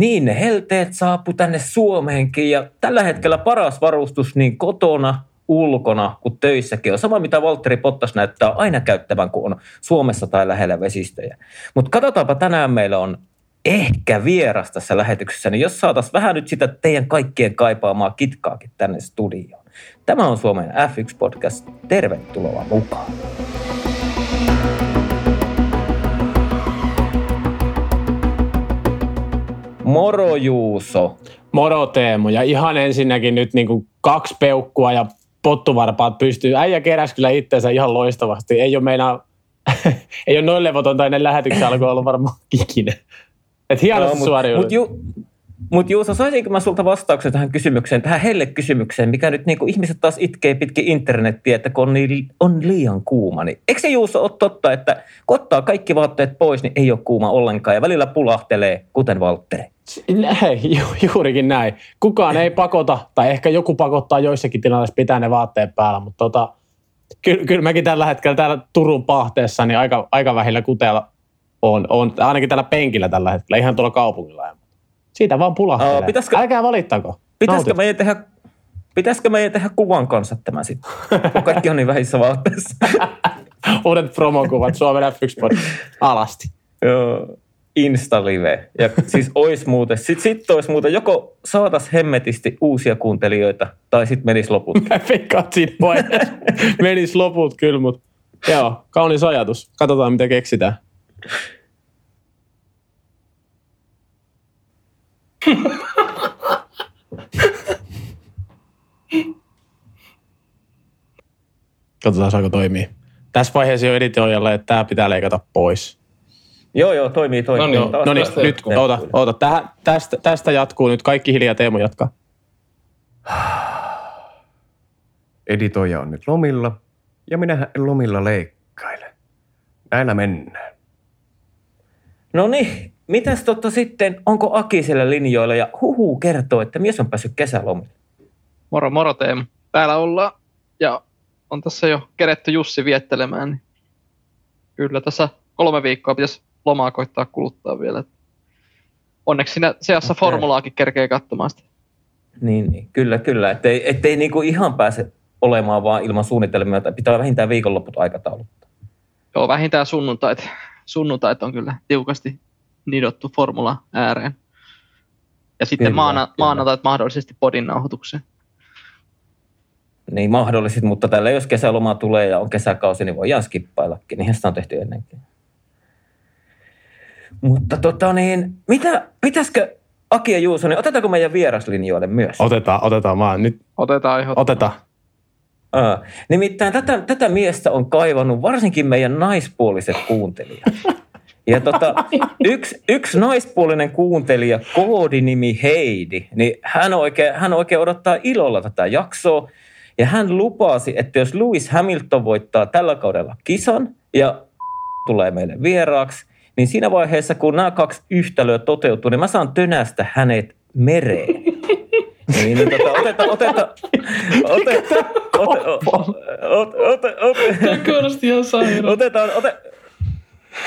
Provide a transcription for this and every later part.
niin ne helteet saapu tänne Suomeenkin ja tällä hetkellä paras varustus niin kotona, ulkona kuin töissäkin on. Sama mitä Valtteri Pottas näyttää aina käyttävän, kun on Suomessa tai lähellä vesistöjä. Mutta katsotaanpa tänään meillä on ehkä vieras tässä lähetyksessä, niin jos saataisiin vähän nyt sitä teidän kaikkien kaipaamaa kitkaakin tänne studioon. Tämä on Suomen F1-podcast. Tervetuloa mukaan. Moro Juuso. Moro Teemu. Ja ihan ensinnäkin nyt niin kuin kaksi peukkua ja pottuvarpaat pystyy. Äijä keräsi kyllä itseensä ihan loistavasti. Ei ole meinaa, ei ole noin levotonta ennen lähetyksen alkua ollut varmaan ikinä. Et hienosti no, suoriudut. Mut, ju, mutta Juuso, saisinko mä sulta vastauksen tähän kysymykseen, tähän helle-kysymykseen, mikä nyt niinku ihmiset taas itkee pitkin internettiä, että kun on, niin, on liian kuuma, niin eikö se Juuso ole totta, että kun ottaa kaikki vaatteet pois, niin ei ole kuuma ollenkaan ja välillä pulahtelee, kuten Valtteri? Näin, ju, juurikin näin. Kukaan ei pakota, tai ehkä joku pakottaa joissakin tilanteissa pitää ne vaatteet päällä, mutta tota, kyllä, kyllä mäkin tällä hetkellä täällä Turun pahteessa niin aika, aika vähillä kuteella on, on, ainakin täällä penkillä tällä hetkellä, ihan tuolla kaupungilla. Siitä vaan pulahtelee. Uh, pitäisikö, Älkää valittako. Pitäisikö meidän tehdä Pitäisikö meidän tehdä kuvan kanssa tämä sitten? Kaikki on niin vähissä vaatteissa. Uudet promokuvat Suomen F1 alasti. Joo. Insta-live. Ja siis ois muuten, sit, sit ois muuten, joko saatas hemmetisti uusia kuuntelijoita, tai sitten menis loput. Mä veikkaan siinä vaiheessa. menis loput kyllä, mutta joo, kaunis ajatus. Katsotaan, mitä keksitään. Katsotaan, saako toimii. Tässä vaiheessa jo editoijalle, että tämä pitää leikata pois. Joo, joo, toimii, toimii. No niin, no niin nyt, oota, oota. Tähän, tästä, tästä jatkuu nyt. Kaikki hiljaa, Teemu jatkaa. Editoija on nyt lomilla, ja minä lomilla leikkailen. Näillä mennään. No niin, mitäs totta sitten, onko Aki siellä linjoilla ja huhu kertoo, että mies on päässyt kesälomille? Moro, moro Teemu. Täällä ollaan ja on tässä jo keretty Jussi viettelemään. Niin kyllä tässä kolme viikkoa pitäisi lomaa koittaa kuluttaa vielä. Onneksi siinä seassa okay. formulaakin kerkee katsomaan sitä. Niin, niin, kyllä, kyllä. Ettei, ettei niinku ihan pääse olemaan vaan ilman suunnitelmia, tai pitää vähintään viikonloput aikatauluttaa. Joo, vähintään sunnuntait. Sunnuntait on kyllä tiukasti nidottu formula ääreen. Ja sitten kyllä, maana, kyllä. maanantait mahdollisesti podin nauhoitukseen. Niin mahdollisesti, mutta tällä jos kesäloma tulee ja on kesäkausi, niin voidaan skippaillakin. Niinhän sitä on tehty ennenkin. Mutta tota niin, mitä, pitäisikö Aki ja Juuso, niin otetaanko meidän vieraslinjoille myös? Otetaan, otetaan vaan. Nyt otetaan ihan. Otetaan. Aa, nimittäin tätä, tätä miestä on kaivannut varsinkin meidän naispuoliset kuuntelijat. Ja tota, yksi, yksi naispuolinen kuuntelija, koodinimi Heidi, niin hän oikein, hän oikein odottaa ilolla tätä jaksoa. Ja hän lupasi, että jos Lewis Hamilton voittaa tällä kaudella kisan ja tulee meille vieraaksi, niin siinä vaiheessa, kun nämä kaksi yhtälöä toteutuu, niin mä saan tönästä hänet mereen. Niin, niin tota, oteta, oteta, oteta, Otetaan, ote,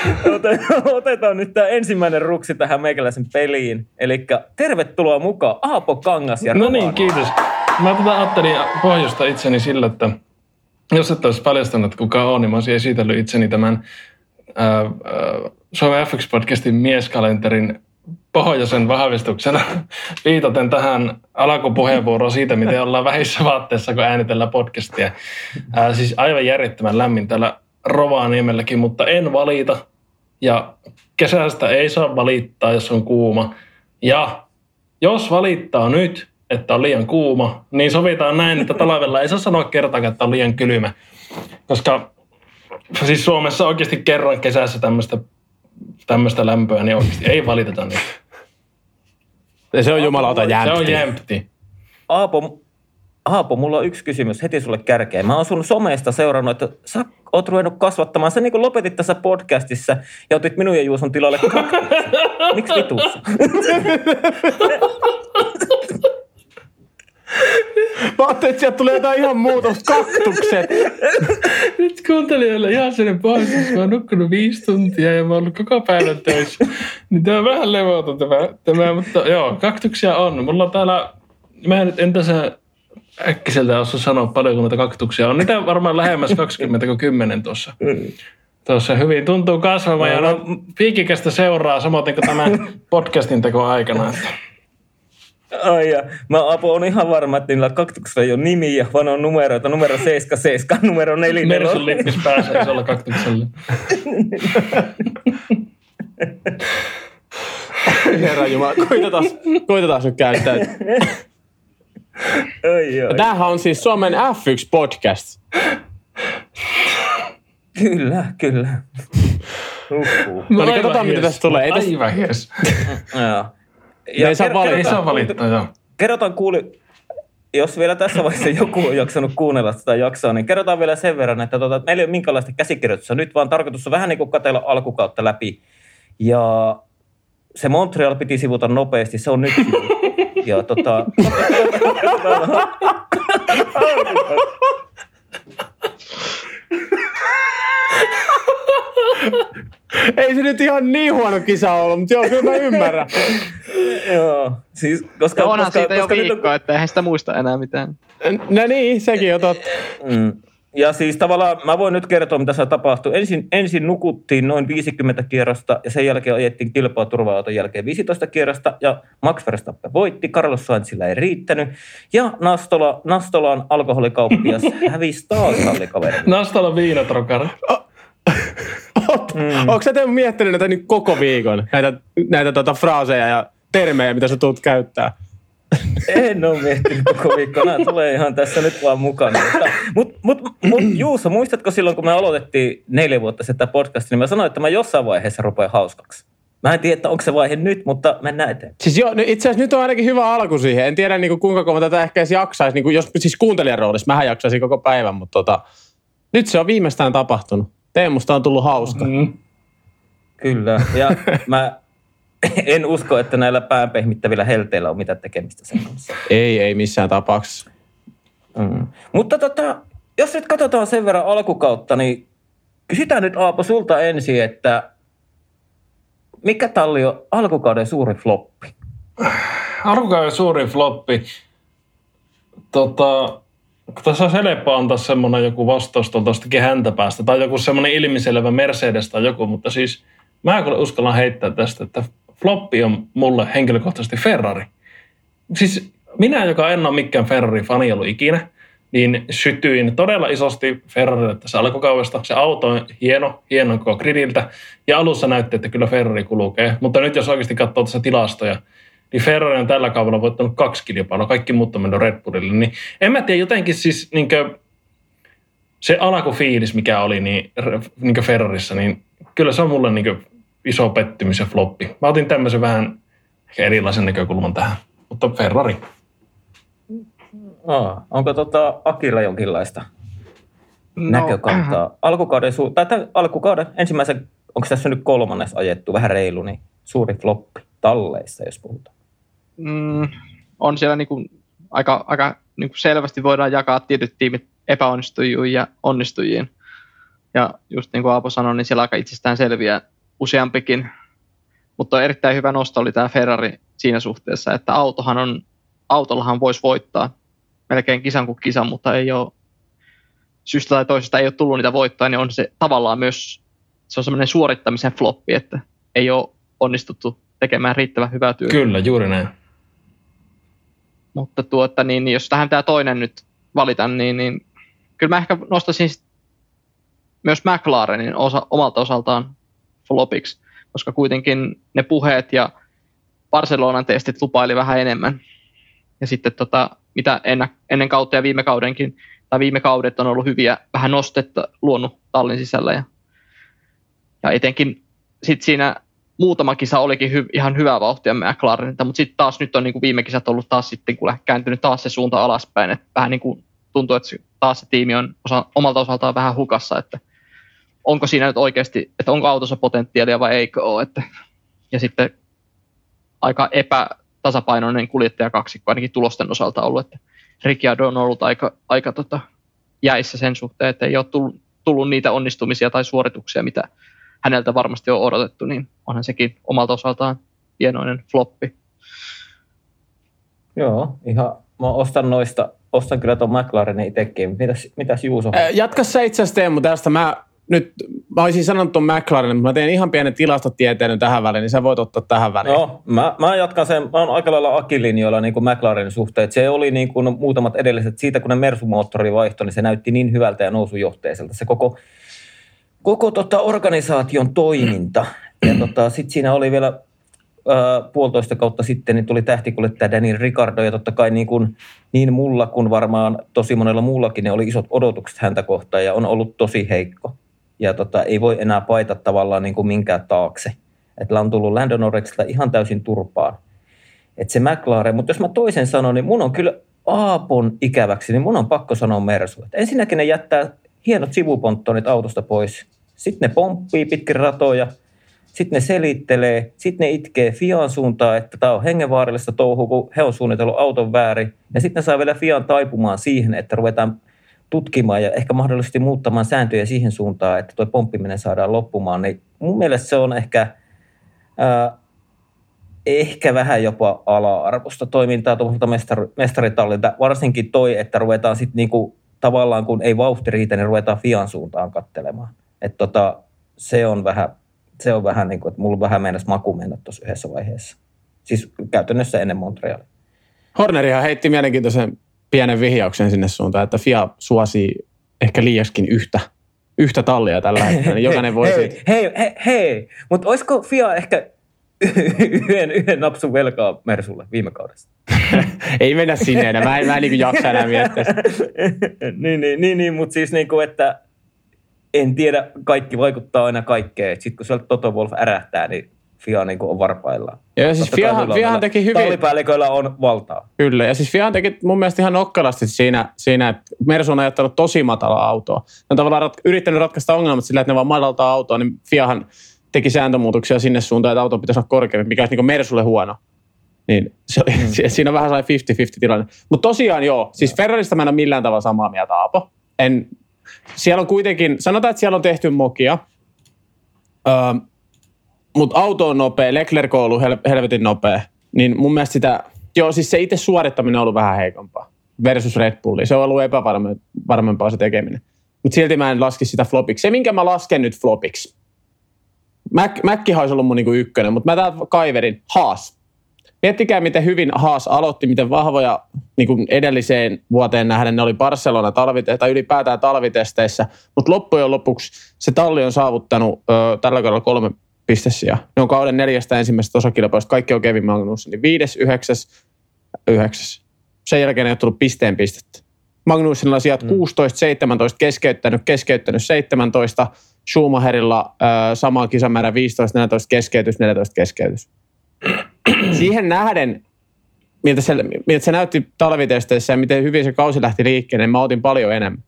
Otetaan nyt tämä ensimmäinen ruksi tähän meikäläisen peliin. Eli tervetuloa mukaan Aapo Kangas ja No niin, kiitos. Mä tätä ajattelin pohjoista itseni sillä, että jos et olisi paljastanut kuka on, niin mä olisin esitellyt itseni tämän ää, ää, Suomen FX-podcastin mieskalenterin pohjoisen vahvistuksena viitaten tähän alkupuheenvuoroon siitä, miten ollaan vähissä vaatteissa, kun äänitellään podcastia. Ää, siis aivan järjettömän lämmin täällä Rovaniemelläkin, mutta en valita. Ja kesästä ei saa valittaa, jos on kuuma. Ja jos valittaa nyt, että on liian kuuma, niin sovitaan näin, että talvella ei saa sanoa kertaakaan, että on liian kylmä. Koska siis Suomessa oikeasti kerran kesässä tämmöistä tämmöistä lämpöä, niin oikeasti ei valiteta nyt. Se on jumalauta jämpti. Se on jämpti. Aapo, Aapo, mulla on yksi kysymys heti sulle kärkeen. Mä oon sun somesta seurannut, että sä oot ruvennut kasvattamaan. Sä niin kuin lopetit tässä podcastissa ja otit minun ja Juuson tilalle Miksi vitussa? mä, ajattelin, että sieltä tulee jotain ihan muuta, kaktukset. Nyt kuuntelijoille ihan sellainen pohjustus. Mä oon nukkunut viisi tuntia ja mä oon ollut koko päivän töissä. Niin tää on vähän levoton tämä, tämä, mutta joo, kaktuksia on. Mulla on täällä, mä en nyt en tässä äkkiseltä osaa sanoa paljon, kun näitä kaktuksia on. Niitä varmaan lähemmäs 20 kuin 10 tuossa. Tuossa hyvin tuntuu kasvamaan ja no, piikikästä seuraa samoin kuin tämän podcastin teko aikana. Että. Ai ja. Mä Apo on ihan varma, että niillä kaktuksella ei ole nimiä, vaan on numeroita. Numero 77, numero 4. Mersun lippis pääsee isolla kaktuksella. Herra Jumala, koitetaan, koitetaan nyt käyttää. Ai, ai. Tämähän on siis Suomen F1-podcast. Kyllä, kyllä. Uhuh. No niin, katsotaan, mitä tästä tulee. Ei Aivan. Joo. Me ei saa ker- valita. Ei saa valittaa, joo. kerrotaan kuuli, jos vielä tässä vaiheessa joku on jaksanut kuunnella sitä jaksoa, niin kerrotaan vielä sen verran, että tota, meillä ei ole minkäänlaista käsikirjoitusta. Nyt vaan tarkoitus on vähän niin kuin katsella alkukautta läpi. Ja se Montreal piti sivuta nopeasti, se on nyt sivu. Ja tota... Ei se nyt ihan niin huono kisa ollut, mutta joo, kyllä mä ymmärrän. Joo, siis koska... Ja onhan koska, siitä jo koska nyt on- viikko, että eihän sitä muista enää mitään. No niin, sekin on totta. Mm. Ja siis tavallaan mä voin nyt kertoa, mitä se tapahtui. Ensin, ensin nukuttiin noin 50 kierrosta ja sen jälkeen ajettiin kilpaa turva jälkeen 15 kierrosta ja Max Verstappen voitti. Carlos Sainzilla ei riittänyt. Ja Nastola, Nastolan alkoholikauppias hävisi taas tallikaverille. Nastalla viinatrokari. Mm. Onko sä miettinyt näitä nyt koko viikon, näitä, näitä tota fraaseja ja termejä, mitä sä tulet käyttää? En ole miettinyt koko viikko. Nämä tulee ihan tässä nyt vaan mukana. Mutta mut, mut, Juuso, muistatko silloin, kun me aloitettiin neljä vuotta sitten tätä podcastia, niin mä sanoin, että mä jossain vaiheessa rupean hauskaksi. Mä en tiedä, että onko se vaihe nyt, mutta mennään eteen. Siis joo, no itse asiassa nyt on ainakin hyvä alku siihen. En tiedä niin kuinka kauan tätä ehkä edes jaksaisi, niin kuin, jos siis kuuntelijan roolissa, mähän jaksaisin koko päivän, mutta tota, nyt se on viimeistään tapahtunut. Teemusta on tullut hauska. Mm. Kyllä. Ja mä en usko, että näillä päänpehmittävillä helteillä on mitään tekemistä sen kanssa. Ei, ei missään tapauksessa. Mm. Mutta tota, jos nyt katsotaan sen verran alkukautta, niin kysytään nyt Aapo sulta ensin, että mikä talli on alkukauden suuri floppi? Alkukauden suuri floppi. Tota, tässä olisi helppo antaa semmoinen joku vastaus tuolta häntä päästä, tai joku semmoinen ilmiselvä Mercedes tai joku, mutta siis mä kyllä uskallan heittää tästä, että floppi on mulle henkilökohtaisesti Ferrari. Siis minä, joka en ole mikään Ferrari-fani ollut ikinä, niin sytyin todella isosti Ferrarille tässä alkukaudesta. Se auto on hieno, hieno koko gridiltä, ja alussa näytti, että kyllä Ferrari kulkee. Mutta nyt jos oikeasti katsoo tässä tilastoja, niin Ferrari on tällä kaudella voittanut kaksi kilpailua, kaikki muut on mennyt Red Bullille. Niin en mä tiedä, jotenkin siis niin se alkufiilis, mikä oli niin, niin Ferrarissa, niin kyllä se on mulle niin iso pettymys ja floppi. Mä otin tämmöisen vähän ehkä erilaisen näkökulman tähän, mutta Ferrari. Aa, onko tota Akilla jonkinlaista no. näkökantaa? Alkukauden, su- tai tämän alkukauden ensimmäisen, onko tässä nyt kolmannes ajettu, vähän reilu, niin suuri floppi talleissa, jos puhutaan. Mm, on siellä niin kuin aika, aika niin kuin selvästi voidaan jakaa tietyt tiimit epäonnistujiin ja onnistujiin. Ja just niin kuin Aapo sanoi, niin siellä aika itsestään selviä useampikin. Mutta erittäin hyvä nosto oli tämä Ferrari siinä suhteessa, että autohan on, autollahan voisi voittaa melkein kisan kuin kisan, mutta ei ole syystä tai toisesta ei ole tullut niitä voittoja, niin on se tavallaan myös se on semmoinen suorittamisen floppi, että ei ole onnistuttu tekemään riittävän hyvää työtä. Kyllä, juuri näin. Mutta tuota, niin, jos tähän tämä toinen nyt valitan, niin, niin kyllä mä ehkä nostaisin myös McLarenin osa, omalta osaltaan flopiksi, koska kuitenkin ne puheet ja Barcelonan testit lupaili vähän enemmän. Ja sitten tota, mitä ennen, ennen kautta ja viime kaudenkin, tai viime kaudet on ollut hyviä, vähän nostetta luonut tallin sisällä. Ja, ja etenkin sitten siinä muutama kisa olikin hy, ihan hyvää vauhtia McLarenilta, mutta sitten taas nyt on niin kuin viime kisat ollut taas sitten, kun kääntynyt taas se suunta alaspäin, että vähän niin kuin tuntuu, että taas se tiimi on osa, omalta osaltaan vähän hukassa, että onko siinä nyt oikeasti, että onko autossa potentiaalia vai eikö ole, että, ja sitten aika epätasapainoinen kuljettajakaksikko ainakin tulosten osalta ollut, että Ricciardo on ollut aika, aika tota, jäissä sen suhteen, että ei ole tullut, tullut niitä onnistumisia tai suorituksia, mitä häneltä varmasti on odotettu, niin onhan sekin omalta osaltaan hienoinen floppi. Joo, ihan mä ostan noista, ostan kyllä tuon McLarenin itsekin. Mitäs, mitäs Juuso? Ää, Jatka sä itse asiassa Teemu tästä. Mä nyt, mä olisin sanonut tuon McLarenin, mutta mä teen ihan pienen tilastotieteen tähän väliin, niin sä voit ottaa tähän väliin. No, mä, mä jatkan sen, mä oon aika lailla akilinjoilla niin kuin McLarenin suhteen. Se oli niin kuin muutamat edelliset, siitä kun ne Mersu-moottori vaihtoi, niin se näytti niin hyvältä ja nousujohteiselta. Se koko, koko tota organisaation toiminta. Ja tota, sitten siinä oli vielä ää, puolitoista kautta sitten, niin tuli tähtikuljettaja Daniel Ricardo, ja totta kai niin, kuin, niin mulla kuin varmaan tosi monella muullakin, ne oli isot odotukset häntä kohtaan, ja on ollut tosi heikko. Ja tota, ei voi enää paita tavallaan niin kuin minkään taakse. Että on tullut Lando Norrisilta ihan täysin turpaan. Että se McLaren, mutta jos mä toisen sanon, niin mun on kyllä Aapon ikäväksi, niin mun on pakko sanoa Mersu. Et ensinnäkin ne jättää hienot sivuponttonit autosta pois. Sitten ne pomppii pitkin ratoja, sitten ne selittelee, sitten ne itkee Fian suuntaan, että tämä on hengenvaarallista touhua, kun he on suunnitellut auton väärin. Ja sitten ne saa vielä Fian taipumaan siihen, että ruvetaan tutkimaan ja ehkä mahdollisesti muuttamaan sääntöjä siihen suuntaan, että tuo pomppiminen saadaan loppumaan. Niin mun mielestä se on ehkä, ää, ehkä vähän jopa ala-arvosta toimintaa tuolta mestar, mestaritallilta. Varsinkin toi, että ruvetaan sitten niinku, tavallaan, kun ei vauhti riitä, niin ruvetaan Fian suuntaan kattelemaan. Et tota, se on vähän se on vähän niin kuin, että mulla vähän meinasi maku mennä tuossa yhdessä vaiheessa. Siis käytännössä ennen Montrealia. Hornerihan heitti mielenkiintoisen pienen vihjauksen sinne suuntaan, että FIA suosii ehkä liiaskin yhtä, yhtä tallia tällä hetkellä, niin jokainen voisi... hei, hei, hei, hei. mutta olisiko FIA ehkä yhden, yhden napsun velkaa Mersulle viime kaudesta? Ei mennä sinne enää, mä en, mä en niin jaksa enää miettiä. niin, niin, niin, niin mutta siis niin kuin, että en tiedä, kaikki vaikuttaa aina kaikkeen. Sitten kun sieltä Toto Wolf ärähtää, niin FIA niin on varpaillaan. Ja siis Fiahan, Fiahan teki hyvin... Tallipäälliköillä on valtaa. Kyllä, ja siis Fiahan teki mun mielestä ihan nokkalasti siinä, siinä että Mersu on ajattelut tosi matala autoa. Ne on tavallaan rat, yrittänyt ratkaista ongelmat sillä, että ne vaan madaltaa autoa, niin Fiahan teki sääntömuutoksia sinne suuntaan, että auto pitäisi olla korkeampi, mikä olisi niin Mersulle huono. Niin se, mm. siinä on vähän sellainen 50-50 tilanne. Mutta tosiaan joo, siis Ferrarista mä en ole millään tavalla samaa mieltä, Aapo. En, siellä on kuitenkin, sanotaan, että siellä on tehty mokia, öö, mutta auto on nopea, Leclerc on ollut hel- helvetin nopea, niin mun mielestä sitä, joo siis se itse suorittaminen on ollut vähän heikompaa versus Red Bulli. Se on ollut epävarmempaa se tekeminen. Mutta silti mä en laski sitä flopiksi. Se, minkä mä lasken nyt flopiksi. Mac, olisi ollut mun niinku ykkönen, mutta mä täältä kaiverin Haas. Miettikää, miten hyvin Haas aloitti, miten vahvoja niin kuin edelliseen vuoteen nähden ne oli Barcelona talvite- tai ylipäätään talvitesteissä, mutta loppujen lopuksi se talli on saavuttanut ö, tällä kaudella kolme pistesiä. Ne on kauden neljästä ensimmäisestä osakilpailusta. Kaikki on Kevin Magnussen. Viides, yhdeksäs, yhdeksäs. Sen jälkeen ei ole tullut pisteen pistettä. Magnussenilla sijat mm. 16, 17 keskeyttänyt, keskeyttänyt 17. Schumacherilla ö, sama kisamäärä 15, 14 keskeytys, 14 keskeytys. Siihen nähden, miltä se, miltä se näytti talvitesteissä ja miten hyvin se kausi lähti liikkeelle, niin mä otin paljon enemmän.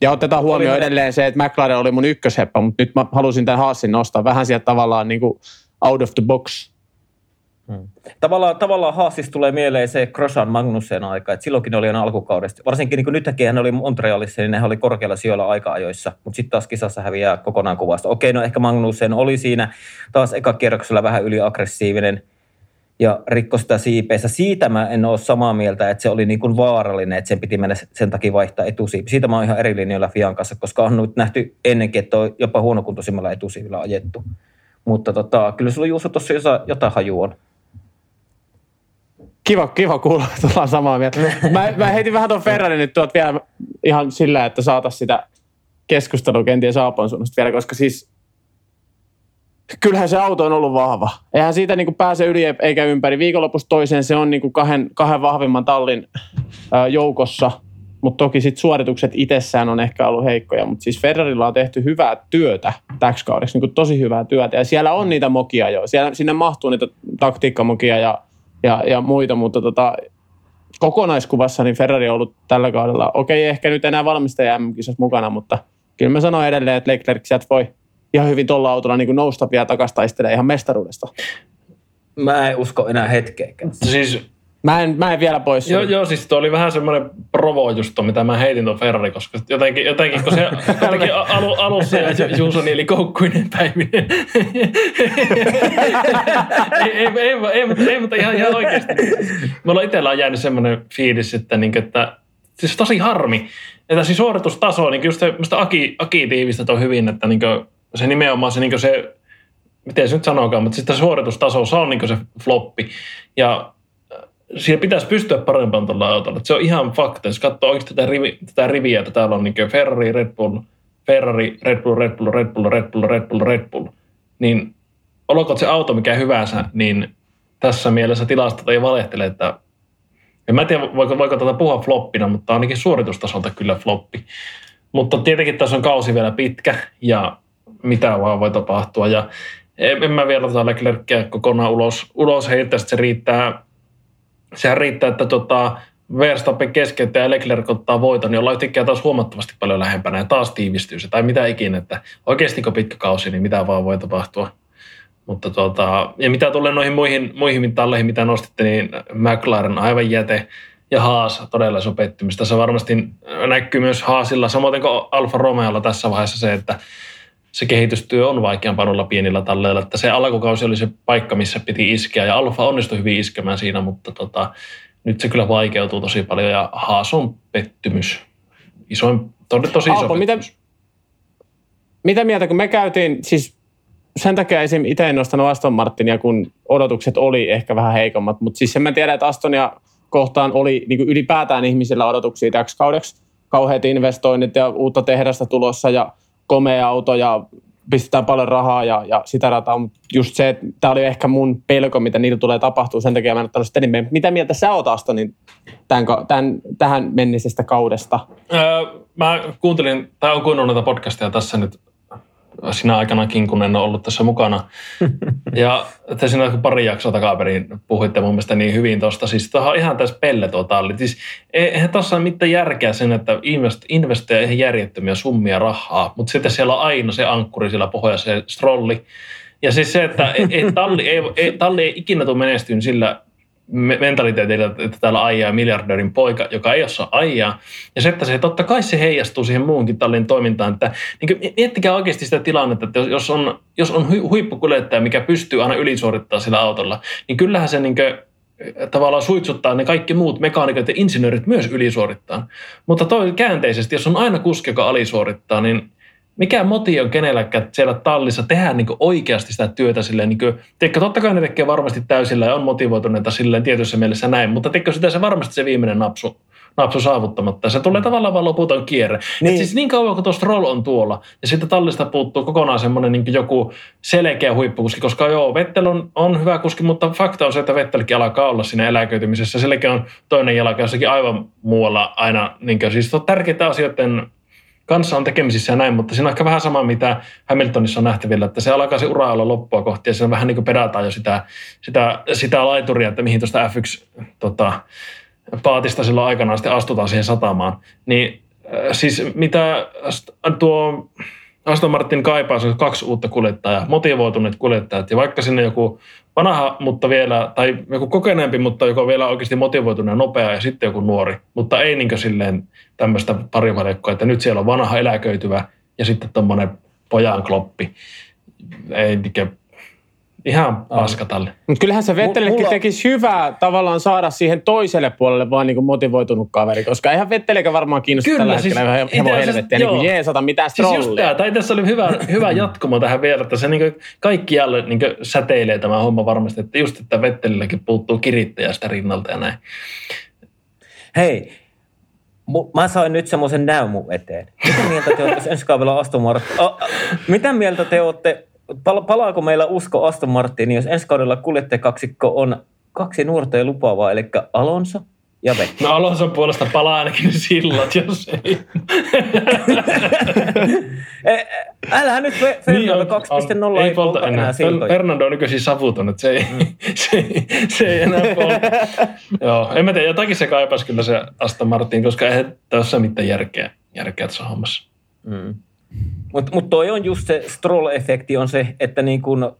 Ja otetaan huomioon edelleen se, että McLaren oli mun ykkösheppä, mutta nyt mä halusin tämän Haasin nostaa vähän sieltä tavallaan niin kuin out of the box. Hmm. Tavallaan, tavallaan Haasista tulee mieleen se Grosjean Magnussen aika, että silloinkin oli aina alkukaudesta. Varsinkin niin nytkin hän oli Montrealissa, niin ne oli korkealla sijoilla aika-ajoissa, mutta sitten taas kisassa häviää kokonaan kuvasta. Okei, no ehkä Magnussen oli siinä taas eka kierroksella vähän yliaggressiivinen ja rikko sitä siipeessä. Siitä mä en ole samaa mieltä, että se oli niin kuin vaarallinen, että sen piti mennä sen takia vaihtaa etusiipi. Siitä mä oon ihan eri linjoilla Fian kanssa, koska on nyt nähty ennenkin, että on jopa huonokuntoisimmalla etusiivillä ajettu. Mutta tota, kyllä sulla Juuso tuossa jotain haju on. Kiva, kiva kuulla, että ollaan samaa mieltä. Mä, mä heitin vähän tuon Ferrarin nyt tuot vielä ihan sillä, että saataisiin sitä keskustelua kenties Aapon suunnasta vielä, koska siis kyllähän se auto on ollut vahva. Eihän siitä niin pääse yli eikä ympäri. Viikonlopussa toiseen se on niin kahden, kahden vahvimman tallin ää, joukossa, mutta toki sit suoritukset itsessään on ehkä ollut heikkoja. Mutta siis Ferrarilla on tehty hyvää työtä täksi kaudeksi, niin tosi hyvää työtä. Ja siellä on niitä mokia jo. Siellä, sinne mahtuu niitä taktiikkamokia ja ja, ja muita, mutta tota, kokonaiskuvassa niin Ferrari on ollut tällä kaudella, okei ehkä nyt enää valmistaja mukana, mutta kyllä mä sanon edelleen, että Leclerc sieltä voi ihan hyvin tuolla autolla niin nousta vielä takaisin taistelemaan ihan mestaruudesta. Mä en usko enää hetkeäkään. Siis Mä en, mä en vielä pois. Joo, joo, siis tuo oli vähän semmoinen provo just mitä mä heitin tuon Ferrari, koska jotenkin, jotenkin kun se jotenkin alu, alussa ja Juuso nieli koukkuinen päivinen. ei, ei, ei, ei, mutta, ei, mutta ihan, ihan oikeasti. Mulla itsellä on jäänyt semmoinen fiilis, että, niin, että siis tosi harmi, että siis suoritustaso, niin just se, Aki, Aki tiivistä toi hyvin, että niin se nimenomaan se, niin se miten se nyt sanokaan, mutta sitten suoritustaso, se on niin se floppi. Ja siihen pitäisi pystyä parempaan tuolla autolla. Se on ihan fakta. Jos katsoo oikeasti tätä, rivi, tätä riviä, että täällä on niin Ferrari, Red Bull, Ferrari, Red Bull, Red Bull, Red Bull, Red Bull, Red Bull, Red Bull, niin olkoon se auto mikä hyvänsä, niin tässä mielessä tilastot ei valehtele, että en mä tiedä, voiko, voiko tätä puhua floppina, mutta ainakin suoritustasolta kyllä floppi. Mutta tietenkin tässä on kausi vielä pitkä ja mitä vaan voi tapahtua. Ja en, mä vielä tota Leclercia kokonaan ulos, ulos heittää, se riittää sehän riittää, että tota, Verstappen keskeyttää ja Leclerc ottaa voiton, niin ollaan yhtäkkiä taas huomattavasti paljon lähempänä ja taas tiivistyy se, tai mitä ikinä, että oikeasti kun pitkä kausi, niin mitä vaan voi tapahtua. Mutta tota, ja mitä tulee noihin muihin, muihin mitalleihin, mitä nostitte, niin McLaren aivan jäte ja Haas todella iso pettymys. Tässä varmasti näkyy myös Haasilla, samoin kuin Alfa Romeolla tässä vaiheessa se, että se kehitystyö on vaikeampaa noilla pienillä talleilla. Että se alkukausi oli se paikka, missä piti iskeä ja Alfa onnistui hyvin iskemään siinä, mutta tota, nyt se kyllä vaikeutuu tosi paljon ja Haas on pettymys. Isoin, tosi iso Alpo, mitä, mitä mieltä, kun me käytiin, siis sen takia esim. itse en nostanut Aston Martinia, kun odotukset oli ehkä vähän heikommat, mutta siis sen mä tiedän, että Astonia kohtaan oli niin ylipäätään ihmisillä odotuksia täksi kaudeksi. Kauheat investoinnit ja uutta tehdasta tulossa ja komea auto ja pistetään paljon rahaa ja, ja sitä rataa, mutta just se, että tämä oli ehkä mun pelko, mitä niillä tulee tapahtua, sen takia mä en ottanut sitä nimeä. Mitä mieltä sä oot Astonin tämän, tämän, tähän mennisestä kaudesta? Öö, mä kuuntelin, tai on kuunnellut näitä podcastia tässä nyt sinä aikanakin, kun en ole ollut tässä mukana. Ja te siinä pari jaksoa takaperin puhuitte mun mielestä niin hyvin tuosta. Siis tuohon on ihan tässä pelle tuo talli. Siis eihän tuossa ole mitään järkeä sen, että invest, investoja ihan järjettömiä summia rahaa, mutta sitten siellä on aina se ankkuri siellä pohjassa, se strolli. Ja siis se, että ei, ei, talli, ei, ei, talli ei ikinä tule menestyyn sillä mentaliteetillä, että täällä ajaa miljardörin poika, joka ei osaa ajaa. Ja se, että se totta kai se heijastuu siihen muunkin tallin toimintaan. Että, niin miettikää oikeasti sitä tilannetta, että jos on, jos on huippukuljettaja, mikä pystyy aina ylisuorittamaan sillä autolla, niin kyllähän se niin kuin, tavallaan suitsuttaa ne kaikki muut mekaanikot ja insinöörit myös ylisuorittaa. Mutta toi käänteisesti, jos on aina kuski, joka alisuorittaa, niin mikä moti on kenelläkään siellä tallissa tehdä niin oikeasti sitä työtä silleen, niin kuin, teikö, totta kai ne tekee varmasti täysillä ja on motivoituneita silleen tietyssä mielessä näin, mutta teikö sitä se varmasti se viimeinen napsu, napsu saavuttamatta. Se tulee tavallaan vaan loputon kierre. Niin. Et siis niin kauan kuin tuosta roll on tuolla ja sitten tallista puuttuu kokonaan semmoinen niin joku selkeä huippukuski, koska joo, Vettel on, on hyvä kuski, mutta fakta on se, että Vettelkin alkaa olla siinä eläköitymisessä. Selkeä on toinen jalka jossakin aivan muualla aina. Niin kuin, siis on tärkeitä asioiden kanssa on tekemisissä ja näin, mutta siinä on ehkä vähän sama, mitä Hamiltonissa on nähtävillä, että se alkaa se ura olla loppua kohti ja se on vähän niin kuin pedataan jo sitä, sitä, sitä laituria, että mihin tuosta F1 tota, paatista silloin aikanaan sitten astutaan siihen satamaan. Niin äh, siis mitä tuo Aston Martin kaipaa, se on kaksi uutta kuljettajaa, motivoituneet kuljettajat ja vaikka sinne joku vanha, mutta vielä, tai joku kokeneempi, mutta joka on vielä oikeasti motivoitunut ja nopea ja sitten joku nuori. Mutta ei niin silleen tämmöistä parivalekkoa, että nyt siellä on vanha eläköityvä ja sitten tuommoinen pojan kloppi. Ei Ihan paskatalli. Mutta kyllähän se Vettelillekin mulla... tekisi hyvää tavallaan saada siihen toiselle puolelle vaan niin motivoitunut kaveri, koska eihän Vettelikään varmaan kiinnosta tällä siis hetkellä ihan hevon helvettiä niin kuin jeesata mitään. Siis just tämä, tai tässä oli hyvä, hyvä jatkumo tähän vielä, että se niin kaikkialle niin säteilee tämä homma varmasti, että just että Vettelilläkin puuttuu kirittäjästä rinnalta ja näin. Hei, mä sain nyt semmoisen näyn mun eteen. Mitä mieltä te olette ensi kaudella Aston Martin? Mitä mieltä te olette palaako meillä usko Aston Martinin, jos ensi kaudella kuljettajakaksikko on kaksi nuorta ja lupaavaa, eli Alonso ja Vettel. No Alonson puolesta palaa ainakin sillat, jos ei. Eh, älä nyt Fernando niin, 2.0 ei, ei polta enää. enää Fernando on nykyisin savuton, että se ei, mm. se, ei, se ei enää polta. Joo, en mä tiedä, jotakin se kaipaisi kyllä se Aston Martin, koska ei tässä mitään järkeä, järkeä tässä hommassa. Mm. Mutta mut toi on just se stroll-efekti on se, että niin kun,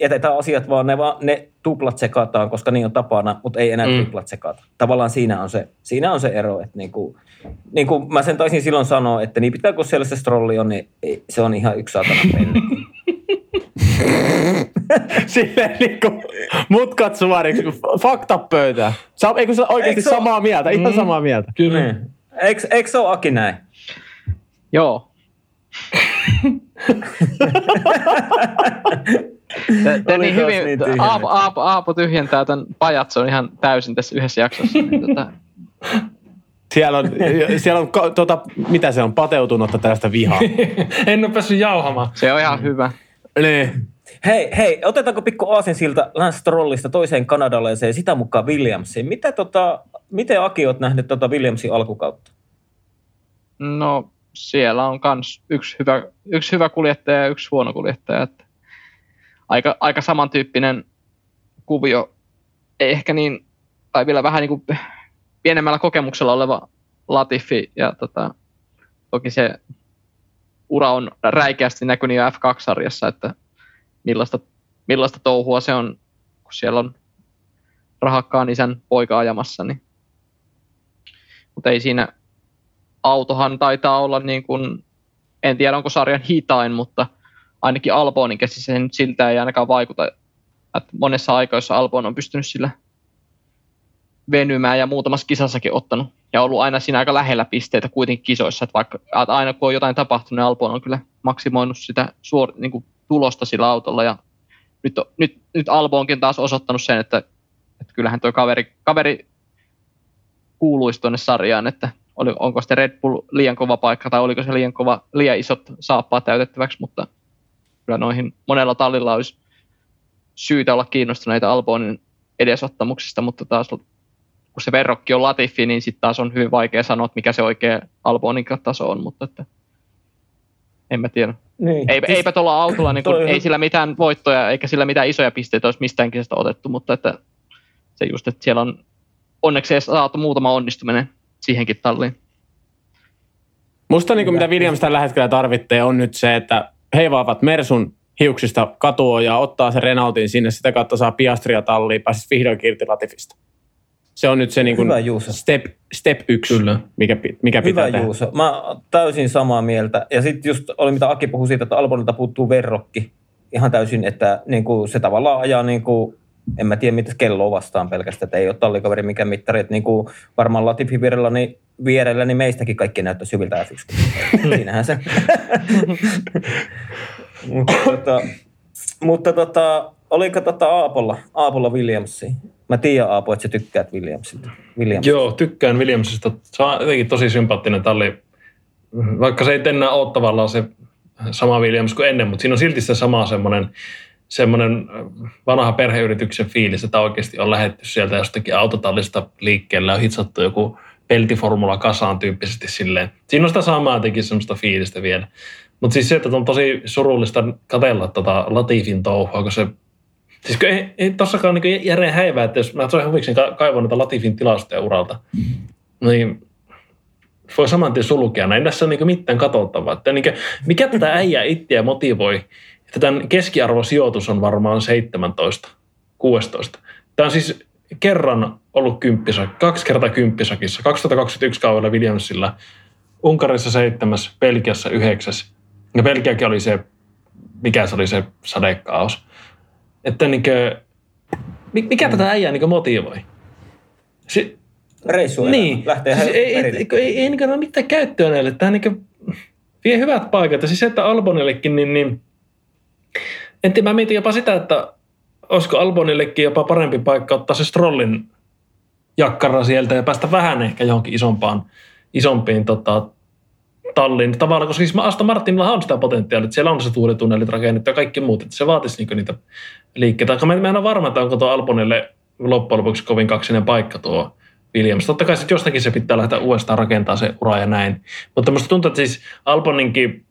jätetään asiat vaan, ne, vaan, ne tuplat sekataan, koska niin on tapana, mutta ei enää Mm. triplat sekata. Tavallaan siinä on se, siinä on se ero, että niin kuin, niin kuin mä sen taisin silloin sanoa, että niin pitää kun siellä se strolli on, niin ei- se on ihan yksi saatana pelli. Silleen niinku mutkat suoriksi, fakta pöytään. Sä, eikö sä oikeasti Eikö se samaa mieltä, ihan Mm. samaa mieltä. Kyllä. Niin. Eikö, eikö se ole Aki näin? Joo. Te, te Oli niin hyvin, niin. Aapo, Aapo, Aapo tyhjentää tämän pajatson ihan täysin tässä yhdessä jaksossa. Niin, tota, Siellä on, siellä on tota, mitä se on, pateutunutta tällaista vihaa. En ole päässyt jauhamaan. se on ihan hyvä. niin. Hei, hei, otetaanko pikku aasin siltä Lance Strollista toiseen kanadalaiseen, sitä mukaan Williamsiin. Mitä tota, miten Aki oot nähnyt tota Williamsin alkukautta? No siellä on kans yksi hyvä, yksi hyvä kuljettaja ja yksi huono kuljettaja. Että aika, aika samantyyppinen kuvio. Ei ehkä niin, tai vielä vähän niin kuin pienemmällä kokemuksella oleva Latifi. Ja tota, toki se ura on räikeästi näkynyt jo F2-sarjassa, että millaista, millaista touhua se on, kun siellä on rahakkaan isän poika ajamassa. Niin. Mutta ei siinä, autohan taitaa olla niin kuin, en tiedä onko sarjan hitain, mutta ainakin Albonin käsissä se nyt siltä ei ainakaan vaikuta. Että monessa aikoissa Albon on pystynyt sillä venymään ja muutamassa kisassakin ottanut. Ja ollut aina siinä aika lähellä pisteitä kuitenkin kisoissa. Että vaikka että aina kun on jotain tapahtunut, niin Albon on kyllä maksimoinut sitä suor, niin kuin tulosta sillä autolla. Ja nyt, nyt, nyt Albonkin on taas osoittanut sen, että, että kyllähän tuo kaveri, kaveri kuuluisi tuonne sarjaan, että oli, onko sitten Red Bull liian kova paikka tai oliko se liian, kova, liian isot saappaat täytettäväksi, mutta kyllä noihin monella tallilla olisi syytä olla kiinnostuneita Albonin edesottamuksista, mutta taas kun se verrokki on Latifi, niin sitten taas on hyvin vaikea sanoa, mikä se oikea Albonin taso on, mutta että en mä tiedä. Niin. Ei, eipä tuolla autolla, niin kun, ei sillä mitään voittoja eikä sillä mitään isoja pisteitä olisi mistään kisasta otettu, mutta että se just, että siellä on onneksi saatu muutama onnistuminen siihenkin talliin. Musta niin kuin, mitä Williams tällä hetkellä tarvitsee on nyt se, että heivaavat Mersun hiuksista ja ottaa se Renaultin sinne, sitä kautta saa Piastria talliin, pääsisi vihdoin irti Latifista. Se on nyt se niin kuin Hyvä, Juuso. step, step yksi, Kyllä. mikä, mikä pitää Hyvä tehdä. Juuso. Mä täysin samaa mieltä. Ja sitten just oli mitä Aki puhui siitä, että Albonilta puuttuu verrokki. Ihan täysin, että niin kuin se tavallaan ajaa niin kuin, en mä tiedä mitä kello vastaan pelkästään, että ei ole tallikaveri mikä mittari. Että niin kuin varmaan Latifi vierellä, niin, vierellä, niin meistäkin kaikki näyttäisi hyviltä f Siinähän se. mutta tota, mutta tota, oliko tota Aapolla, Aapolla Williamsi? Mä tiedän Aapo, että sä tykkäät Williamsilta. Williams. Joo, tykkään Williamsista. Se on jotenkin tosi sympaattinen talli. Vaikka se ei enää ole tavallaan se sama Williams kuin ennen, mutta siinä on silti se sama semmoinen, semmoinen vanha perheyrityksen fiilis, että oikeasti on lähetty sieltä jostakin autotallista liikkeelle ja hitsattu joku peltiformula kasaan tyyppisesti silleen. Siinä on sitä samaa jotenkin semmoista fiilistä vielä. Mutta siis se, että on tosi surullista katsella tota Latifin touhua, kun se Siis kun ei, ei tossakaan niin järeen häivää, että jos mä toin huvikseni ka- kaivon noita Latifin tilastoja uralta, niin voi saman tien sulkea. Ei tässä ole niin mitään katsottavaa. Että niin mikä tätä äijää itseä motivoi, että tämän keskiarvosijoitus on varmaan 17, 16. Tämä on siis kerran ollut kymppisä, kaksi kertaa kymppisakissa. 2021 kaudella Williamsilla, Unkarissa seitsemäs, Belgiassa yhdeksäs. Ja Belgiakin oli se, mikä se oli se sadekaos. Että niinkö, mi- mikä tätä äijää niinkö motivoi? Se, Reissu niin, lähtee siis ei, ei, ei, ei, ei ole mitään käyttöä näille. Tämä niinkö vie hyvät paikat. Ja siis se, että Albonillekin, niin, niin en tiedä, mä mietin jopa sitä, että olisiko Albonillekin jopa parempi paikka ottaa se Strollin jakkara sieltä ja päästä vähän ehkä johonkin isompaan, isompiin tota, talliin. Tavallaan, koska siis Aston Martinilla on sitä potentiaalia, että siellä on se tuulitunnelit rakennettu ja kaikki muut, että se vaatisi niinku niitä liikkeitä. Mä, mä en ole varma, että onko tuo Albonille loppujen lopuksi kovin kaksinen paikka tuo Williams. Totta kai sitten jostakin se pitää lähteä uudestaan rakentaa se ura ja näin. Mutta musta tuntuu, että siis Alboninkin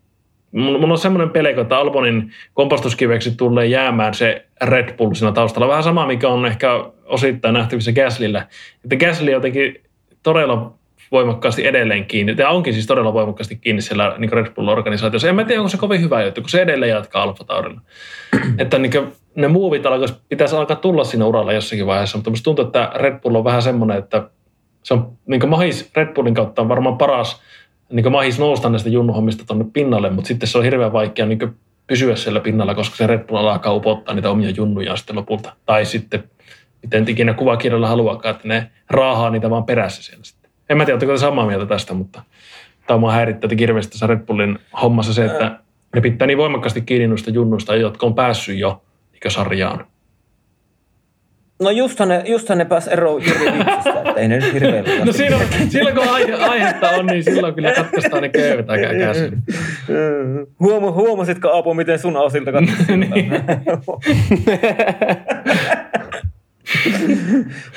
Mulla on semmoinen pelko, että Albonin kompostuskiveksi tulee jäämään se Red Bull siinä taustalla. Vähän sama, mikä on ehkä osittain nähtävissä Gaslillä. Että Gasly jotenkin todella voimakkaasti edelleen kiinni, ja onkin siis todella voimakkaasti kiinni siellä niin Red Bull-organisaatiossa. En mä tiedä, onko se kovin hyvä juttu, kun se edelleen jatkaa Alfa Taurilla. että niin ne muuvit alkaisi, pitäisi alkaa tulla siinä uralla jossakin vaiheessa, mutta musta tuntuu, että Red Bull on vähän semmoinen, että se on niin mahis, Red Bullin kautta on varmaan paras niin mahis nousta näistä junnuhommista tuonne pinnalle, mutta sitten se on hirveän vaikea niin pysyä siellä pinnalla, koska se Red Bull alkaa upottaa niitä omia junnujaan sitten lopulta. Tai sitten, miten ikinä kuvakirjalla haluakaan, että ne raahaa niitä vaan perässä siellä sitten. En mä tiedä, oletteko te samaa mieltä tästä, mutta tämä on häirittää hirveästi tässä Red Bullin hommassa se, että ne pitää niin voimakkaasti kiinni noista junnuista, jotka on päässyt jo sarjaan. No justhan ne, justhan ne pääsi eroon Jyri Vitsistä, että ei ne nyt hirveän No silloin, silloin kun aihe, aihetta on, niin silloin kyllä katkaistaan ne köyvät aika käsin. Huomu, huomasitko Aapo, miten sun asilta katkaistaan? niin.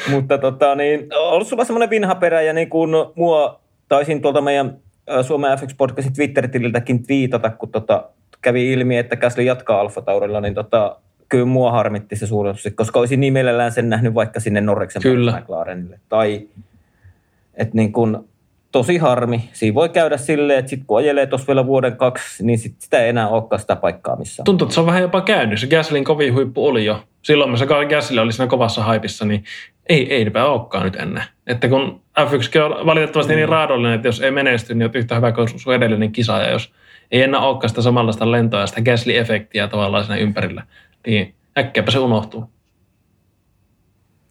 Mutta tota, niin, on sulla semmoinen vinha perä ja niin kuin mua taisin tuolta meidän Suomen FX Podcastin Twitter-tililtäkin viitata, kun tota, kävi ilmi, että Käsli jatkaa Alfa Taurilla, niin tota, kyllä mua harmitti se suurennus, koska olisin niin mielellään sen nähnyt vaikka sinne Norreksen McLarenille. Tai että niin kun, tosi harmi. Siinä voi käydä silleen, että sit kun ajelee tuossa vielä vuoden kaksi, niin sit sitä ei enää olekaan sitä paikkaa missään. Tuntuu, että se on vähän jopa käynyt. Se Gaslin kovin huippu oli jo. Silloin, kun Gasly oli siinä kovassa haipissa, niin ei, eipä olekaan nyt ennen. Että kun F1 on valitettavasti niin mm. niin raadollinen, että jos ei menesty, niin on yhtä hyvä kuin sun edellinen kisa. Ja jos ei enää olekaan sitä samanlaista lentoa ja sitä Gasly-efektiä tavallaan siinä ympärillä, äkkiäpä se unohtuu.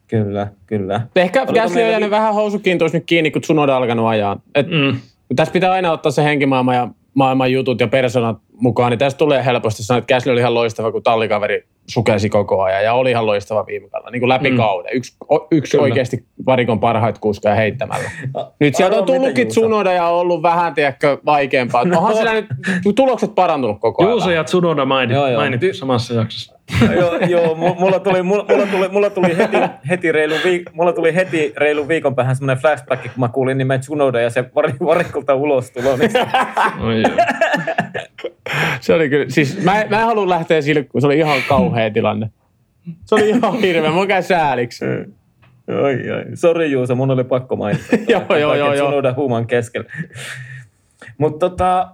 Kyllä, kyllä. Ehkä Gasly on jäänyt vähän housukiintoista nyt kiinni, kun Tsunoda on alkanut ajaa. Et mm. Tässä pitää aina ottaa se henkimaailma ja maailman jutut ja persoonat mukaan, niin tästä tulee helposti sanoa, että Gasly oli ihan loistava, kun tallikaveri sukelsi koko ajan ja oli ihan loistava viime kaudella, niin kuin läpi mm. kauden. Yksi, yksi oikeasti varikon parhaita kuskaa heittämällä. Nyt sieltä on tullutkin Tsunoda ja ollut vähän, tiedätkö, vaikeampaa. Onhan siellä nyt tulokset parantunut koko ajan. Juuso ja Tsunoda mainittu samassa jaksossa joo, joo mulla, tuli, mulla, tuli, mulla tuli heti, heti reilu viik, mulla tuli heti reilu viikon päähän semmoinen flashback, kun mä kuulin nimen Tsunoda ja se var, varikulta ulos tulo. Se oli kyllä, siis mä, mä en halua lähteä sille, kun se oli ihan kauhea tilanne. Se oli ihan hirveä, mun käy sääliksi. Oi, oi. Sori Juuso, mun oli pakko mainita. joo, joo, joo. Tsunoda huuman keskellä. Mutta tota,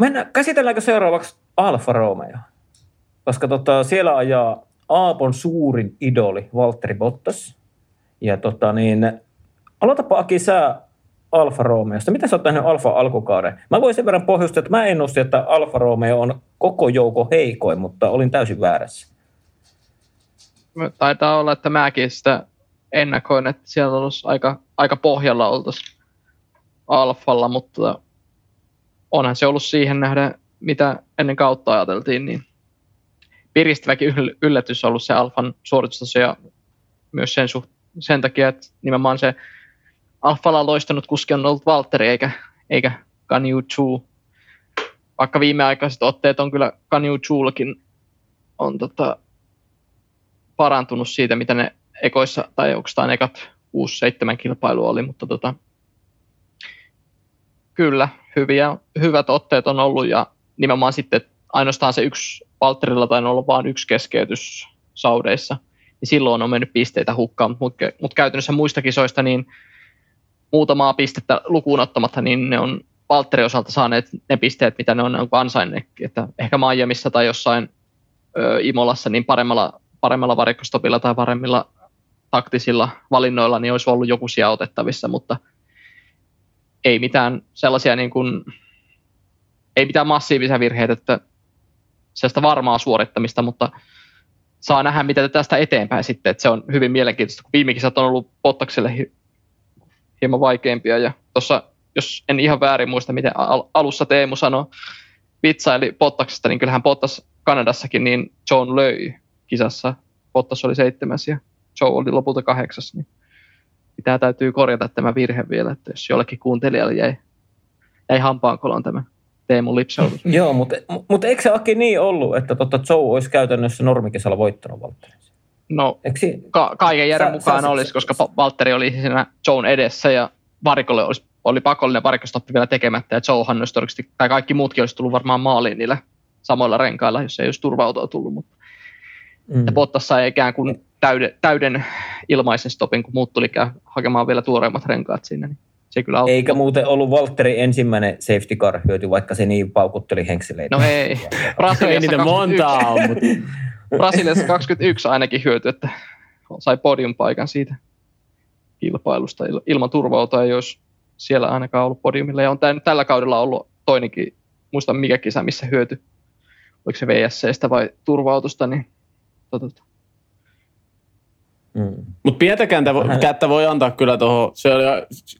mennään, käsitelläänkö seuraavaksi Alfa Romeo? koska tota, siellä ajaa Aapon suurin idoli Valtteri Bottas. Ja tota, niin, aloitapa Aki sä Alfa Romeosta. Mitä sä oot nähnyt Alfa alkukauden? Mä voin sen verran pohjustaa, että mä ennustin, että Alfa Romeo on koko joukko heikoin, mutta olin täysin väärässä. Taitaa olla, että mäkin sitä ennakoin, että siellä olisi aika, aika pohjalla oltaisiin Alfalla, mutta onhan se ollut siihen nähdä, mitä ennen kautta ajateltiin, niin piristäväkin yllätys ollut se Alfan suoritustaso ja myös sen, suht, sen takia, että nimenomaan se Alfalla loistanut kuski on ollut Valtteri eikä, eikä Ganyu Chu. Vaikka viimeaikaiset otteet on kyllä Ganyu Chullakin on tota, parantunut siitä, mitä ne ekoissa, tai oikeastaan ekat 6-7 kilpailu oli, mutta tota, kyllä, hyviä, hyvät otteet on ollut ja nimenomaan sitten ainoastaan se yksi Valtterilla tainnut olla vain yksi keskeytys saudeissa, niin silloin on mennyt pisteitä hukkaan, mutta mut käytännössä muista kisoista niin muutamaa pistettä lukuun ottamatta, niin ne on Valtterin osalta saaneet ne pisteet, mitä ne on ansainneetkin. Että ehkä Miamiissa tai jossain ö, Imolassa niin paremmalla, paremmalla varikkostopilla tai paremmilla taktisilla valinnoilla niin olisi ollut joku sija otettavissa, mutta ei mitään sellaisia niin kuin, ei mitään massiivisia virheitä, että sellaista varmaa suorittamista, mutta saa nähdä, mitä tästä eteenpäin sitten. Että se on hyvin mielenkiintoista, kun viime on ollut Pottakselle hieman vaikeampia. Ja tuossa, jos en ihan väärin muista, miten al- alussa Teemu sanoi, vitsaili Pottaksesta, niin kyllähän Pottas Kanadassakin, niin John löi kisassa. Pottas oli seitsemäs ja Joe oli lopulta kahdeksas. Niin pitää täytyy korjata tämä virhe vielä, että jos jollekin kuuntelijalle jäi, jäi hampaankoloon tämä Teemu Lipsautus. Joo, mutta, mutta eikö se Aki niin ollut, että tota Joe olisi käytännössä normikisalla voittanut Valtterin? No, si- ka- kaiken järjen mukaan sä, olisi, sä, koska sä, Valtteri oli siinä Joen edessä ja varikolle olisi, oli pakollinen varikostoppi vielä tekemättä ja Joehan olisi todennäköisesti, tai kaikki muutkin olisi tullut varmaan maaliin niillä samoilla renkailla, jos ei olisi turvautua tullut. Mutta mm. Ja Bottas sai ikään kuin täyden, täyden ilmaisen stopin, kun muut tuli hakemaan vielä tuoreimmat renkaat sinne. Niin se kyllä auttaa. Eikä muuten ollut Valtteri ensimmäinen safety car hyöty, vaikka se niin paukutteli henkseleitä. No ei. ei niitä monta on, mutta... Brasiliassa 21 ainakin hyöty, että sai podium paikan siitä kilpailusta. Il- Ilman turvautua ei olisi siellä ainakaan ollut podiumilla. Ja on tää, tällä kaudella ollut toinenkin, muista mikä kisa, missä hyöty. Oliko se VSCstä vai turvautusta, niin tota, Mm. Mutta pientä kääntä vo- Vähän- kättä voi antaa kyllä tuohon.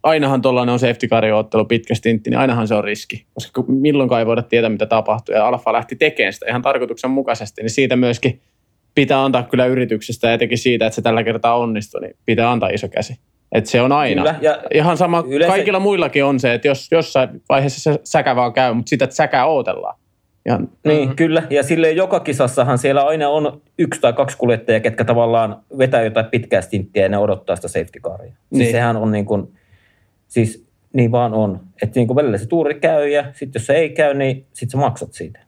Ainahan tuollainen on safety car ottelu pitkä stintti, niin ainahan se on riski. Koska milloinkaan ei voida tietää, mitä tapahtuu. Ja Alfa lähti tekemään sitä ihan tarkoituksenmukaisesti, niin siitä myöskin pitää antaa kyllä yrityksestä ja etenkin siitä, että se tällä kertaa onnistui, niin pitää antaa iso käsi. Että se on aina. Kyllä, ja Ihan sama, Yleensä- kaikilla muillakin on se, että jos jossain vaiheessa se säkä vaan käy, mutta sitä, säkää odotellaan. Ihan, Niin, Mhm. mm. kyllä. Ja silleen joka kisassahan siellä aina on yksi tai kaksi kuljettajaa, ketkä tavallaan vetää jotain pitkää stinttiä ja ne odottaa sitä safety caria. Siis Niin. sehän on niin kuin, siis niin vaan on. Että niin kuin välillä se tuuri käy ja sitten jos se ei käy, niin sitten sä maksat siitä.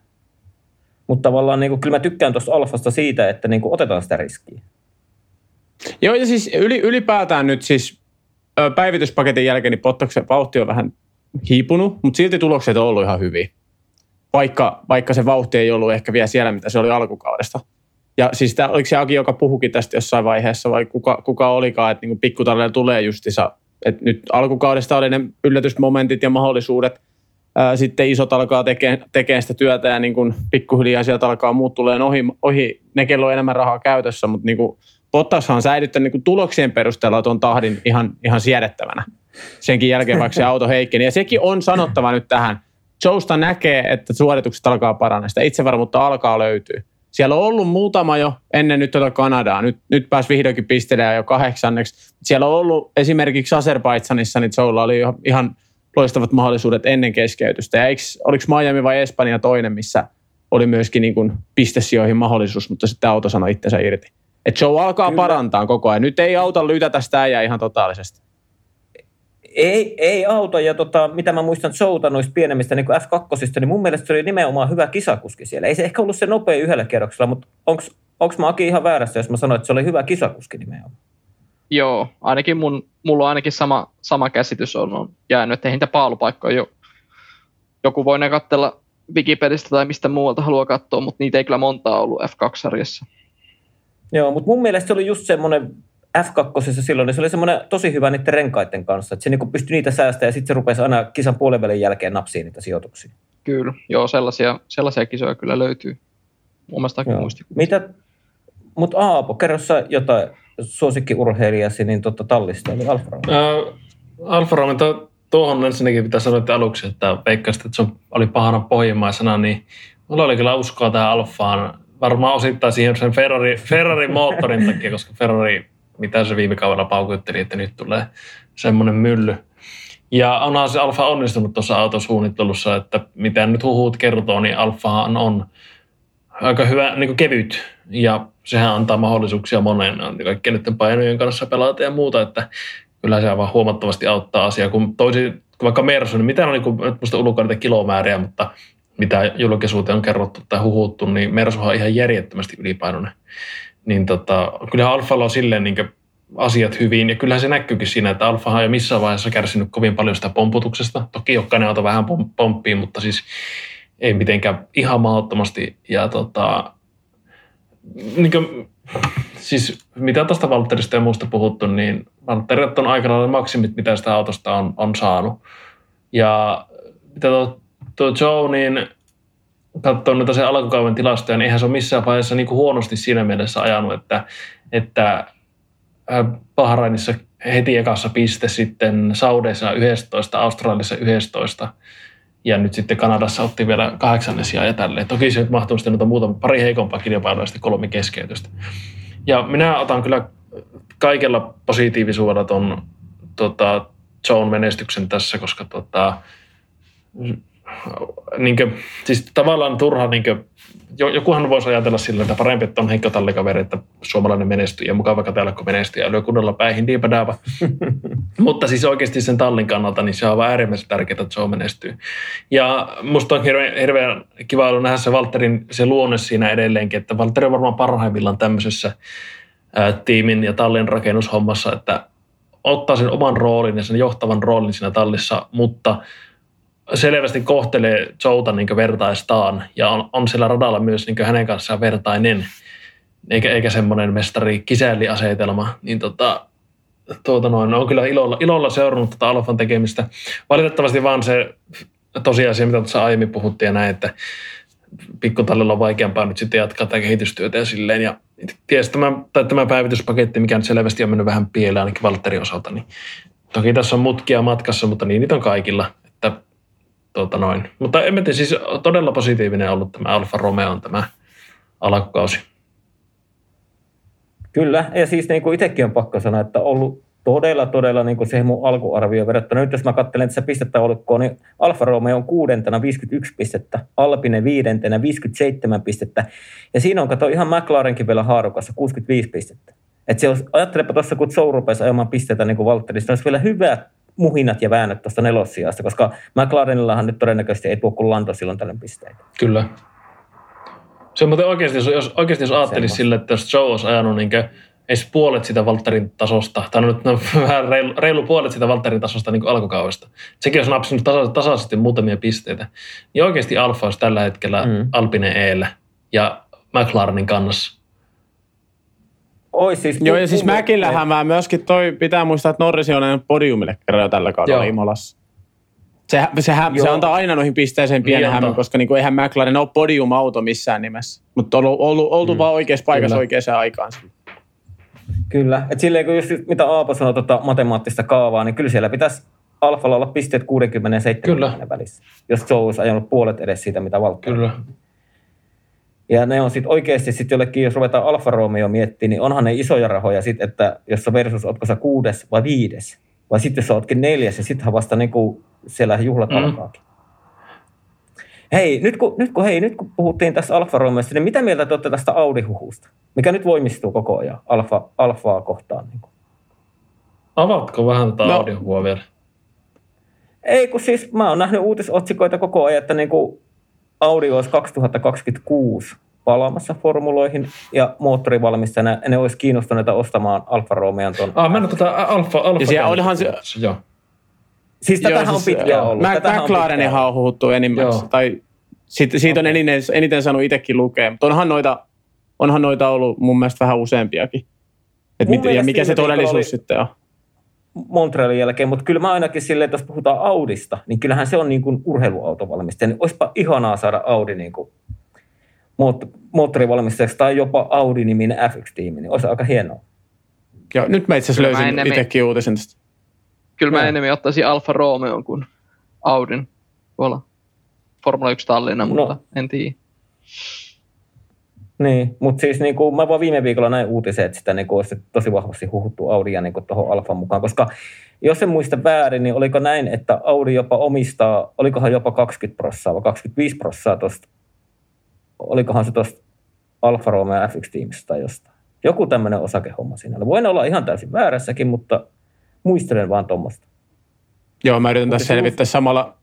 Mutta tavallaan niin kuin, kyllä mä tykkään tuosta alfasta siitä, että niin kuin otetaan sitä riskiä. Joo, ja siis yli, ylipäätään nyt siis päivityspaketin jälkeen niin Bottaksen vauhti on vähän hiipunut, mutta silti tulokset on ollut ihan hyviä. Vaikka, vaikka se vauhti ei ollut ehkä vielä siellä, mitä se oli alkukaudesta. Ja siis tää, oliko se Aki, joka puhukin tästä jossain vaiheessa, vai kuka, kuka olikaan, että niin pikkutallella tulee justissa, että nyt alkukaudesta oli ne yllätysmomentit ja mahdollisuudet, ää, sitten isot alkaa tekemään, tekemään sitä työtä ja niin kuin pikkuhiljaa sieltä alkaa muut tulee ohi, ohi, ne kello on enemmän rahaa käytössä, mutta niin kuin Bottashan on säilyttänyt niin tuloksien perusteella tuon tahdin ihan, ihan siedettävänä. Senkin jälkeen, vaikka se auto heikkeni. Ja sekin on sanottava nyt tähän. Jousta näkee, että suoritukset alkaa parantaa. Sitä itsevarmuutta alkaa löytyä. Siellä on ollut muutama jo ennen nyt tuota Kanadaa. Nyt, nyt pääsi vihdoinkin pistelemään jo kahdeksanneksi. Siellä on ollut esimerkiksi Azerbaidsanissa, niin Joulla oli ihan loistavat mahdollisuudet ennen keskeytystä. Ja eikö, oliko Miami vai Espanja toinen, missä oli myöskin niin kuin pistesijoihin mahdollisuus, mutta sitten auto sanoi itsensä irti. Et Joe alkaa Kyllä. parantaa koko ajan. Nyt ei auta lytätä sitä äijää ihan totaalisesti. Ei, ei auta, ja tota, mitä mä muistan Zouta noista pienemmistä niin kuin F2, niin mun mielestä se oli nimenomaan hyvä kisakuski siellä. Ei se ehkä ollut se nopea yhdellä kierroksella, mutta onko mä Aki ihan väärässä, jos mä sanoin, että se oli hyvä kisakuski nimenomaan? Joo, ainakin mun, mulla on ainakin sama, sama käsitys on, on jäänyt, että ei niitä paalupaikkoja jo. Joku voi ne katsella Wikipedistä tai mistä muualta haluaa katsoa, mutta niitä ei kyllä montaa ollut F2-sarjassa. Joo, mutta mun mielestä se oli just semmoinen F2 silloin, niin se oli semmoinen tosi hyvä niiden renkaiden kanssa, että se niinku pystyi niitä säästämään ja sitten se rupesi aina kisan puolen välin jälkeen napsiin niitä sijoituksia. Kyllä, joo, sellaisia, sellaisia kisoja kyllä löytyy. Mun mielestä Joo. muistikuvissa. Mitä, mutta Aapo, kerro sä jotain suosikkiurheilijasi niin totta tallista, eli Alfa Romeo. Ää, Alfa Romeo, to- tuohon ensinnäkin pitää sanoa että aluksi, että veikkasit, että se oli pahana pohjimmaisena, niin mulla oli kyllä uskoa tähän Alfaan. Varmaan osittain siihen sen Ferrari, Ferrari moottorin takia, koska Ferrari, mitä se viime kaudella paukutteli, että nyt tulee semmoinen mylly. Ja onhan se Alfa onnistunut tuossa autosuunnittelussa, että mitä nyt huhut kertoo, niin Alfahan on aika hyvä, niin kevyt. Ja sehän antaa mahdollisuuksia moneen niin kaikkien näiden painojen kanssa pelata ja muuta, että kyllä se aivan huomattavasti auttaa asiaa. Kun toisi, kun vaikka Mersu, niin mitä on, niin kuin, nyt muista ulkoa niitä kilomääriä, mutta mitä julkisuuteen on kerrottu tai huhuttu, niin Mersuhan on ihan järjettömästi ylipainoinen. Niin tota, kyllähän Alfalla on silleen niin asiat hyvin, ja kyllähän se näkyykin siinä, että Alfahan ei ole missään vaiheessa kärsinyt kovin paljon sitä pomputuksesta. Toki jokainen auto vähän pom- pomppii, mutta siis ei mitenkään ihan mahdottomasti. Ja tota, niin kuin, siis mitä tuosta Valtterista ja muusta puhuttu, niin Valtterit on aika lailla maksimit, mitä sitä autosta on, on saanut. Ja mitä tuo, tuo Joe, niin katsoo noita sen alkukauden tilastoja, niin eihän se ole missään vaiheessa niin kuin huonosti siinä mielessä ajanut, että, että Bahrainissa heti ekassa piste, sitten Saudeissa 11, Australiassa 11, ja nyt sitten Kanadassa otti vielä kahdeksannen sijaan ja tälleen. Toki se nyt mahtuu sitten noita muutama, pari heikompaa kilpailua ja sitten kolme keskeytystä. Ja minä otan kyllä kaikella positiivisuudella ton tota, Joan menestyksen tässä, koska tota, niin kuin, siis tavallaan turha, niin kuin, jokuhan voisi ajatella sillä, että parempi, että on heikko tallikaveri, että suomalainen menestyy ja mukava katsella, kun menestyy ja lyö kunnolla päihin, diipadaava. Mutta siis oikeasti sen tallin kannalta, niin se on aivan äärimmäisen tärkeää, että Joe menestyy. Ja musta on hirveän, hirveän kiva ollut nähdä se Valterin se luonne siinä edelleenkin, että Valtteri on varmaan parhaimmillaan tämmöisessä ää, tiimin ja tallin rakennushommassa, että ottaa sen oman roolin ja sen johtavan roolin siinä tallissa, mutta selvästi kohtelee Jouta niin vertaistaan ja on, on siellä radalla myös niin hänen kanssaan vertainen. eikä, eikä semmoinen mestari kisälliasetelma, niin tota, tuota noin, on kyllä ilolla, ilolla seurannut tätä Alfan tekemistä. Valitettavasti vaan se tosiasia, mitä tuossa aiemmin puhuttiin ja näin, että pikkutallilla on vaikeampaa nyt sitten jatkaa tätä kehitystyötä ja silleen. Ja ties tämä, tai tämä päivityspaketti, mikä nyt selvästi on mennyt vähän pieleen ainakin Valtterin osalta, niin toki tässä on mutkia matkassa, mutta niin niitä on kaikilla. Tuota noin. Mutta en tiedä, siis todella positiivinen ollut tämä Alfa Romeo on tämä alkukausi. Kyllä, ja siis niin kuin itsekin on pakko sanoa, että ollut todella, todella niin kuin siihen mun alkuarvioon verrattuna. Nyt jos mä katselen tässä pistettä olkoon, niin Alfa Romeo on kuudentena 51 pistettä, Alpine viidentenä 57 pistettä, ja siinä on kato ihan McLarenkin vielä haarukassa 65 pistettä. Että se olisi, ajattelepa tuossa, kun Joe rupesi ajamaan pisteitä niin kuin Valtteri, olisi vielä hyvät muhinat ja väännöt tuosta nelossijasta, koska McLarenillahan nyt todennäköisesti ei tuo kuin Lando silloin tällöin pisteitä. Kyllä. Se on oikeasti, jos, oikeasti jos ajattelisi sille, että jos Joe olisi ajanut niin edes puolet sitä Valtterin tasosta, tai no nyt no, vähän reilu, reilu puolet sitä Valtterin tasosta niin alkukaudesta. Sekin olisi napsinut tasa, tasaisesti muutamia pisteitä. Niin oikeasti Alfa olisi tällä hetkellä mm. Alpine Eellä ja McLarenin kannassa. Ois siis Joo, ja siis Mäkillähän mä myöskin toi, pitää muistaa, että Norris on podiumille kerran tällä kaudella Imolassa. Se, se, se, se antaa aina noihin pisteeseen pienen niin hämmön, koska niinku, eihän McLaren ole podium-auto missään nimessä. Mutta on ollut, ollut, oltu mm. vaan oikeassa paikassa Kyllä. oikeaan aikaan. Kyllä. Et silleen, kun just mitä Aapo sanoi tuota matemaattista kaavaa, niin kyllä siellä pitäisi Alfalla olla pisteet 60 ja 70 kyllä. välissä, jos Joe olisi ajanut puolet edes siitä, mitä Valtteri. Kyllä. Ja ne on sitten oikeasti sitten jollekin, jos ruvetaan Alfa Romeo miettimään, niin onhan ne isoja rahoja sitten, että jos sä versus, ootko sä kuudes vai viides. Vai sitten jos sä ootkin neljäs, ja sittenhän vasta niin kuin siellä juhlat mm. alkaakin. Hei nyt, kun, nyt, kun, hei, nyt kun puhuttiin tästä Alfa Romeosta, niin mitä mieltä te olette tästä Audi-huhusta? Mikä nyt voimistuu koko ajan Alfa, Alfaa kohtaan? Niin kuin? Avatko vähän tätä no. Audi-huhua vielä? Ei, kun siis mä oon nähnyt uutisotsikoita koko ajan, että niin kuin Audi olisi 2026 palaamassa formuloihin ja moottorivalmistajana ne olisi kiinnostuneita ostamaan Alfa Romeon tuon. Ah, mä en tota Alfa, Alfa ja siellä olihan se, joo. Siis tätähän Joo, siis, on pitkään ollut. Mä, McLarenihan on huhuttu enimmäkseen. Tai siitä, siitä on eniten, eniten saanut itsekin lukea. Mutta onhan noita, onhan noita ollut mun mielestä vähän useampiakin. Et mit, ja mikä se todellisuus sitten on? Montrealin jälkeen, mutta kyllä mä ainakin silleen, että jos puhutaan Audista, niin kyllähän se on niin kuin urheiluautovalmistaja. Niin olisipa ihanaa saada Audi niin kuin moottorivalmistajaksi tai jopa Audi-niminen F1-tiimi, niin olisi aika hienoa. Joo, nyt mä itse asiassa löysin itsekin uutisen tästä. Kyllä mä enemmän ottaisin Alfa Romeo kuin Audin tuolla Formula 1 tallina, no. mutta en tiedä. Niin, mutta siis niin kuin, mä vaan viime viikolla näin uutisen, että sitä niin kuin, olisi tosi vahvasti huhuttu Audia niin tuohon Alfan mukaan, koska jos en muista väärin, niin oliko näin, että Audi jopa omistaa, olikohan jopa 20 prossaa vai 25 prossaa tuosta, olikohan se tuosta Alfa Romeo FX-tiimistä tai jostain. Joku tämmöinen osakehomma siinä. Voin olla ihan täysin väärässäkin, mutta muistelen vaan tuommoista. Joo, mä yritän tässä selvittää samalla,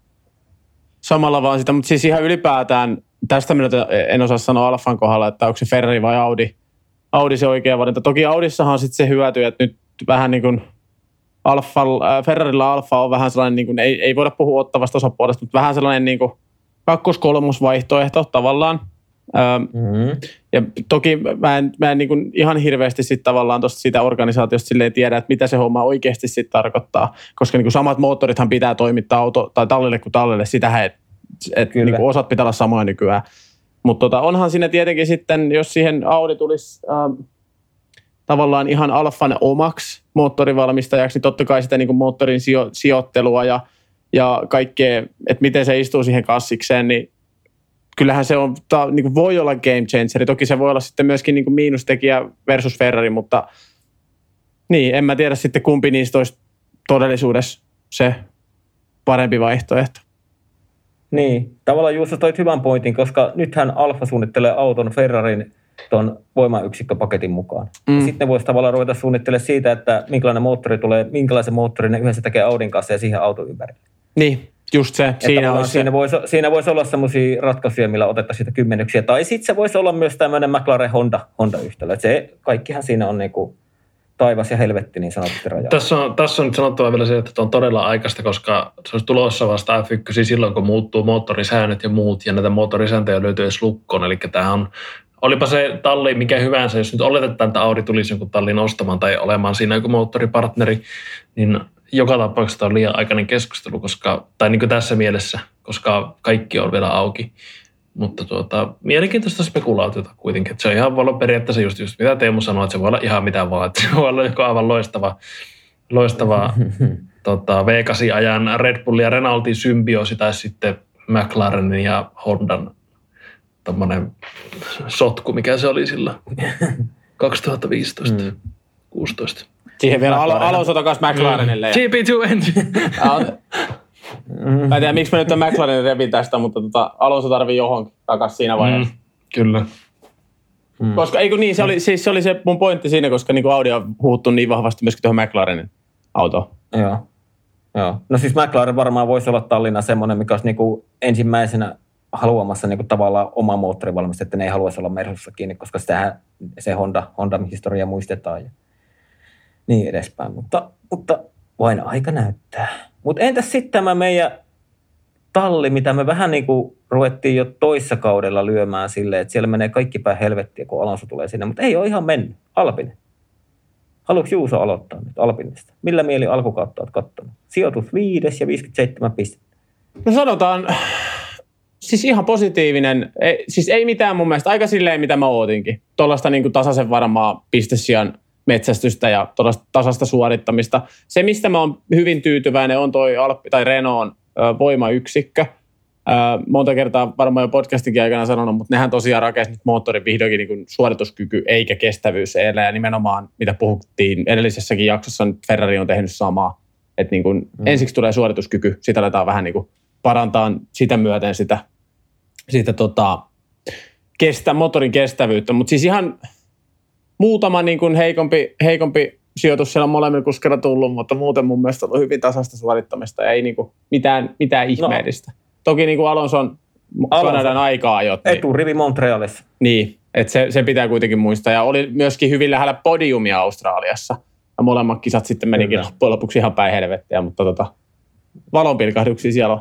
samalla vaan sitä, mutta siis ihan ylipäätään, tästä minä en osaa sanoa Alfan kohdalla, että onko se Ferrari vai Audi, Audi se oikea valinta. Toki Audissahan on sitten se hyöty, että nyt vähän niin kuin Alfa, äh, Ferrarilla Alfa on vähän sellainen, niin kuin, ei, ei voida puhua ottavasta osapuolesta, mutta vähän sellainen niin kuin kakkos-kolmosvaihtoehto tavallaan – Mm-hmm. Ja toki mä en, mä en niin kuin ihan hirveästi sit tavallaan tosta siitä organisaatiosta silleen tiedä, että mitä se homma oikeasti sit tarkoittaa, koska niin kuin samat moottorithan pitää toimittaa auto, tai tallille kuin tallille, sitähän, et niin kuin osat pitää olla samoja nykyään. Mutta tota, onhan siinä tietenkin sitten, jos siihen Audi tulisi ähm, tavallaan ihan Alfan omaksi moottorivalmistajaksi, niin totta kai sitä niin kuin moottorin sijo- sijoittelua ja, ja kaikkea, että miten se istuu siihen kassikseen, niin kyllähän se on, ta, niin kuin voi olla game changeri. Toki se voi olla sitten myöskin niin kuin miinustekijä versus Ferrari, mutta niin, en mä tiedä sitten kumpi niistä olisi todellisuudessa se parempi vaihtoehto. Niin, tavallaan Juuso toit hyvän pointin, koska nythän Alfa suunnittelee auton Ferrarin tuon voimayksikköpaketin mukaan. Mm. sitten voisi tavallaan ruveta suunnittelemaan siitä, että minkälainen moottori tulee, minkälaisen moottorin ne yhdessä tekee Audin kanssa ja siihen auton ympärille. Niin, Just se, siinä on siinä se. Voisi, siinä voisi olla sellaisia ratkaisuja, millä otettaisiin sitä kymmenyksiä. Tai sitten se voisi olla myös tämmöinen McLaren Honda, Honda-yhtälö. se, kaikkihan siinä on niinku taivas ja helvetti niin sanotusti rajaa. Tässä on, tässä on nyt sanottava vielä se, että on todella aikaista, koska se olisi tulossa vasta F1 silloin, kun muuttuu moottorisäännöt ja muut, ja näitä moottorisääntöjä löytyy edes lukkoon. Eli tämä on olipa se talli mikä hyvänsä, jos nyt oletetaan, että Audi tulisi jonkun tallin ostamaan tai olemaan siinä joku moottoripartneri, niin joka tapauksessa on liian aikainen keskustelu, koska, tai niin kuin tässä mielessä, koska kaikki on vielä auki. Mutta tuota, mielenkiintoista spekulaatiota kuitenkin. Että se on ihan voi olla periaatteessa just, just mitä Teemu sanoi, että se voi olla ihan mitä vaan. Että se voi olla joku aivan loistava, loistava tota, V8-ajan Red Bull ja Renaultin symbioosi tai sitten McLarenin ja Hondan tommonen sotku, mikä se oli sillä 2015, mm. 16. Siihen vielä alo- Alonso takaisin McLarenille. Mm. GP2 engine. Mä en tiedä, miksi mä nyt tämän McLarenin revin tästä, mutta tota, Alonso tarvii johonkin takaisin siinä vaiheessa. Mm, kyllä. Mm. Koska eikö niin, se oli, siis se oli se mun pointti siinä, koska niin Audi on huuttu niin vahvasti myöskin tuohon McLarenin autoon. Joo. Joo. No siis McLaren varmaan voisi olla Tallinna semmoinen, mikä olisi niin kuin ensimmäisenä haluamassa niin kuin tavallaan oma moottorivalmista, että ne ei haluaisi olla Mersussa kiinni, koska sitähän se Honda, Honda-historia muistetaan ja niin edespäin. Mutta, mutta vain aika näyttää. Mutta entäs sitten tämä meidän talli, mitä me vähän niin kuin ruvettiin jo toissa kaudella lyömään silleen, että siellä menee kaikki päin helvettiä, kun Alonso tulee sinne, mutta ei ole ihan mennyt. Alpine. Haluatko Juuso aloittaa nyt Alpinista? Millä mieli alkukautta olet katsonut? Sijoitus 5 ja 57 pistettä. No sanotaan, siis ihan positiivinen. Ei, siis ei mitään mun mielestä, aika silleen mitä mä ootinkin. Tuollaista niin tasaisen varmaa pistesijan metsästystä ja tasasta suorittamista. Se, mistä mä oon hyvin tyytyväinen, on toi Alppi tai Renault voimayksikkö. Monta kertaa varmaan jo podcastinkin aikana sanonut, mutta nehän tosiaan rakensi nyt moottorin vihdoinkin niin suorituskyky eikä kestävyys edellä. Ja nimenomaan, mitä puhuttiin edellisessäkin jaksossa, nyt Ferrari on tehnyt samaa. Että niin kuin mm. ensiksi tulee suorituskyky, sitä aletaan vähän niin kuin parantaa sitä myöten sitä, sitä tota, kestä, moottorin kestävyyttä. Mutta siis ihan muutama niin kuin heikompi, heikompi sijoitus siellä molemmilla kuskilla tullut, mutta muuten mun mielestä on hyvin tasasta suorittamista ja ei niin kuin mitään, mitään no. ihmeellistä. No. Toki niin kuin Alonso. Kanadan aikaa ajot. Niin, Eturivi Montrealissa. Niin, että se, se, pitää kuitenkin muistaa. Ja oli myöskin hyvin lähellä podiumia Australiassa. Ja molemmat kisat sitten menikin loppujen lopuksi ihan päin helvettiä, mutta tota, valonpilkahduksia siellä on.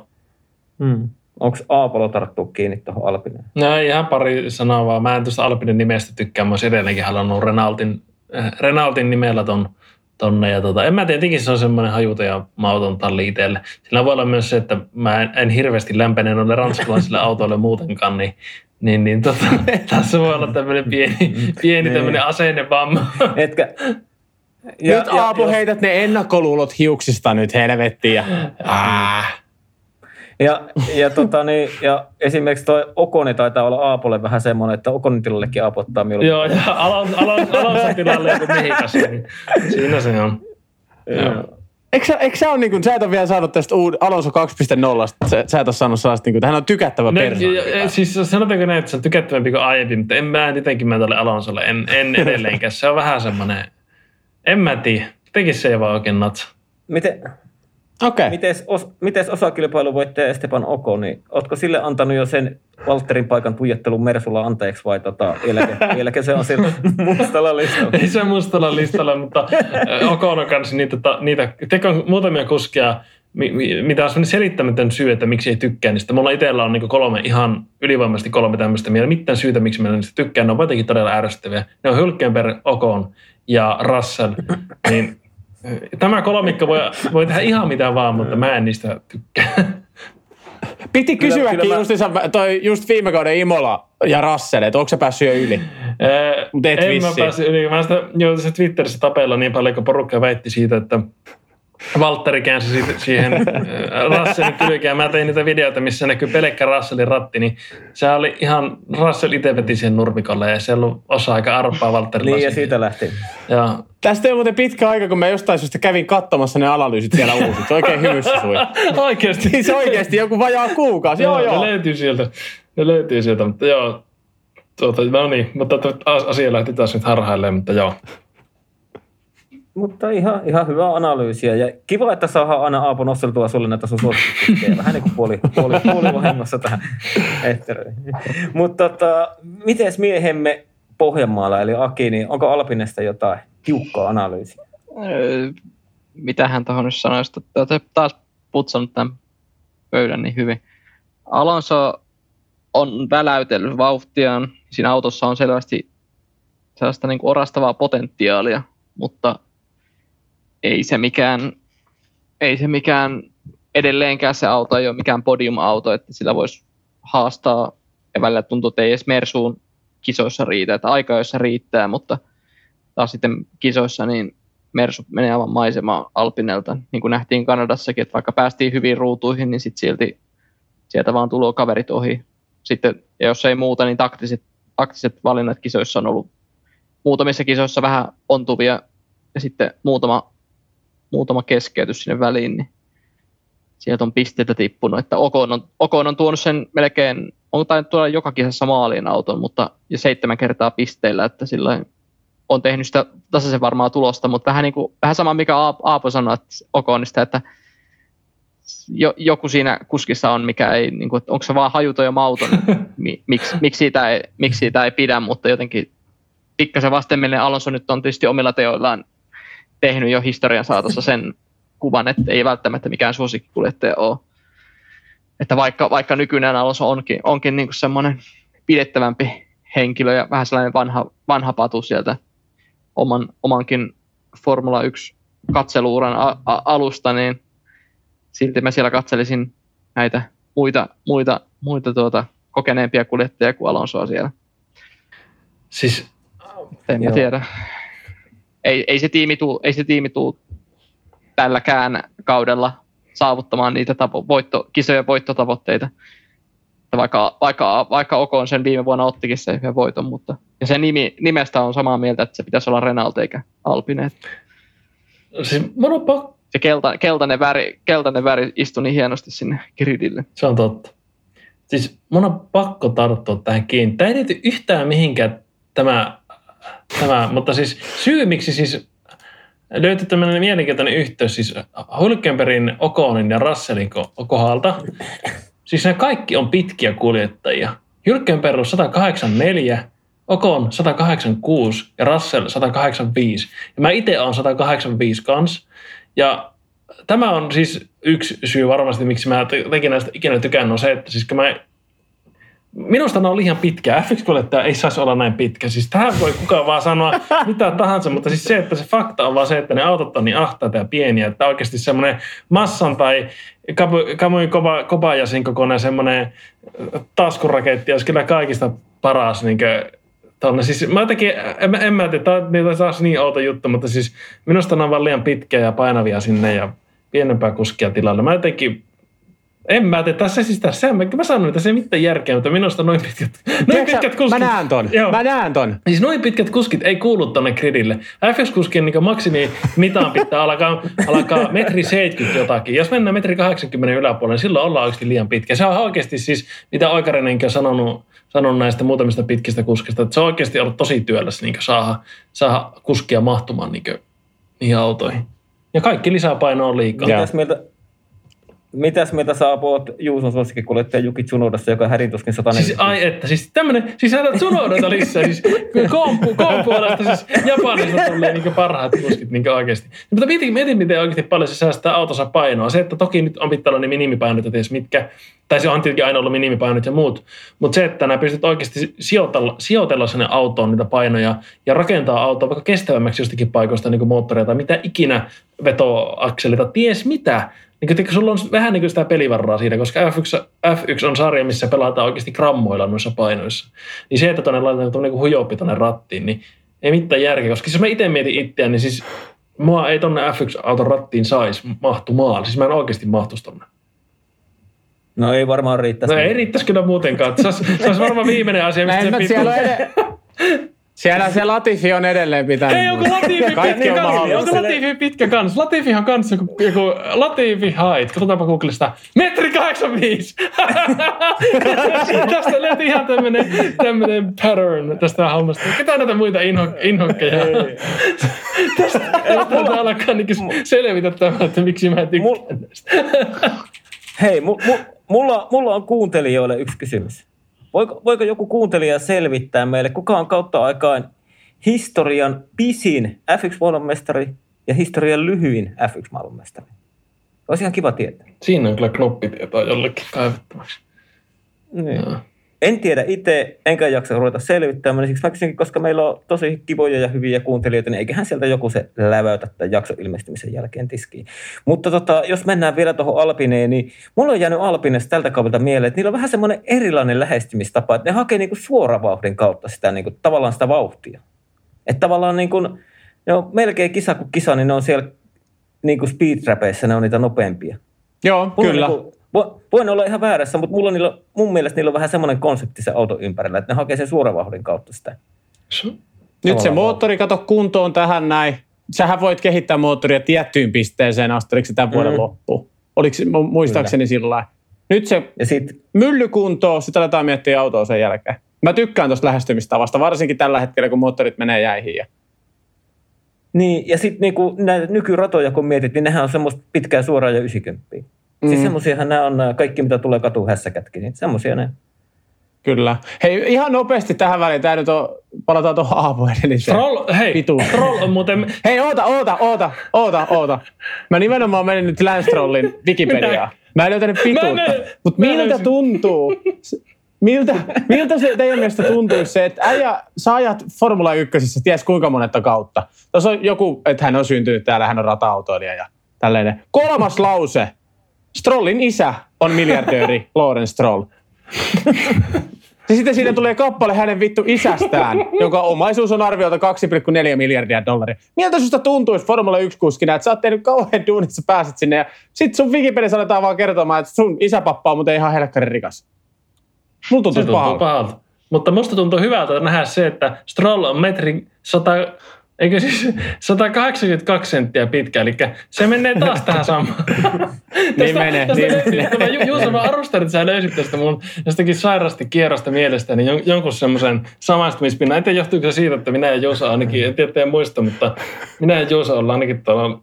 Hmm. Onko Aapolo tarttuu kiinni tuohon Alpineen? No ihan pari sanaa vaan. Mä en tuosta Alpinen nimestä tykkää. Mä olisin edelleenkin halunnut Renaultin, äh, Renaultin nimellä ton, tonne. Ja tota, en mä tietenkin se on semmoinen hajuta ja mauton talli itselle. Sillä voi olla myös se, että mä en, en hirveästi lämpene noille ranskalaisille autoille muutenkaan, niin niin, niin tota, tässä voi olla tämmöinen pieni, pieni tämmöinen niin. asennevamma. Etkä, ja, nyt Aapo ja, heität ne ennakkoluulot hiuksista nyt helvettiin. Ja, ah. Ja, ja, tota, niin, ja esimerkiksi tuo Okoni taitaa olla Aapolle vähän semmoinen, että Okonin tilallekin Aapo ottaa mieluummin. Joo, ja Alonso tilalle joku niin siinä se on. Joo. Eikö, sä, eikö sä, ole, niin kuin, sä et ole vielä saanut tästä uud, Alonso 2.0, sä, sä et ole saanut sellaista, niin kuin, että hän on tykättävä no, persoona. Siis sanotaanko näin, että se on tykättävämpi kuin aiempi, mutta en mä jotenkin mä tälle Alonsolle, en, en edelleenkään. Se on vähän semmoinen, en mä tiedä, tekisi se ei vaan oikein natsa. Miten, Okay. Mites, os, mites osakilpailuvoittaja Esteban Oko, niin ootko sille antanut jo sen Walterin paikan tuijottelun Mersulla anteeksi vai tota, vieläkö, vieläkö se on siellä mustalla listalla? Ei se mustalla listalla, mutta Okon kanssa niitä, niitä teko muutamia kuskia, mitä on sellainen selittämätön syy, että miksi ei tykkää niistä. Mulla itsellä on niin kolme, ihan ylivoimaisesti kolme tämmöistä mieltä. Mitään syytä, miksi mä niistä tykkään. Ne on jotenkin todella ärsyttäviä. Ne on Hülkenberg, Okon ja Russell. Niin Tämä kolmikko voi, voi tehdä ihan mitä vaan, mutta mä en niistä tykkää. Piti kysyäkin mä... just, toi, just viime kauden Imola ja Rassel, että onko se päässyt jo yli? Mutta et en vissiin. mä päässyt yli. Mä sitä, jo, se Twitterissä tapella niin paljon, kun porukka väitti siitä, että Valtteri käänsi siihen äh, Russellin kylkeen. Mä tein niitä videoita, missä näkyy pelkkä Russellin ratti, niin se oli ihan, Russell itse veti sen nurmikolle ja se ollut osa aika arpaa Valtterilla. niin ja siitä lähti. Ja. Tästä ei ole muuten pitkä aika, kun mä jostain syystä kävin katsomassa ne analyysit siellä uusit. Se oikein hymyssä sui. oikeasti? Niin se oikeasti joku vajaa kuukausi. joo, joo. Ne löytyy sieltä. Ne löytyy sieltä, mutta joo. Tuota, no niin, mutta asia lähti taas nyt harhailleen, mutta joo. Mutta ihan, ihan hyvä analyysiä ja kiva, että saadaan aina Aapo nosteltua sulle näitä sun suosituksia. Vähän niin kuin puoli, puoli, puoli vahingossa tähän Mutta tota, miten miehemme Pohjanmaalla eli Aki, niin onko Alpinesta jotain tiukkaa analyysiä? Öö, mitä hän tuohon nyt sanoisi, että olette taas putsannut tämän pöydän niin hyvin. Alonso on väläytellyt vauhtiaan. Siinä autossa on selvästi sellaista niin kuin orastavaa potentiaalia, mutta ei se mikään, ei se mikään edelleenkään se auto ei ole mikään podium-auto, että sillä voisi haastaa ja välillä tuntuu, että ei edes Mersuun kisoissa riitä, että aika joissa riittää, mutta taas sitten kisoissa niin Mersu menee aivan maisema Alpinelta, niin kuin nähtiin Kanadassakin, että vaikka päästiin hyviin ruutuihin, niin sitten silti sieltä vaan tulee kaverit ohi. Sitten, ja jos ei muuta, niin taktiset, taktiset valinnat kisoissa on ollut muutamissa kisoissa vähän ontuvia ja sitten muutama, muutama keskeytys sinne väliin, niin sieltä on pisteitä tippunut, että Okon on, Okon on tuonut sen melkein, on tainnut tuoda joka kisassa maaliin auton, mutta jo seitsemän kertaa pisteillä, että sillä on tehnyt sitä tasaisen varmaa tulosta, mutta vähän, niin kuin, vähän sama mikä Aapo sanoi että Okonista, että jo, joku siinä kuskissa on, mikä ei, niin kuin, että onko se vaan hajuto ja mauton, miksi, miksi, siitä ei, miksi siitä ei pidä, mutta jotenkin pikkasen vastenmielinen Alonso nyt on tietysti omilla teoillaan tehnyt jo historian saatossa sen kuvan, että ei välttämättä mikään suosikkikuljettaja ole. Että vaikka, vaikka nykyinen Alonso onkin, onkin niin kuin semmoinen pidettävämpi henkilö ja vähän sellainen vanha, vanha patu sieltä oman, omankin Formula 1 katseluuran a, a, alusta, niin silti mä siellä katselisin näitä muita, muita, muita tuota, kokeneempia kuljettajia kuin Alonsoa siellä. Siis, en mä tiedä. Ei, ei, se tiimi tuu, ei se tiimi tuu tälläkään kaudella saavuttamaan niitä tavo- voitto, kisojen voittotavoitteita. Vaikka, vaikka, vaikka Okon sen viime vuonna ottikin sen yhden voiton, mutta ja sen nimi, nimestä on samaa mieltä, että se pitäisi olla Renault eikä Alpine. siis mun on pakko... Se kelta, keltainen, väri, keltainen väri istui niin hienosti sinne gridille. Se on totta. Siis mun on pakko tarttua tähän kiinni. Tämä ei liity yhtään mihinkään tämä, tämä mutta siis syy miksi siis löytyi tämmöinen mielenkiintoinen yhteys siis Hulkenbergin, Okonin ja Russellin kohdalta. Siis ne kaikki on pitkiä kuljettajia. Hylkenberg on 184, Okon 186 ja Russell 185. Ja mä itse olen 185 kans. Ja tämä on siis yksi syy varmasti, miksi mä tekin näistä ikinä tykännyt, on se, että siis kun mä Minusta ne on liian pitkä. F1-kuljettaja ei saisi olla näin pitkä. Siis tähän voi kukaan vaan sanoa mitä tahansa, mutta siis se, että se fakta on vaan se, että ne autot on niin ahtaita ja pieniä, että oikeasti semmoinen massan tai Kamui Kobayasin kokoinen semmoinen taskuraketti olisi kyllä kaikista paras niin Tonne. Siis mä jotenkin, en, en mä tiedä, tämä on taas niin outo juttu, mutta siis minusta ne on vaan liian pitkiä ja painavia sinne ja pienempää kuskia tilalle. Mä jotenkin en mä tiedä, tässä siis tässä, mä, mä sanon, että se ei mitään järkeä, mutta minusta noin pitkät, noin Tiedätkö, pitkät kuskit. Mä näen ton, joo. mä näen ton. Siis noin pitkät kuskit ei kuulu tonne gridille. F1-kuskin niin maksimi mitaan pitää alkaa, alkaa metri 70 jotakin. Jos mennään metri 80 yläpuolelle, niin silloin ollaan oikeasti liian pitkä. Se on oikeasti siis, mitä Oikarinenkin on sanonut, sanonut näistä muutamista pitkistä kuskista, että se on oikeasti ollut tosi työläs niin saada, saada kuskia mahtumaan niin niihin autoihin. Ja kaikki lisäpaino on liikaa. Mitäs mieltä, Mitäs mieltä sä oot Juuson suosikkikuljettaja Juki Tsunoudassa, joka härintuskin 140? Siis ai että, siis tämmönen, siis hän on Tsunodata lisää, siis koompu, koompuolesta siis Japanista tulee niin parhaat kuskit niin oikeasti. Mutta mietin, mietin, miten oikeasti paljon se säästää autossa painoa. Se, että toki nyt on pitää olla ne minimipainot, ties mitkä, tai se on tietenkin aina ollut minimipainot ja muut, mutta se, että nämä pystyt oikeasti sijoitella, sijoitella sinne autoon niitä painoja ja rakentaa autoa vaikka kestävämmäksi jostakin paikoista niin kuin moottoria tai mitä ikinä vetoakselita, ties mitä, niin kun sulla on vähän niin kuin sitä pelivarraa siinä, koska F1, F1 on sarja, missä pelataan oikeasti grammoilla noissa painoissa. Niin se, että tuonne laitetaan tuonne niin hujooppi tuonne rattiin, niin ei mitään järkeä. Koska jos mä itse mietin itseään, niin siis mua ei tuonne F1-auton rattiin saisi mahtumaan. Siis mä en oikeasti mahtuisi tuonne. No ei varmaan riittäisi. No ei riittäisi kyllä muutenkaan. Se olisi, se olisi varmaan viimeinen asia, mistä se siellä Siellä se Latifi on edelleen pitänyt. Ei, onko Latifi Kaikki on mahdollista. Onko Latifi pitkä kans? Latifi on kans joku, joku Latifi height. Katsotaanpa Googlesta. Metri 85! tästä löytyi ihan tämmönen, tämmönen pattern tästä hommasta. Ketä näitä muita inho, inhokkeja? tästä, tästä alkaa niinku selvitä tämä, että miksi mä en tykkää näistä. Hei, mulla, mulla on kuuntelijoille yksi kysymys. Voiko, voiko joku kuuntelija selvittää meille, kuka on kautta aikaan historian pisin F1-maailmanmestari ja historian lyhyin F1-maailmanmestari? Olisi ihan kiva tietää. Siinä on kyllä knoppitietoa jollekin kaivettavaksi. Niin. No. En tiedä itse, enkä jaksa ruveta selvittämään. Siksi mä kysynkin, koska meillä on tosi kivoja ja hyviä kuuntelijoita, niin eiköhän sieltä joku se läväytä tämän jakson ilmestymisen jälkeen tiskiin. Mutta tota, jos mennään vielä tuohon Alpineen, niin mulla on jäänyt Alpinesta tältä kaudelta mieleen, että niillä on vähän semmoinen erilainen lähestymistapa, että ne hakee niinku suoravauhdin kautta sitä niinku, tavallaan sitä vauhtia. Että tavallaan niin kuin, ne on melkein kisa kuin kisa, niin ne on siellä niin kuin speedrapeissa, ne on niitä nopeampia. Joo, Mulla kyllä. Niin vo- voin olla ihan väärässä, mutta mulla on niillä, mun mielestä niillä on vähän semmoinen konsepti se auto ympärillä, että ne hakee sen suoravauhdin kautta sitä. Nyt se moottori kato kuntoon tähän näin. Sähän voit kehittää moottoria tiettyyn pisteeseen asti, oliko se tämän vuoden Mm. loppuun? Oliko se, mu- muistaakseni sillä lailla? Nyt se Ja sitten mylly kuntoon, sitten aletaan miettiä autoa sen jälkeen. Mä tykkään tuosta lähestymistavasta, varsinkin tällä hetkellä, kun moottorit menee jäihin. Ja... niin, ja sit niinku näitä nykyratoja kun mietit, niin nehän on semmoista pitkää suoraa ja 90. Mm. Siis Mm. semmoisiahan nämä on kaikki, mitä tulee katuhässäkätkin, niin semmoisia ne. Kyllä. Hei, ihan nopeasti tähän väliin. Tämä nyt on, palataan tuohon aamu edelliseen. Troll, hei, Vitu. Troll on muuten... Hei, oota, oota, oota, oota, oota. Mä nimenomaan menin nyt Lance Trollin Wikipediaan. Mä en löytänyt pituutta. Mutta miltä tuntuu? Miltä, miltä se teidän mielestä tuntuisi se, että äijä, sä ajat Formula 1, ties kuinka monetta kautta. Tuossa on joku, että hän on syntynyt täällä, hän on rata-autoilija ja tällainen. Kolmas lause. Strollin isä on miljardööri Lawrence Stroll. Ja sitten siinä tulee kappale hänen vittu isästään, jonka omaisuus on arviolta 2,4 miljardia dollaria. Miltä susta tuntuisi Formula 1-kuskina, että sä oot tehnyt kauhean duunit, sä pääset sinne ja sit sun Wikipediassa aletaan vaan kertomaan, että sun isäpappa on muuten ihan helkkarin rikas. Mulla tuntuisi tuntuu pahalta. pahalta. Mutta musta tuntuu hyvältä nähdä se, että Stroll on metri 100, eikö siis 182 senttiä pitkä, eli se menee taas tähän samaan. Niin menee, tästä niin löytyy- menee. Ju- Juuso, mä arvostan, että sä löysit tästä mun jostakin sairaasti kierrosta mielestäni jon- jonkun semmoisen samaistumispinnan. En tiedä, johtuuko se siitä, että minä ja Juuso ainakin, en tiedä teidän muista, mutta minä ja Juuso ollaan ainakin tuolla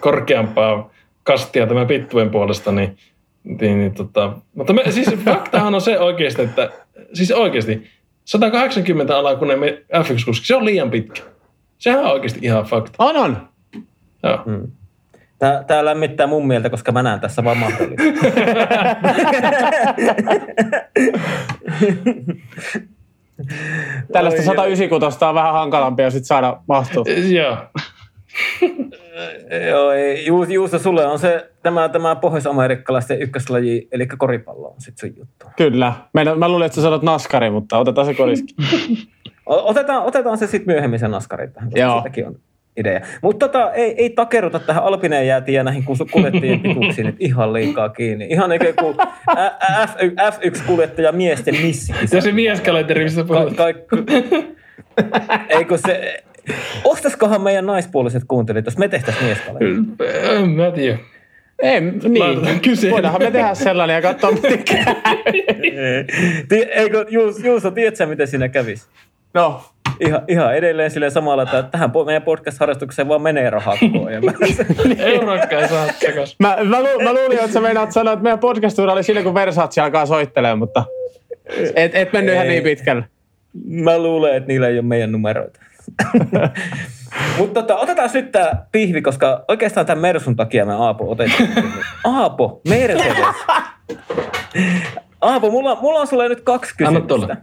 korkeampaa kastia tämän pittuen puolesta, niin, niin, niin tota, mutta me, siis faktahan on se oikeasti, että siis oikeasti 180 alakunen me- F1-kuski, se on liian pitkä. Sehän on oikeasti ihan fakta. On, on. Joo. Tää, tää lämmittää mun mieltä, koska mä näen tässä vaan mahdollista. Tällaista Oi, 196 on vähän hankalampi ja sit saada mahtua. Joo. Joo, ei, Ju- Juuso, sulle on se tämä, tämä pohjois-amerikkalaisten ykköslaji, eli koripallo on sitten sun juttu. Kyllä. Mä, mä luulin, että sä sanot naskari, mutta otetaan se koriski. Otetaan, otetaan se sitten myöhemmin se naskari tähän, koska Joo. siitäkin on idea. Mutta tota, ei, ei takeruta tähän Alpineen jäätiin ja näihin kuljettajien pituuksiin nyt ihan liikaa kiinni. Ihan niin kuin Ä- F- F1-kuljettaja miesten missikisa. Ja se mieskalenteri, mistä Ka- puhut. kaikki... Eikö se... Ostaisikohan meidän naispuoliset kuuntelijat, jos me tehtäisiin mieskalenteri? En Mä tiedä. Ei, niin. Voidaanhan me tehdä sellainen ja katsoa, miten käy. Eikö, Juus, Juuso, tiedätkö miten siinä kävisi? No, Ihan, ihan edelleen silleen samalla, että tähän meidän podcast-harrastukseen vaan menee rahaa koko ajan. Eurokka ei saa takas. Mä, mä, lu, mä luulin, että sä meinaat sanoa, että meidän podcast oli siinä, kun Versace alkaa soittelemaan, mutta et, et mennyt ihan niin pitkälle. Mä luulen, että niillä ei ole meidän numeroita. Mutta tota, otetaan nyt tämä pihvi, koska oikeastaan tämän Mersun takia me Aapo otettiin. Aapo, Mercedes. Aapo, mulla, mulla on sulle nyt kaksi Anna kysymystä.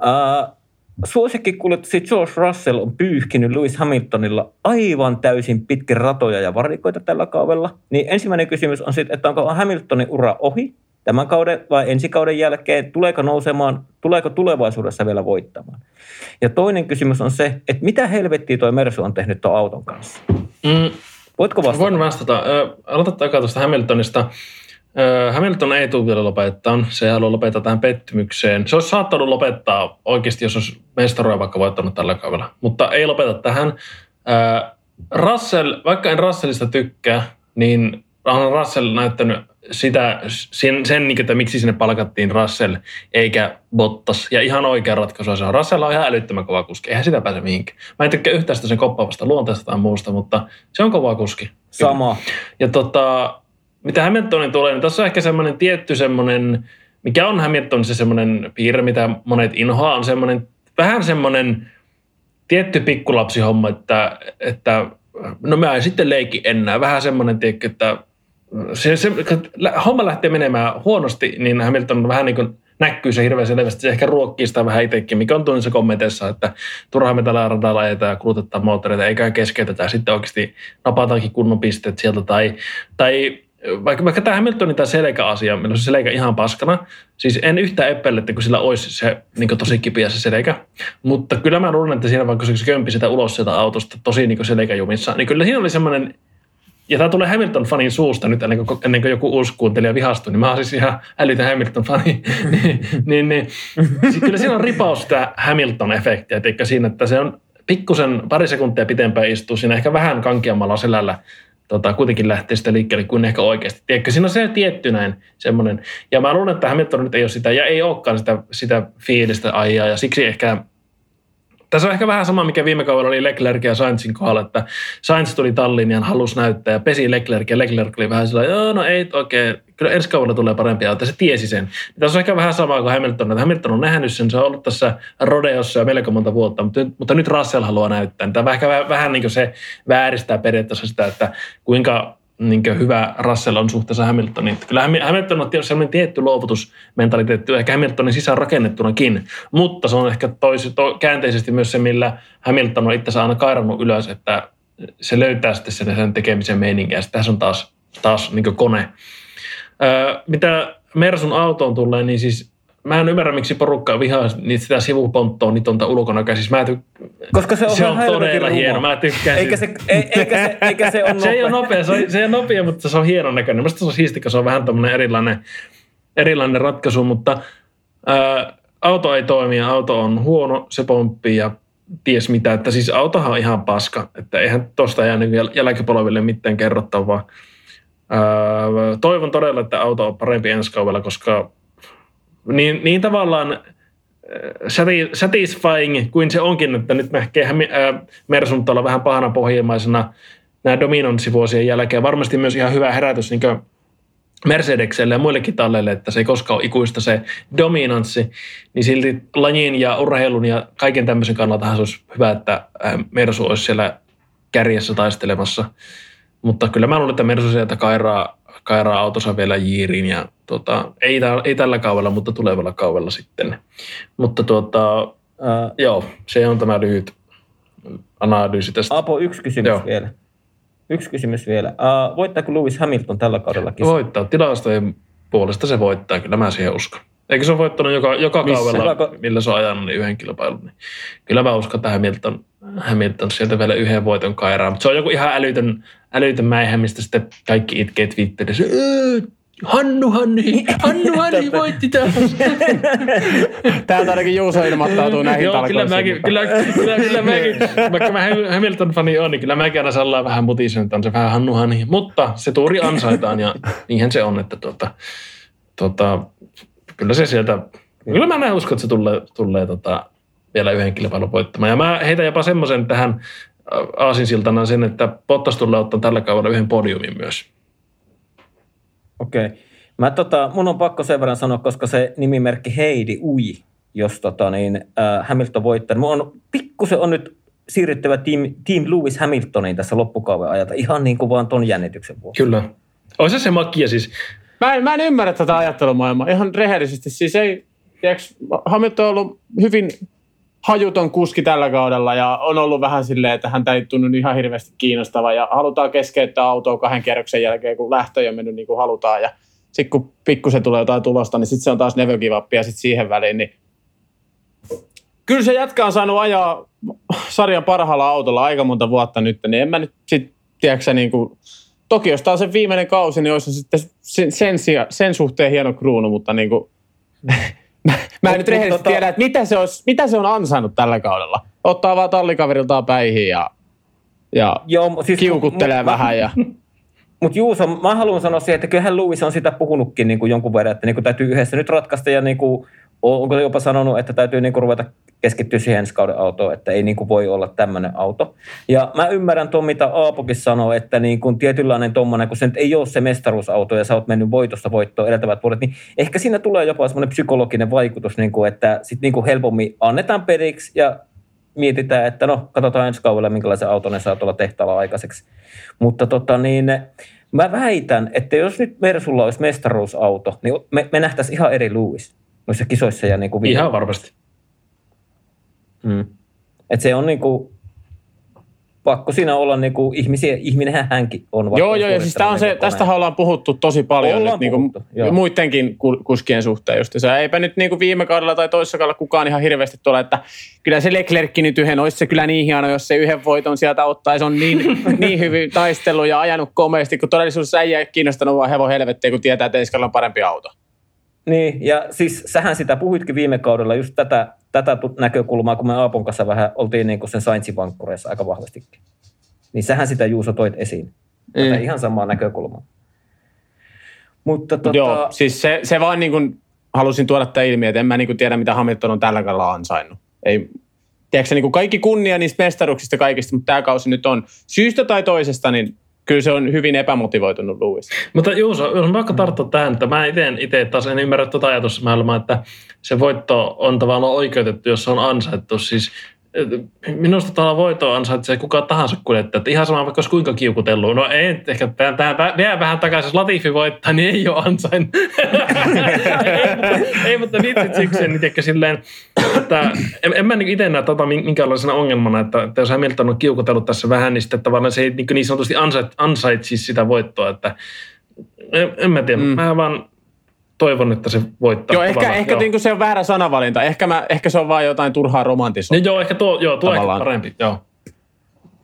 Uh, suosikkikuljettaja George Russell on pyyhkinyt Lewis Hamiltonilla aivan täysin pitkin ratoja ja varikoita tällä kaudella. Niin ensimmäinen kysymys on sitten, että onko Hamiltonin ura ohi tämän kauden vai ensi kauden jälkeen? Tuleeko nousemaan, tuleeko tulevaisuudessa vielä voittamaan? Ja toinen kysymys on se, että mitä helvettiä toi Mersu on tehnyt tuon auton kanssa? Mm, Voitko vastata? voin vastata. Aloitetaan takaa tuosta Hamiltonista. Hamilton ei tule vielä lopettaa. Se haluaa lopettaa tähän pettymykseen. Se olisi saattanut lopettaa oikeasti, jos olisi mestaruja vaikka voittanut tällä kaudella. Mutta ei lopeta tähän. Russell, vaikka en Russellista tykkää, niin on Russell näyttänyt sitä, sen, sen niin, että miksi sinne palkattiin Russell eikä Bottas. Ja ihan oikea ratkaisu se on. Russell on ihan älyttömän kova kuski. Eihän sitä pääse mihinkään. Mä en tykkää yhtään sitä sen koppaavasta luonteesta tai muusta, mutta se on kova kuski. Sama. Ja tota, mitä Hamiltonin tulee, niin tässä on ehkä semmoinen tietty semmoinen, mikä on Hamiltonissa semmoinen piirre, mitä monet inhoaa, on semmoinen, vähän semmoinen tietty pikkulapsihomma, että, että no mä en sitten leiki enää. Vähän semmoinen, tiedätkö, että se, se, kun homma lähtee menemään huonosti, niin Hamilton vähän niin kuin näkyy se hirveän selvästi. Se ehkä ruokkii sitä vähän itsekin, mikä on tunnissa kommenteissa, että turhaan me tällä radalla ajetaan ja kulutetaan moottoreita, eikä keskeytetä sitten oikeasti napataankin kunnon pisteet sieltä. Tai, tai vaikka, vaikka tämä Hamiltonin tämä selkäasia, meillä on se selkä ihan paskana. Siis en yhtään epäile, että kun sillä olisi se niin tosi kipiä se selkä. Mutta kyllä mä luulen, että siinä vaikka se kömpi sitä ulos sieltä autosta tosi niin selkäjumissa, niin kyllä siinä oli semmoinen ja tämä tulee Hamilton-fanin suusta nyt ennen kuin, ennen kuin joku uusi kuuntelija vihastui, niin mä oon siis ihan älytön Hamilton-fani. niin, niin, niin. Siis kyllä siinä on ripaus sitä Hamilton-efektiä, että siinä, että se on pikkusen pari sekuntia pitempään istuu siinä ehkä vähän kankeammalla selällä tota, kuitenkin lähtee sitä liikkeelle kuin ehkä oikeasti. Tiedätkö, siinä on se tietty näin semmoinen. Ja mä luulen, että Hamilton nyt ei ole sitä, ja ei olekaan sitä, sitä fiilistä ajaa, ja siksi ehkä tässä on ehkä vähän sama, mikä viime kaudella oli Leclerc ja Sainzin kohdalla, että Sainz tuli talliin ja halusi näyttää ja pesi Leclerc ja Leclerc oli vähän sellainen, joo no ei oikein, okay. kyllä ensi kaudella tulee parempia auto, se tiesi sen. Tässä on ehkä vähän sama kuin Hamilton, että Hamilton on nähnyt sen, se on ollut tässä rodeossa jo melko monta vuotta, mutta, mutta nyt Russell haluaa näyttää. Tämä vähän, vähän, vähän niin kuin se vääristää periaatteessa sitä, että kuinka niin hyvä Russell on suhteessa Hamiltoniin. Kyllä Hamilton on sellainen tietty luovutusmentaliteetti, ehkä Hamiltonin sisään rakennettunakin, mutta se on ehkä toisi, to, käänteisesti myös se, millä Hamilton on itse aina kairannut ylös, että se löytää sitten sen, sen tekemisen meininkiä. Sitten tässä on taas, taas niin kone. Öö, mitä Mersun autoon tulee, niin siis mä en ymmärrä, miksi porukka vihaa niitä sitä sivuponttoa nitonta ulkona käsissä. Mä tyk- Koska se on, se on todella hieno, mä tykkään eikä se, ei, eikä se, eikä se, on se ei ole nopea, se, on, se ei ole nopea, mutta se on hienon näköinen. Mielestäni se on siisti, se on vähän tämmöinen erilainen, erilainen ratkaisu, mutta ää, auto ei toimi ja auto on huono, se pomppii ja ties mitä. Että siis autohan on ihan paska, että eihän tosta jäänyt jälkipolville mitään kerrottavaa. Ää, toivon todella, että auto on parempi ensi kaudella, koska niin, niin tavallaan äh, satisfying kuin se onkin, että nyt näkee äh, Mersun tuolla vähän pahana pohjimaisena nämä dominanssivuosien jälkeen. Varmasti myös ihan hyvä herätys niin Mercedekselle ja muillekin talleille, että se ei koskaan ole ikuista se dominanssi, niin silti lajin ja urheilun ja kaiken tämmöisen kannalta olisi hyvä, että äh, Mersu olisi siellä kärjessä taistelemassa. Mutta kyllä mä luulen, että Mersu sieltä kairaa kairaa autonsa vielä jiiriin ja tota, ei, ei, tällä kaudella, mutta tulevalla kaudella sitten. Mutta tuota, uh, joo, se on tämä lyhyt analyysi tästä. Apo, yksi kysymys joo. vielä. Yksi kysymys vielä. Uh, voittaako Lewis Hamilton tällä kaudella kisa? Voittaa. Tilastojen puolesta se voittaa, kyllä mä siihen uskon. Eikö se ole voittanut joka, joka kaudella, millä se on ajanut niin yhden kilpailun? Niin kyllä mä uskon, että Hamilton, Hamilton sieltä vielä yhden voiton kairaa. Mutta se on joku ihan älytön, älytön mäihä, mistä sitten kaikki itkee Twitterissä. Hannu Hanni, Hannu Hanni voitti taas. Täältä ainakin Juuso ilmoittautuu näihin Joo, kyllä mäkin, kyllä, kyllä, kyllä mäkin, vaikka mä Hamilton-fani on, niin kyllä mäkin aina sellainen vähän mutisen, että on se vähän Hannu Hanni. Mutta se tuuri ansaitaan ja niinhän se on, että tuota, tuota, kyllä se sieltä, kyllä mä näin uskon, että se tulee, tulee tota, vielä yhden kilpailun voittamaan. Ja mä heitän jopa semmoisen tähän aasinsiltana sen, että Bottas tulee ottaa tällä kaudella yhden podiumin myös. Okei. Okay. Mä tota, mun on pakko sen verran sanoa, koska se nimimerkki Heidi Ui, jos tota, niin, äh, Hamilton voittaa. Mun on pikkusen on nyt siirryttävä Team, Team Lewis Hamiltoniin tässä loppukauden ajata, ihan niin kuin vaan ton jännityksen vuoksi. Kyllä. Olisi se makia siis. Mä en, mä en ymmärrä tätä ajattelumaailmaa. Ihan rehellisesti. Siis ei, tiiäks, Hamilton on ollut hyvin hajuton kuski tällä kaudella ja on ollut vähän silleen, että hän ei tunnu ihan hirveästi kiinnostava ja halutaan keskeyttää autoa kahden kierroksen jälkeen, kun lähtö ole mennyt niin kuin halutaan ja sitten kun pikkusen tulee jotain tulosta, niin sitten se on taas never give up ja sitten siihen väliin, niin kyllä se jätkä on saanut ajaa sarjan parhaalla autolla aika monta vuotta nyt, niin en mä nyt sitten, tiedätkö niin kuin, toki jos tämä on se viimeinen kausi, niin olisi sitten sen, sen, sen suhteen hieno kruunu, mutta niin kuin, Mä en nyt rehellisesti tota... tiedä, että mitä se, olisi, mitä se on ansainnut tällä kaudella. Ottaa vaan tallikaveriltaan päihin ja, ja Joo, siis, kiukuttelee m- vähän. Ja... Mutta Juuso, mä haluan sanoa siihen, että kyllähän Louis on sitä puhunutkin niin kuin jonkun verran, että niin kuin täytyy yhdessä nyt ratkaista ja niin kuin, onko jopa sanonut, että täytyy niin kuin ruveta keskittyä siihen ensi kauden autoon, että ei niin kuin voi olla tämmöinen auto. Ja mä ymmärrän tuon, mitä Aapokin sanoi, että niin kuin tietynlainen tuommoinen, kun se nyt ei ole se mestaruusauto ja sä oot mennyt voitosta voittoon edeltävät vuodet, niin ehkä siinä tulee jopa semmoinen psykologinen vaikutus, niin kuin, että sitten niin kuin helpommin annetaan periksi ja mietitään, että no, katsotaan ensi kaudella, minkälaisen auton ne saa tuolla tehtaalla aikaiseksi. Mutta tota niin, mä väitän, että jos nyt Mersulla olisi mestaruusauto, niin me, me nähtäisiin ihan eri Lewis. noissa kisoissa ja niin kuin Ihan varmasti. Mm. Et se on niinku, pakko siinä olla niinku ihmisiä, ihminenhän hänkin on. Joo, joo, ja siis tää on se, niinku tästähän ollaan puhuttu tosi paljon Ollaan nyt niinku puhuttu, joo. muidenkin ku- kuskien suhteen just. Se eipä nyt niinku viime kaudella tai toisessa kaudella kukaan ihan hirveästi tuolla, että kyllä se Leclerc nyt yhden, olisi se kyllä niin hieno, jos se yhden voiton sieltä ottaa, se on niin, niin hyvin taistellut ja ajanut komeasti, kun todellisuudessa ei jää kiinnostanut vaan hevon helvettiä, kun tietää, että ensi on parempi auto. Niin, ja siis sähän sitä puhuitkin viime kaudella, just tätä, tätä tu- näkökulmaa, kun me Aapon kanssa vähän oltiin niin kuin sen Saintsin vankkureissa aika vahvastikin. Niin sähän sitä Juuso toit esiin. Tätä Mm. ihan samaa näkökulmaa. Mutta tota, Joo, siis se, se vaan niin kuin halusin tuoda tämä ilmi, että en mä niin kuin tiedä, mitä Hamilton on tällä kaudella ansainnut. Ei, tiedätkö, niin kuin kaikki kunnia niistä mestaruuksista kaikista, mutta tämä kausi nyt on syystä tai toisesta, niin kyllä se on hyvin epämotivoitunut Lewis. Mutta Juuso, jos on pakko tarttua tähän, että mä itse taas en ymmärrä tuota ajatusmaailmaa, että se voitto on tavallaan oikeutettu, jos se on ansaittu. Siis eh, minusta tällä voitto ansaitsee kuka tahansa kuljettaja. Että ihan sama vaikka olisi kuinka kiukutellut. No ei, ehkä tähän, tähän vielä vähän takaisin, jos Latifi voittaa, niin ei ole ansainnut. ei, mutta, ei, mutta vitsit siksi, niin tiedätkö, silleen, että en, en mä niin itse näe tota min- minkäänlaisena ongelmana, että, että jos Hamilton on kiukutellut tässä vähän, niin sitten tavallaan se ei niin, niin sanotusti ansait, ansaitsisi sitä voittoa, että en, en mä tiedä, mm. mä vaan toivon, että se voittaa. Joo, ehkä, tavallaan, ehkä niin kuin se on väärä sanavalinta. Ehkä, mä, ehkä se on vaan jotain turhaa romantisointia. Niin joo, ehkä tuo, joo, tuo ehkä parempi, joo.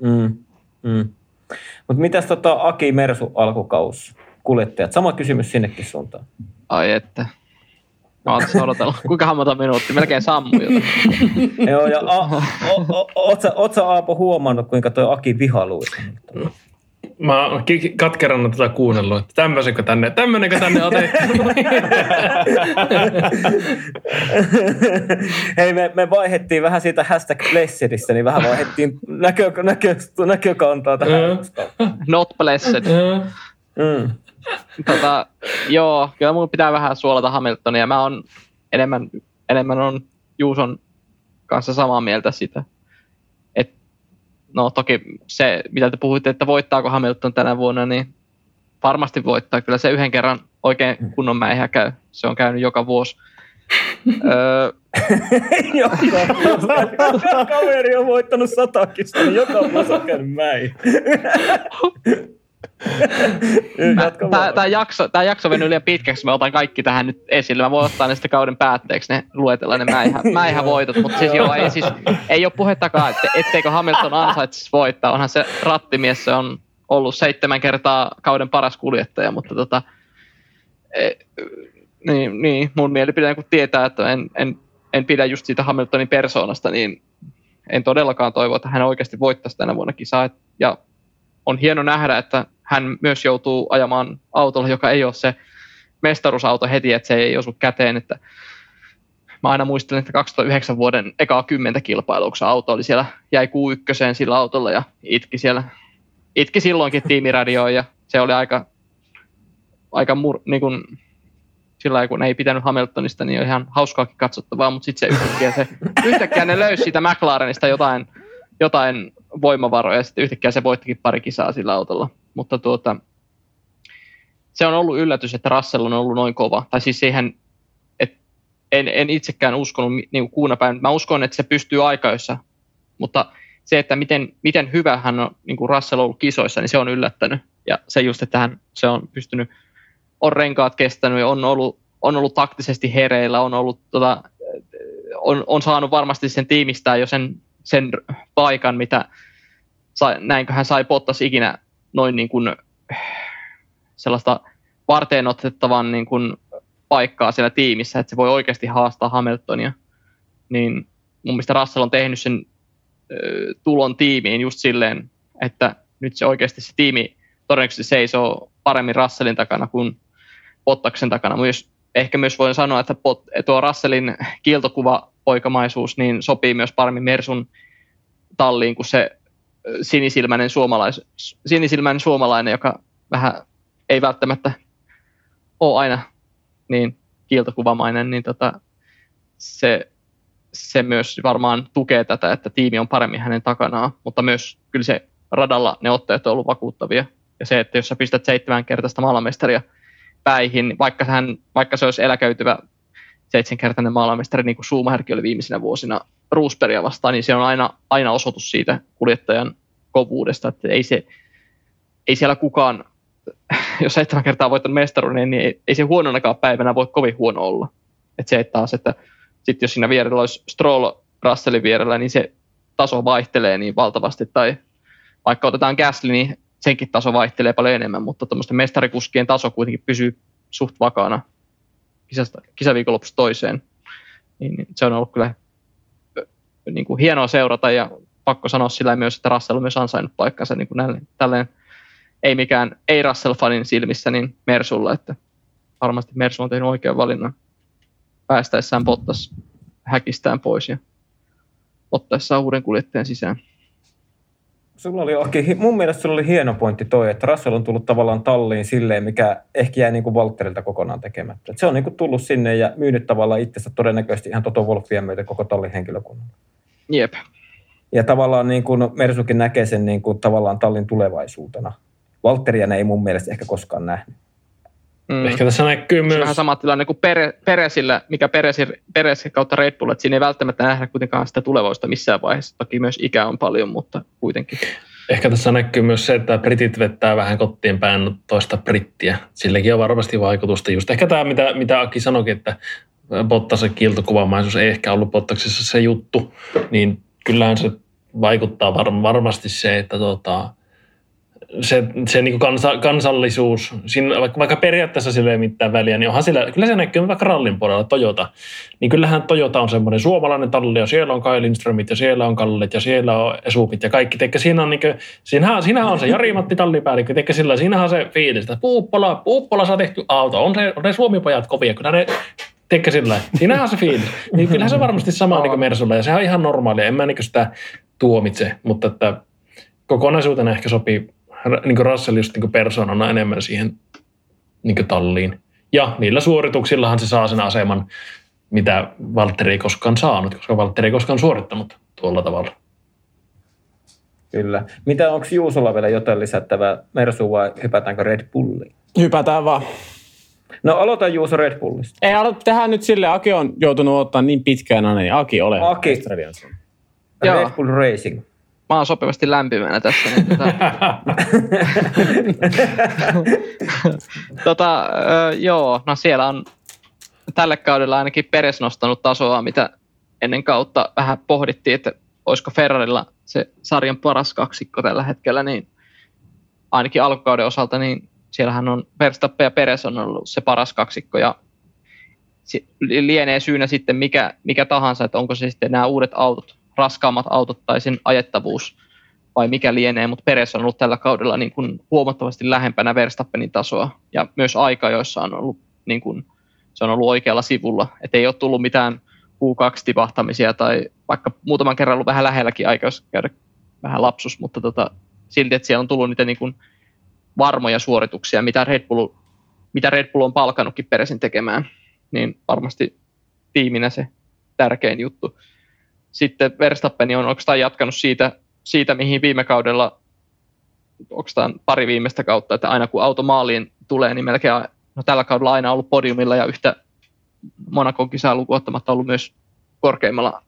Mm, mm. Mutta mitäs tota Aki Mersu alkukaus kuljettajat? Sama kysymys sinnekin suuntaan. Ai että. Mä oon tässä odotellut. Kuinkahan monta minuuttia? Melkein sammu. Joo, ja a, o, o, oot, sä, oot sä Aapo huomannut, kuinka toi Aki Hamiltonia? Mä oon katkerana tätä kuunnellut, että tämmöisenkö tänne, tämmöinenkö tänne otettu. Hei, me, me vaihettiin vähän siitä hashtag blessedistä, niin vähän vaihettiin näkö, näkö, näkökantaa tähän. Not blessed. Joo. Mm. Tota, joo, kyllä mun pitää vähän suolata Hamiltonia. Mä on enemmän, enemmän on Juuson kanssa samaa mieltä sitä. No toki se, mitä te puhuitte, että voittaako Hamilton tänä vuonna, niin varmasti voittaa. Kyllä se yhden kerran oikein kunnon mäihä käy. Se on käynyt joka vuosi. öö, joka. Kaveri on voittanut satakista, niin joka vuosi on käynyt mäin. Tämä jakso, tää jakso venyy liian pitkäksi, mä otan kaikki tähän nyt esille. Mä voin ottaa ne sitten kauden päätteeksi, ne luetella ne mäihä, mäihävoitot, mutta siis joo, ei, siis, ei ole puhettakaan, että etteikö Hamilton ansaitsisi voittaa. Onhan se rattimies, se on ollut seitsemän kertaa kauden paras kuljettaja, mutta tota, e, niin, niin, mun mielipide, kun tietää, että en, en, en pidä just siitä Hamiltonin persoonasta, niin en todellakaan toivo, että hän oikeasti voittaisi tänä vuonna kisaa. Ja on hieno nähdä, että hän myös joutuu ajamaan autolla, joka ei ole se mestaruusauto heti, että se ei osu käteen. Että mä aina muistelen, että 2009 vuoden ekaa kymmentä se auto oli siellä, jäi Q1 sillä autolla ja itki siellä, itki silloinkin tiimiradioon ja se oli aika, aika mur, niin kuin, sillä lailla, kun ei pitänyt Hamiltonista, niin on ihan hauskaakin katsottavaa, mutta sitten se yhtäkkiä, se yhtäkkiä ne löysi siitä McLarenista jotain, jotain voimavaroja ja sitten yhtäkkiä se voittikin pari kisaa sillä autolla. Mutta tuota, se on ollut yllätys, että Russell on ollut noin kova. Tai siis siihen, että en, en itsekään uskonut niin kuunapäin. Mä uskon, että se pystyy aikaissa, mutta se, että miten, miten hyvä hän on niin kuin Russell ollut kisoissa, niin se on yllättänyt. Ja se just, että hän se on pystynyt, on renkaat kestänyt ja on ollut, on ollut taktisesti hereillä, on, ollut, tota, on, on saanut varmasti sen tiimistää jo sen, sen paikan, mitä sai, näinkö hän sai Bottas ikinä noin niin kuin sellaista varteen otettavan niin kuin paikkaa siellä tiimissä, että se voi oikeasti haastaa Hamiltonia. Niin mun mielestä Russell on tehnyt sen tulon tiimiin just silleen, että nyt se oikeasti se tiimi todennäköisesti seisoo paremmin Russellin takana kuin Bottaksen takana. Myös, ehkä myös voin sanoa, että Bot, tuo Russellin kiiltokuva poikamaisuus niin sopii myös paremmin Mersun talliin kuin se sinisilmäinen, suomalais, sinisilmäinen suomalainen, joka vähän ei välttämättä ole aina niin kiiltokuvamainen, niin tota, se, se myös varmaan tukee tätä, että tiimi on paremmin hänen takanaan, mutta myös kyllä se radalla ne otteet on ollut vakuuttavia. Ja se, että jos sä pistät seitsemän kertaista maailmanmestaria päihin, vaikka, hän, vaikka se olisi eläköityvä seitsemänkertainen maailmanmestari, niin kuin Schumacherkin oli viimeisinä vuosina Roosbergia vastaan, niin se on aina, aina osoitus siitä kuljettajan kovuudesta, että ei, se, ei siellä kukaan, jos seitsemän kertaa voittanut mestaruuden, niin ei, ei se huononakaan päivänä voi kovin huono olla. Että se, että taas, että sitten jos siinä vierellä olisi Stroll Russellin vierellä, niin se taso vaihtelee niin valtavasti, tai vaikka otetaan Gasly, niin senkin taso vaihtelee paljon enemmän, mutta tuommoisten mestarikuskien taso kuitenkin pysyy suht vakaana kisasta, kisaviikonlopusta toiseen. Niin, niin se on ollut kyllä niin kuin hienoa seurata ja pakko sanoa sillä myös, että Russell on myös ansainnut paikkansa niin kuin näille, ei mikään, ei Russell-fanin silmissä, niin Mersulla, että varmasti Mersu on tehnyt oikean valinnan päästäessään Bottas häkistään pois ja ottaessaan uuden kuljettajan sisään. Sulla oli Aki, mun mielestä sulla oli hieno pointti toi, että Russell on tullut tavallaan talliin silleen, mikä ehkä jäi niin kuin Valtterilta kokonaan tekemättä. Et se on niin kuin tullut sinne ja myynyt tavallaan itsensä todennäköisesti ihan Toto Wolffia myötä koko tallin henkilökunnan. Jep. Ja tavallaan niin kuin Mersukin näkee sen niin kuin tavallaan tallin tulevaisuutena. Valtteria ne ei mun mielestä ehkä koskaan nähnyt. Mm. Ehkä tässä näkyy Se on myös... vähän sama tilanne kuin Pere, Peresillä, mikä Peresin, Peresin kautta Red Bull, että siinä ei välttämättä nähdä kuitenkaan sitä tulevaisuutta missään vaiheessa. Toki myös ikä on paljon, mutta kuitenkin. Ehkä tässä näkyy myös se, että britit vettää vähän kotiin päin toista brittiä. Silläkin on varmasti vaikutusta. Just ehkä tämä, mitä, mitä Aki sanoikin, että Bottasen kiiltokuvamaisuus ei ehkä ollut Bottaksessa se juttu, niin kyllähän se vaikuttaa var, varmasti se, että tota, se, se niin kuin kansa, kansallisuus, siinä, vaikka, vaikka periaatteessa sillä ei mitään väliä, niin onhan sillä, kyllä se näkyy vaikka rallin puolella Toyota, niin kyllähän Toyota on semmoinen suomalainen talli, ja siellä on Kai Lindströmit, ja siellä on Kallet, ja siellä on Esupit, ja kaikki, teikö siinä on, niin kuin, siinähän, siinähän on se Jari-Matti tallipäällikkö, teikö sillä, siinähän on se fiilis, että Puuppola, Puuppola saa tehty auto, on, se, on ne Suomi-pojat kovia, kyllä ne Teikö sillä Siinähän on se fiilis. Niin kyllähän se varmasti sama niin kuin Mersulla, ja se on ihan normaalia. En mä niin sitä tuomitse, mutta että kokonaisuutena ehkä sopii niin kuin Russell just niin kuin persoonana enemmän siihen niin kuin talliin. Ja niillä suorituksillahan se saa sen aseman, mitä Valtteri ei koskaan saanut, koska Valtteri ei koskaan suorittanut tuolla tavalla. Kyllä. Mitä onko Juusolla vielä jotain lisättävää Mersu vai hypätäänkö Red Bulliin? Hypätään vaan. No aloita Juuso Red Bullista. Ei alo tehdä nyt sille, Aki on joutunut ottaa niin pitkään aina, niin Aki ole. Aki. Joo. Red Bull Racing. Mä oon sopivasti lämpimänä tässä. Niin tota, tota, joo, no siellä on tälle kaudella ainakin Peres nostanut tasoa, mitä ennen kautta vähän pohdittiin, että olisiko Ferrarilla se sarjan paras kaksikko tällä hetkellä, niin ainakin alkukauden osalta, niin siellähän on Verstappen ja Peres on ollut se paras kaksikko, ja lienee syynä sitten mikä, mikä tahansa, että onko se sitten nämä uudet autot, raskaammat autot tai sen ajettavuus, vai mikä lienee, mutta Peres on ollut tällä kaudella niin kuin huomattavasti lähempänä Verstappenin tasoa, ja myös aika, joissa on ollut, niin kuin, se on ollut oikealla sivulla, että ei ole tullut mitään Q2-tipahtamisia, tai vaikka muutaman kerran ollut vähän lähelläkin aika, jos käydä vähän lapsus, mutta tota, silti, että siellä on tullut niitä niin kuin varmoja suorituksia, mitä Red, Bull, mitä Red Bull on palkannutkin Peresin tekemään, niin varmasti tiiminä se tärkein juttu. Sitten Verstappen on oikeastaan jatkanut siitä, siitä, mihin viime kaudella, oikeastaan pari viimeistä kautta, että aina kun auto maaliin tulee, niin melkein no tällä kaudella aina ollut podiumilla ja yhtä Monakon kisaa lukuun ottamatta ollut myös korkeimmalla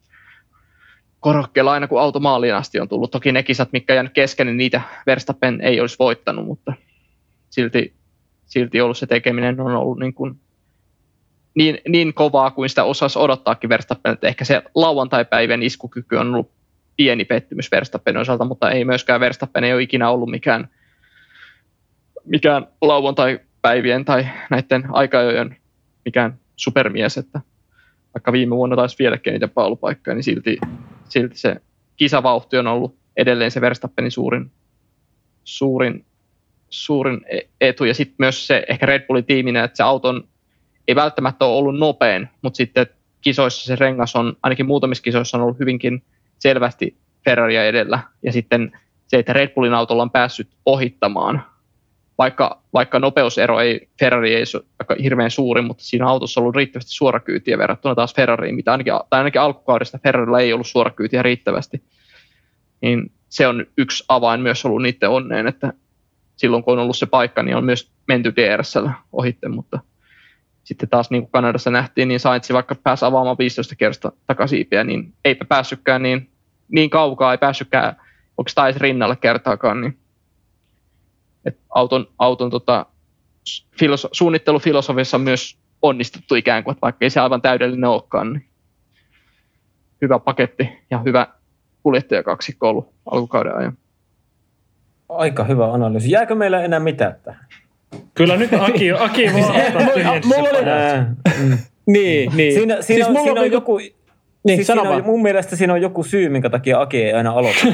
korokkeella aina kun auto maaliin asti on tullut. Toki ne kisat, mitkä jäänyt kesken, niin niitä Verstappen ei olisi voittanut, mutta silti, silti ollut se tekeminen on ollut niin, kuin niin, niin kovaa kuin sitä osasi odottaakin Verstappen, että ehkä se lauantai-päivän iskukyky on ollut pieni pettymys Verstappenin osalta, mutta ei myöskään Verstappen ei ole ikinä ollut mikään, mikään lauantai-päivien tai näiden aikajojen mikään supermies, että vaikka viime vuonna taisi vieläkin niitä paalupaikkoja, niin silti, silti se kisavauhti on ollut edelleen se Verstappenin suurin, suurin, suurin e- etu. Ja sitten myös se ehkä Red Bullin tiiminä, että se auton ei välttämättä ole ollut nopein, mutta sitten kisoissa se rengas on, ainakin muutamissa kisoissa on ollut hyvinkin selvästi Ferraria edellä. Ja sitten se, että Red Bullin autolla on päässyt ohittamaan vaikka, vaikka nopeusero ei Ferrari ei ole hirveän suuri, mutta siinä autossa on ollut riittävästi suorakyytiä verrattuna taas Ferrariin, mitä ainakin, tai ainakin alkukaudesta Ferrarilla ei ollut suorakyytiä riittävästi. Niin se on yksi avain myös ollut niiden onneen, että silloin kun on ollut se paikka, niin on myös menty DRSllä ohitte, mutta sitten taas niin kuin Kanadassa nähtiin, niin Sainz vaikka pääsi avaamaan 15 kertaa takasiipiä, niin eipä päässytkään niin, niin kaukaa, ei päässytkään oikeastaan edes rinnalle kertaakaan, niin et auton, auton tota, filoso- suunnittelufilosofiassa on myös onnistuttu ikään kuin, vaikka ei se aivan täydellinen olekaan, niin hyvä paketti ja hyvä kuljettajakaksikko ollut alkukauden ajan. Aika hyvä analyysi. Jääkö meillä enää mitään tähän? Kyllä nyt Aki, Aki voi ottaa tyhjensä mulla oli- pajatson. Niin, niin. Siinä, siinä, siis on, mulla siinä on on joku... Niin, siis siinä on, vaan. mun mielestä siinä on joku syy, minkä takia Aki ei aina aloita.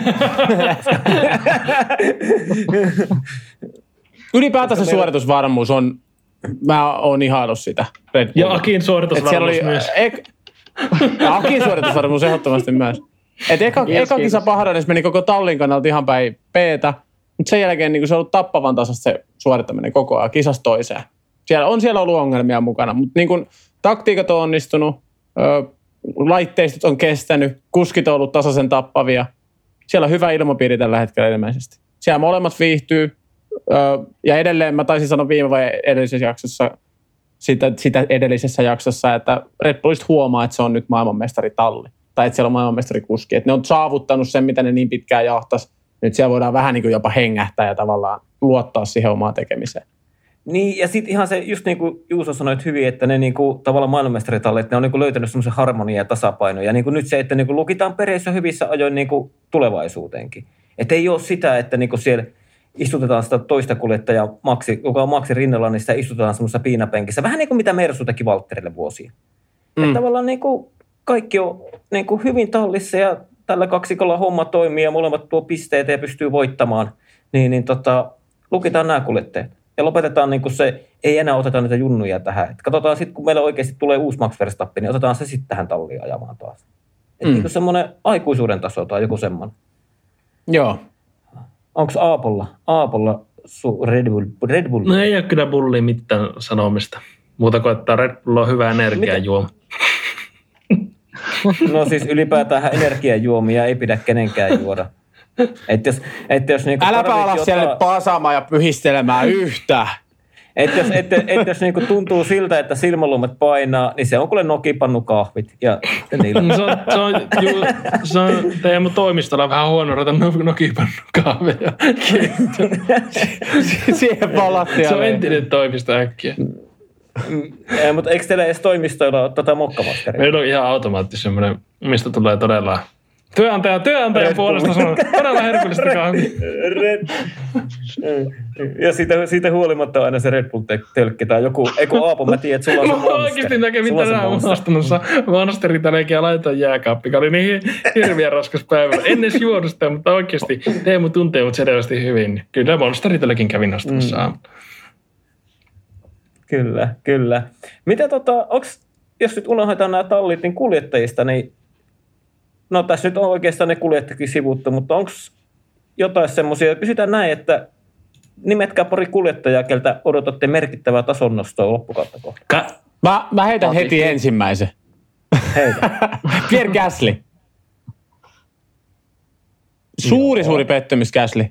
Ylipäätänsä suoritusvarmuus on, mä oon ihaillut sitä. Red Ja Bullilla. Akin Et siellä suoritusvarmuus oli, myös. Ek, ja Akin suoritusvarmuus ehdottomasti myös. Et eka, Kiitos, eka kisa. Paharadessa meni koko tallin kannalta ihan päin peetä, mutta sen jälkeen niin se on ollut tappavan tasasta se suorittaminen koko ajan kisasta toiseen. Siellä on siellä ollut ongelmia mukana, mutta niin kuin, taktiikat on onnistunut, ö, laitteistot on kestänyt, kuskit on ollut tasaisen tappavia. Siellä on hyvä ilmapiiri tällä hetkellä ilmeisesti. Siellä molemmat viihtyy, ö, ja edelleen mä taisin sanoa viime vai edellisessä jaksossa, sitä, sitä edellisessä jaksossa, että Red Bullista huomaa, että se on nyt maailmanmestaritalli. Tai että siellä on maailmanmestarikuski. Että ne on saavuttanut sen, mitä ne niin pitkään jahtas. Nyt siellä voidaan vähän niin kuin jopa hengähtää ja tavallaan luottaa siihen omaan tekemiseen. Niin, ja sitten ihan se, just niin kuin Juuso sanoi hyvin, että ne niin kuin, tavallaan maailmanmestaritallit, ne on niin kuin löytänyt semmoisen harmonian ja tasapainon. Ja niin kuin nyt se, että niin kuin lukitaan pereissä hyvissä ajoin niin kuin tulevaisuuteenkin. Että ei ole sitä, että niin kuin siellä istutetaan sitä toista kuljettajaa, Maxi, joka on Maxi rinnalla, niin sitä istutetaan semmoisessa piinapenkissä. Vähän niin kuin mitä Mersu teki Valtterille vuosia. Mm. Että tavallaan niin kuin kaikki on niin kuin hyvin tallissa ja tällä kaksikolla homma toimii ja molemmat tuo pisteitä ja pystyy voittamaan. Niin, niin tota, lukitaan nämä kuljettajat. Ja lopetetaan niin kuin se, ei enää oteta niitä junnuja tähän. Et katsotaan sitten, kun meillä oikeasti tulee uusi Max Verstappen, niin otetaan se sitten tähän talliin ajamaan taas. Et Mm. niin semmoinen aikuisuuden taso tai joku semmoinen. Joo. Onko Aapolla, Aapolla su Red Bull? Red Bull? No ei ole kyllä bulli mitään sanomista. Muuta kuin, että Red Bull on hyvä energiajuoma. No siis ylipäätään energiajuomia ei pidä kenenkään juoda. Et jos, et jos niinku Äläpä ala siellä ottaa- nyt pasaamaan ja pyhistelemään yhtä. Et jos, et, et jos niinku tuntuu siltä, että silmälumet painaa, niin se on kuule nokipannu kahvit. Ja niillä. Se on, se on, ju, se on teidän toimistolla vähän huono ruveta no- nokipannu kahveja. Siihen palattiin. Se on entinen toimisto äkkiä. Ei, mutta eikö teillä edes toimistoilla ole tätä mokkamaskaria? Meillä on ihan automaattisesti semmoinen, mistä tulee todella työnantaja, työnantajan Red puolesta sanon, todella herkullista kahvia. Red. Ja siitä, siitä huolimatta aina se Red Bull tölkki tai joku, ei kun Aapo, mä tiedän, että sulla on se Mä monster. oikeasti mä kävin Sulla on se tänään monster. unohtamassa monsteritaleekin ja laitoin jääkaappi, oli niin hirveän raskas päivä. En edes juonut sitä, mutta oikeasti Teemu tuntee mut selvästi hyvin. Kyllä monsteritalekin kävin ostamassa Mm. aamulla. Kyllä, kyllä. Mitä tota, onks, jos nyt unohdetaan nämä tallit, niin kuljettajista, niin no tässä nyt on oikeastaan ne kuljettajakin sivuttu, mutta onko jotain semmoisia, kysytään näin, että nimetkää pari kuljettajaa, keltä odotatte merkittävää tason nostoa loppukautta kohtaan. Ka- Mä, mä heitän Otin heti ensimmäisen. Heitä. Pierre Gasly. Suuri, suuri pettymys Gasly.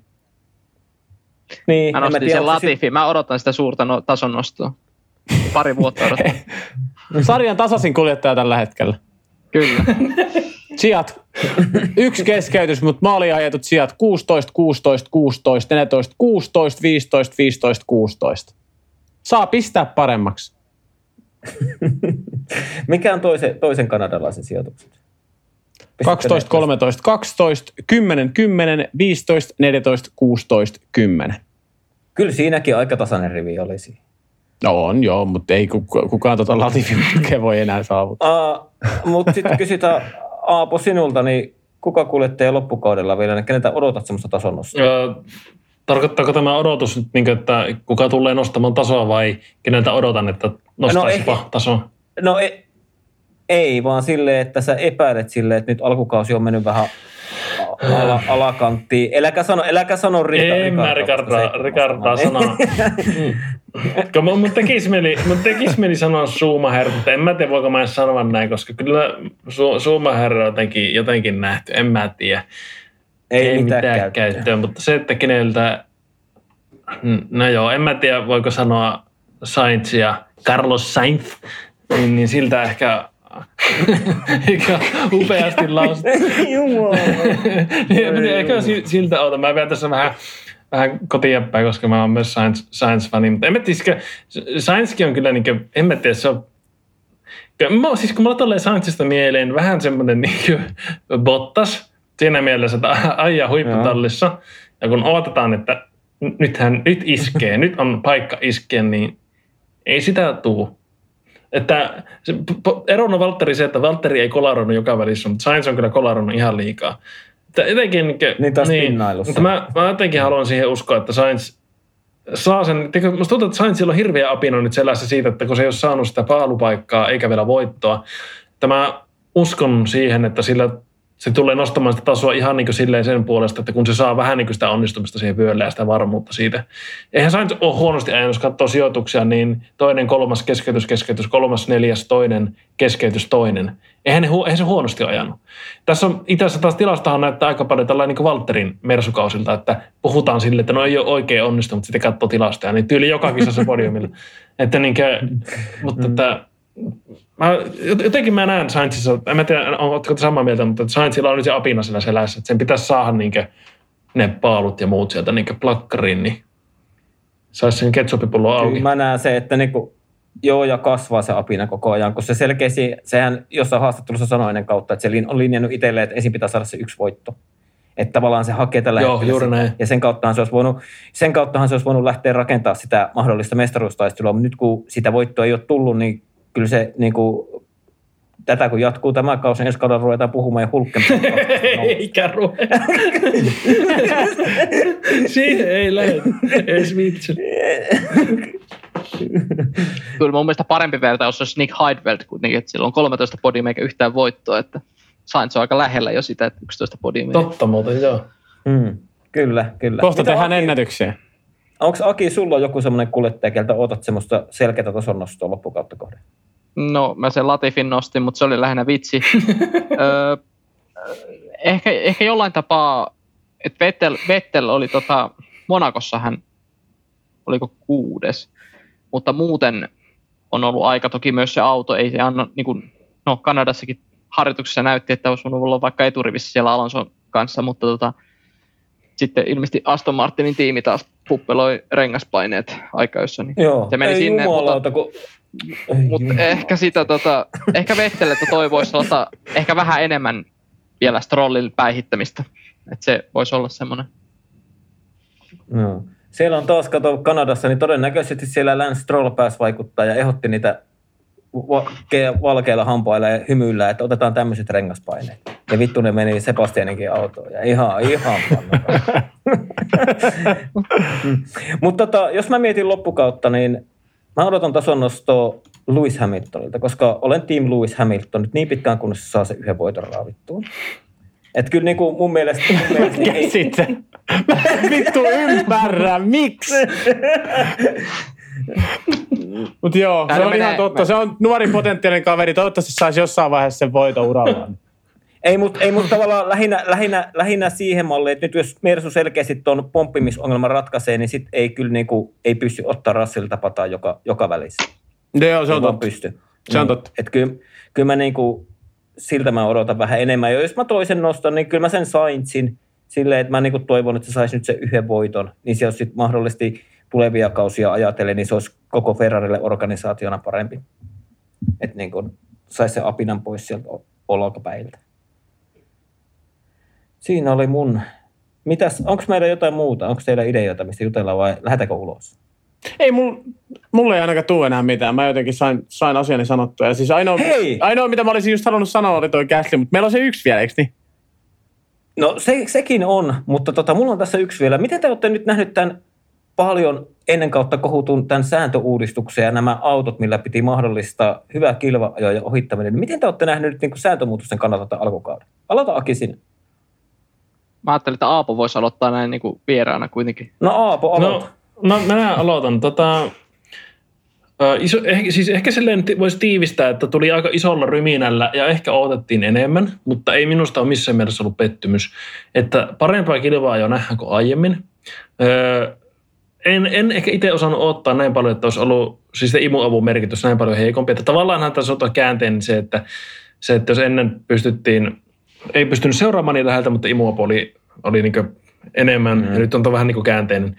Niin, Mä nostin tiedä, sen Latifi. Mä odotan sitä suurta no, tason nostoa. Pari vuotta. Sarjan tasasin kuljettaja tällä hetkellä. Kyllä. Sijat. Yksi keskeytys, mutta maaliin ajetut sijat 16, 16, 16, 14, 16, 15, 15, 16. Saa pistää paremmaksi. Mikä on toisen, toisen kanadalaisen sijoitukset? Pistätte 12, ne- 13, 12, 10, 10, 15, 14, 16, 10. Kyllä siinäkin aika tasainen rivi olisi. No on joo, mutta ei kuka- kukaan tota Latifin voi enää saavuttaa. Mutta sitten kysytään Aapo sinulta, niin kuka kuljettaja loppukaudella vielä, niin keneltä odotat semmoista tason? Ö, Tarkoittaako tämä odotus nyt, niin että kuka tulee nostamaan tasoa vai keneltä odotan, että nostaisipa No ei. tasoa? No ei, ei, vaan silleen, että sä epäilet silleen, että nyt alkukausi on mennyt vähän ala, alakanttiin. Eläkä sano, eläkä sano Rika, En mä Ricardaa, Ricardaa sanoa. Mm. Mun, tekisi mieli, mun tekisi mieli sanoa Schumacher, mutta en mä tiedä voiko mä edes sanoa näin, koska kyllä Schumacher on jotenkin, jotenkin nähty, en mä tiedä. Ei, mitään, käyttöä. käyttöä. mutta se, että keneltä, Mm, no joo, en mä tiedä voiko sanoa Sainz ja Carlos Sainz, niin, niin siltä ehkä, ehkä upeasti lausuttu. Jumala. Niin, siltä oota. Mä vielä tässä vähän, vähän kotiin päin, koska mä oon myös Science, Science-fani. Mutta en mä tiedä, Sciencekin on kyllä, niin kuin, en mä tiedä, se on Mä, siis kun mulla tulee Sainzista mieleen vähän semmoinen niin Bottas siinä mielessä, että ajaa huipputallissa. Ja kun odotetaan, että nythän nyt iskee, nyt on paikka iskeä, niin ei sitä tuu. Että se, erona on Valtteri se, että Valtteri ei kolaroinut joka välissä, mutta Sainz on kyllä kolaroinut ihan liikaa. Että jotenkin, niin, Niin taas pinnailussa. mutta mä, mä jotenkin haluan siihen uskoa, että Sainz saa sen, tiedätkö, musta tuntuu, että Sainzilla on hirveä apina nyt selässä siitä, että kun se ei ole saanut sitä paalupaikkaa eikä vielä voittoa, että mä uskon siihen, että sillä se tulee nostamaan sitä tasoa ihan niin kuin silleen sen puolesta, että kun se saa vähän niin kuin sitä onnistumista siihen vyölle ja sitä varmuutta siitä. Eihän Sainz ole huonosti ajanut, jos katsoo sijoituksia, niin toinen, kolmas keskeytys, keskeytys, kolmas, neljäs, toinen, keskeytys, toinen. Eihän, ne, eihän se huonosti ajanut. Tässä on itse asiassa taas tilastahan näyttää aika paljon tällainen niin kuin Valtterin mersukausilta, että puhutaan sille, että no ei ole oikein onnistunut, sitten katsoo tilastoja, niin tyyli joka kisassa podiumilla. että niin kuin, mutta että, mä, jotenkin mä näen Sainzissa, en mä tiedä, oletko te samaa mieltä, mutta että Sainzilla on nyt se apina siellä selässä, että sen pitäisi saada niin ne paalut ja muut sieltä niin plakkariin, niin saisi sen ketsupipullon auki. Kyllä mä näen se, että niinku, joo ja kasvaa se apina koko ajan, kun se selkeästi, sehän jossain haastattelussa sanoi ennen kautta, että se on linjannut itselleen, että ensin pitää saada se yksi voitto. Että tavallaan se hakee tällä Joo, hetkellä juuri näin. Ja sen kauttahan se olisi voinut, sen kauttahan se olisi voinut lähteä rakentamaan sitä mahdollista mestaruustaistelua, mutta nyt kun sitä voittoa ei ole tullut, niin kyllä se niin kuin, tätä kun jatkuu tämä kausi, ensi kaudella ruvetaan puhumaan ja hulkkeen. Eikä ruveta. Siihen ei lähde. Ei vitsi. Kyllä mun mielestä parempi vertaus olisi Nick Heidfeld kuitenkin, että sillä on 13 podiumia eikä yhtään voittoa, että Sainz on aika lähellä jo sitä, että 11 podiumia. Totta muuten, joo. Mm, kyllä, kyllä. Kohta Mitä tehdään Aki- ennätyksiä. Onko Aki, sulla joku semmoinen kuljettaja, keltä odotat semmoista selkeää tason nostoa loppukautta kohden? No, mä sen Latifin nostin, mutta se oli lähinnä vitsi. öö, ehkä, ehkä jollain tapaa, että Vettel, Vettel oli tota, Monakossa hän, oliko kuudes, mutta muuten on ollut aika, toki myös se auto, ei se anna, niin kuin, no Kanadassakin harjoituksessa näytti, että olisi voinut olla vaikka eturivissä siellä Alonson kanssa, mutta tota, sitten ilmeisesti Aston Martinin tiimi taas puppeloi rengaspaineet aikajossa, niin Joo. se meni ei sinne, mutta jumalauta, kun... Mutta ehkä sitä tota, ehkä Vetteliltä toivoisi sellaista, ehkä vähän enemmän vielä Strollin päihittämistä. Että se voisi olla semmoinen. Joo. Siellä on taas, kato Kanadassa, niin todennäköisesti siellä Lance Stroll pääsi vaikuttaa ja ehdotti niitä va- ke- valkeilla hampailla ja hymyillä, että otetaan tämmöiset rengaspaineet. Ja vittu ne meni Sebastianinkin autoon ja ihan, ihan pannakaan. Mutta tota, jos mä mietin loppukautta, niin mä odotan tason nostoa Lewis Hamiltonilta, koska olen Team Lewis Hamilton nyt niin pitkään, kunnes se saa se yhden voiton raavittuun. Et kyllä niin kuin mun mielestä, mun mielestä niin ei, Sitten. Mä en vittu ymmärrä, miksi? Mutta joo, se on menee- ihan totta. Se on nuori potentiaalinen kaveri. Toivottavasti saisi jossain vaiheessa sen voiton urallaan. Ei, mutta ei, mut tavallaan lähinnä, lähinnä, lähinnä siihen malliin, että nyt jos Mersu selkeästi tuon pomppimisongelman ratkaisee, niin sit ei kyllä niinku, ei pysty ottaa Russellilta pataa joka, joka välissä. joo, se on totta. pysty. Se on Mm. totta. Et kyllä, kyllä mä niinku, siltä mä odotan vähän enemmän. Ja jos mä toisen nostan, niin kyllä mä sen Sainzin silleen, että mä niinku toivon, että se saisi nyt sen yhden voiton. Niin se olisi sit mahdollisesti tulevia kausia ajatellen, niin se olisi koko Ferrarille organisaationa parempi. Että niinku saisi sen apinan pois sieltä olkapäiltä. Siinä oli mun. Mitäs, onko meillä jotain muuta? Onko teillä ideoita, mistä jutellaan vai lähdetäänkö ulos? Ei, mul, mulle ei ainakaan tule enää mitään. Mä jotenkin sain, sain asiani sanottua. Ja siis ainoa, Hei! ainoa, mitä mä olisin just halunnut sanoa, oli toi Gasly, mutta meillä on se yksi vielä, eikö niin? No se, sekin on, mutta tota, mulla on tässä yksi vielä. Miten te olette nyt nähnyt tämän paljon ennen kautta kohutun tämän sääntöuudistuksen ja nämä autot, millä piti mahdollistaa hyvä kilva ja ohittaminen. Miten te olette nähneet nyt niin sääntömuutosten kannalta tämän alkukauden? Aloita Aki sinne. Mä ajattelin, että Aapo voisi aloittaa näin niin kuin vieraana kuitenkin. No Aapo, aloita. No, no mä aloitan. Tota, iso, ehkä, siis ehkä silleen voisi tiivistää, että tuli aika isolla ryminällä ja ehkä odotettiin enemmän, mutta ei minusta ole missään mielessä ollut pettymys. Että parempaa kilvaa jo nähdään kuin aiemmin. Öö, en, en ehkä itse osannut ottaa näin paljon, että olisi ollut siis se imuavun merkitys näin paljon heikompi. Että tavallaanhan tässä on käänteen se, että, se, että jos ennen pystyttiin, ei pystynyt seuraamaan niitä läheltä, mutta imuapu oli, oli niin enemmän, mm. ja nyt on vähän niin käänteinen.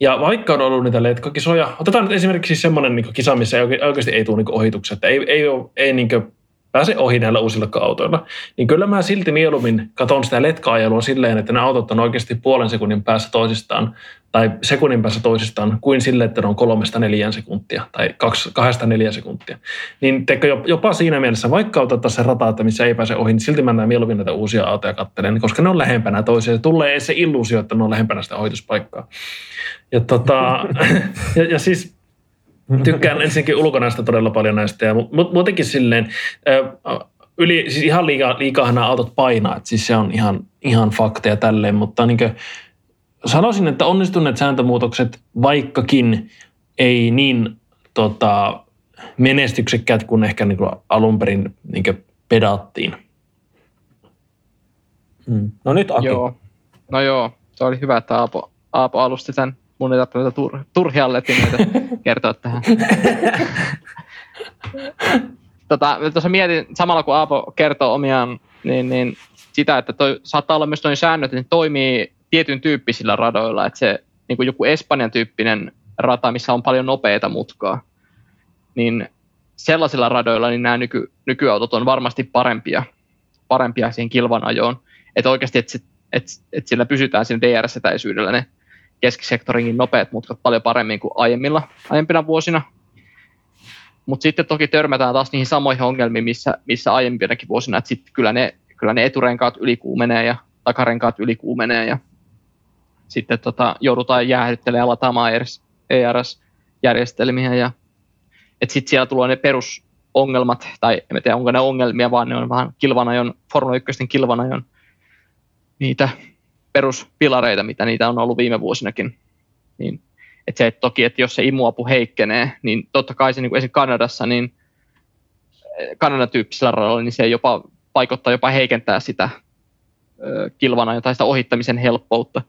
Ja vaikka on ollut niitä letkokisoja, otetaan nyt esimerkiksi semmoinen niin kisa, missä ei oikeasti ei tule niin ohituksia, että ei, ei, ole, ei niin pääse ohi näillä uusilla autoilla, niin kyllä mä silti mieluummin katon sitä letka-ajelua silleen, että ne autot on oikeasti puolen sekunnin päässä toisistaan tai sekunnin päässä toisistaan kuin sille, että ne on kolmesta neljään sekuntia tai kaksi, kahdesta neljä sekuntia. Niin teikö jopa siinä mielessä, vaikka otetaan se rata, että missä ei pääse ohi, niin silti mennään mieluummin näitä uusia autoja katselemaan, koska ne on lähempänä toisiaan. Tulee se illuusio, että ne on lähempänä sitä ohituspaikkaa. Ja, tota, ja, ja siis Tykkään ensinnäkin ulkonäöstä todella paljon näistä, ja, mutta muutenkin silleen, yli, siis ihan liikaa, liikaa nämä autot painaa, että siis se on ihan, ihan fakteja tälleen, mutta niin kuin, sanoisin, että onnistuneet sääntömuutokset, vaikkakin ei niin tota, menestyksekkäät kuin ehkä niin kuin alun perin niin kuin pedattiin. Mm. No nyt Aki. Joo. No joo, se oli hyvä, että Aapo, Aapo alusti tämän mun ei tarvitse tur, turhia letinoita kertoa tähän. tota, tuossa mietin, samalla kun Aapo kertoo omiaan, niin, niin sitä, että toi, saattaa olla myös noin säännöt, että ne toimii tietyn tyyppisillä radoilla, että se niin kuin joku Espanjan tyyppinen rata, missä on paljon nopeita mutkaa, niin sellaisilla radoilla niin nämä nyky, nykyautot on varmasti parempia, parempia siihen kilvan ajoon. Että oikeasti, että, että, että sillä pysytään siinä DRS-etäisyydellä ne keskisektorinkin nopeat mutkat paljon paremmin kuin aiemmilla, aiempina vuosina. Mutta sitten toki törmätään taas niihin samoihin ongelmiin, missä, missä aiempinakin vuosina, että sitten kyllä ne, kyllä ne eturenkaat ylikuumenee ja takarenkaat ylikuumenee ja sitten tota, joudutaan jäähdyttelemään lataamaan ERS-järjestelmiä ja että sitten siellä tulee ne perusongelmat, tai en tiedä onko ne ongelmia, vaan ne on vähän kilvanajon, Formula 1 kilvanajon niitä peruspilareita, mitä niitä on ollut viime vuosinakin. Niin, että se, että toki, että jos se imuapu heikkenee, niin totta kai se niin kuin esimerkiksi Kanadassa, niin eh, Kanadan tyyppisellä radalla, niin se jopa vaikuttaa jopa heikentää sitä kilvana tai sitä ohittamisen helppoutta.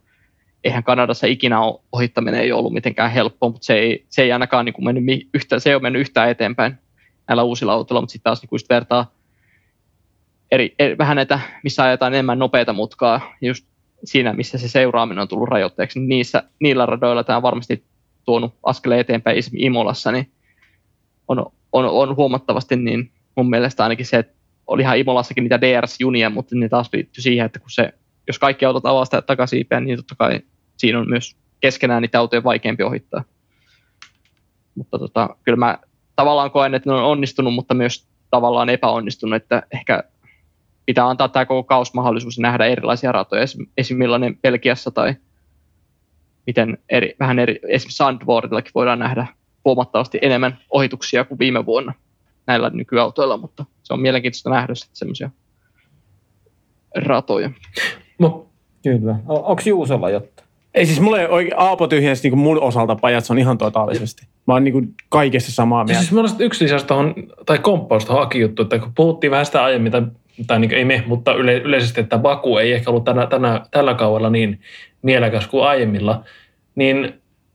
Eihän Kanadassa ikinä ole, ohittaminen ei ollut mitenkään helppoa, mutta se ei, se ei ainakaan niin kuin mennyt yhtä, se ei ole mennyt yhtään eteenpäin näillä uusilla autoilla, mutta sitten taas niin kuin vertaa eri, eri, vähän näitä, missä ajetaan enemmän nopeita mutkaa, just siinä, missä se seuraaminen on tullut rajoitteeksi, niin niissä, niillä radoilla tämä on varmasti tuonut askeleen eteenpäin esimerkiksi Imolassa, niin on, on, on huomattavasti niin mun mielestä ainakin se, että olihan Imolassakin niitä DRS-junia, mutta ne taas liittyy siihen, että kun se, jos kaikki autot avaa sitä niin totta kai siinä on myös keskenään niitä autoja vaikeampi ohittaa. Mutta tota, kyllä mä tavallaan koen, että ne on onnistunut, mutta myös tavallaan epäonnistunut, että ehkä pitää antaa tämä koko kaus mahdollisuus nähdä erilaisia ratoja, esim. millainen Belgiassa tai miten eri, vähän eri, esimerkiksi Sandvordillakin voidaan nähdä huomattavasti enemmän ohituksia kuin viime vuonna näillä nykyautoilla, mutta se on mielenkiintoista nähdä sitten semmoisia ratoja. No, kyllä. Onko Juusolla jotta? Ei siis mulle oikein Aapo tyhjäsi niin mun osalta pajat, se on ihan totaalisesti. Mä oon niin kaikessa samaa mieltä. Siis mä yksi lisäys tuohon, tai komppaus tuohon Aki juttu, että kun puhuttiin vähän sitä aiemmin, tai tai niin ei me, mutta yle, yleisesti, että Baku ei ehkä ollut tänä, tänä, tällä kaudella niin mielekäs kuin aiemmilla, niin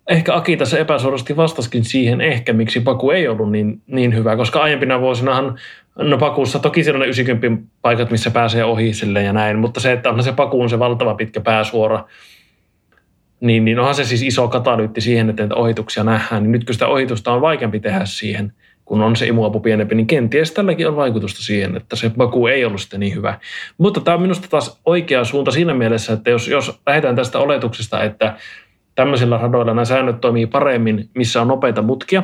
ehkä Aki tässä epäsuorasti vastaskin siihen ehkä, miksi Baku ei ollut niin, niin hyvä, koska aiempina vuosinahan No Pakussa toki siellä on ne 90 paikat, missä pääsee ohi silleen ja näin, mutta se, että on se Pakuun se valtava pitkä pääsuora, niin, niin onhan se siis iso katalyytti siihen, että ohituksia nähdään. Niin nyt kun sitä ohitusta on vaikeampi tehdä siihen, kun on se imuapu pienempi, niin kenties tälläkin on vaikutusta siihen, että se Baku ei ollut sitten niin hyvä. Mutta tämä on minusta taas oikea suunta siinä mielessä, että jos, jos lähdetään tästä oletuksesta, että tämmöisillä radoilla nämä säännöt toimii paremmin, missä on nopeita mutkia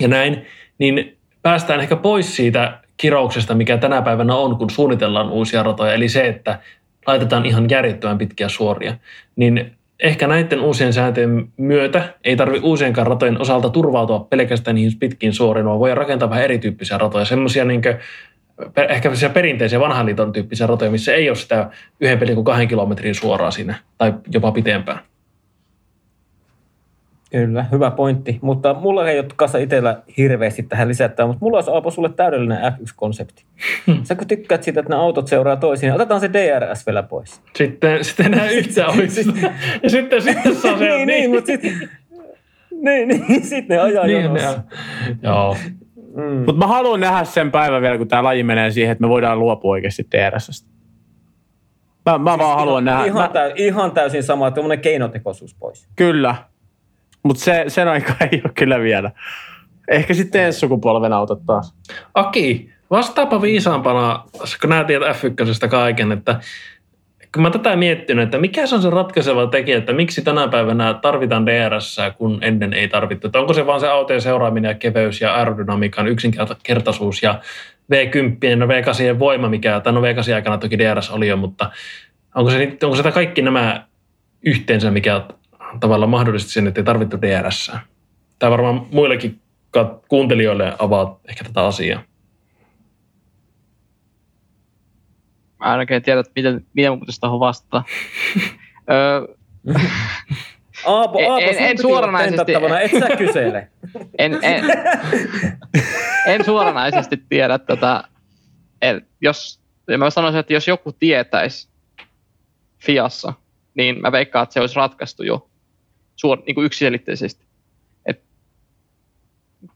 ja näin, niin päästään ehkä pois siitä kirouksesta, mikä tänä päivänä on, kun suunnitellaan uusia ratoja, eli se, että laitetaan ihan järjettömän pitkiä suoria, niin ehkä näiden uusien sääntöjen myötä ei tarvitse uusienkaan ratojen osalta turvautua pelkästään niihin pitkiin suoriin, vaan voi rakentaa vähän erityyppisiä ratoja, semmoisia niin ehkä perinteisiä vanhan liiton tyyppisiä ratoja, missä ei ole sitä yhden pelin kuin kahden kilometrin suoraa siinä, tai jopa pitempään. Kyllä, hyvä pointti. Mutta mulla ei ole kanssa itsellä hirveästi tähän lisättää, mutta mulla olisi Aapo sulle täydellinen F1-konsepti. Sä kun tykkäät siitä, että nämä autot seuraa toisiaan, otetaan se DRS vielä pois. Sitten, sitten enää yhtään oikeastaan. Ja sitten, sitten saa se... niin, niin, mutta sitten... Niin, niin, sitten ne ajaa niin, jonossa. ne- Joo. Mm. Mutta mä haluan nähdä sen päivän vielä, kun tämä laji menee siihen, että me voidaan luopua oikeasti DRSstä. Mä, mä vaan haluan nähdä. Ihan, Mä, täy, ihan täysin sama, tuommoinen keinotekoisuus pois. kyllä. Mutta se, sen aika ei ole kyllä vielä. Ehkä sitten ensi sukupolven autot taas. Aki, vastaapa viisaampana, kun näet tiedät F1 kaiken, että kun mä tätä miettinyt, että mikä se on se ratkaiseva tekijä, että miksi tänä päivänä tarvitaan DRS, kun ennen ei tarvittu. Että onko se vaan se autojen seuraaminen ja keveys ja aerodynamiikan yksinkertaisuus ja V10 ja V8 voima, mikä, tai no V8 aikana toki DRS oli jo, mutta onko se, onko se kaikki nämä yhteensä, mikä tavallaan mahdollisti sen, että ei tarvittu DRS? Tämä varmaan muillekin kuuntelijoille avaa ehkä tätä asiaa. Mä en oikein tiedä, että miten, miten mun pitäisi tuohon vastata. Öö, Aapo, En- Aapo, en- en suoranaisesti- et sä kysele. en, en, en suoranaisesti tiedä, tota, en, jos, ja mä sanoisin, että jos joku tietäisi Fiassa, niin mä veikkaan, että se olisi ratkaistu jo suor, niin kuin yksiselitteisesti. Et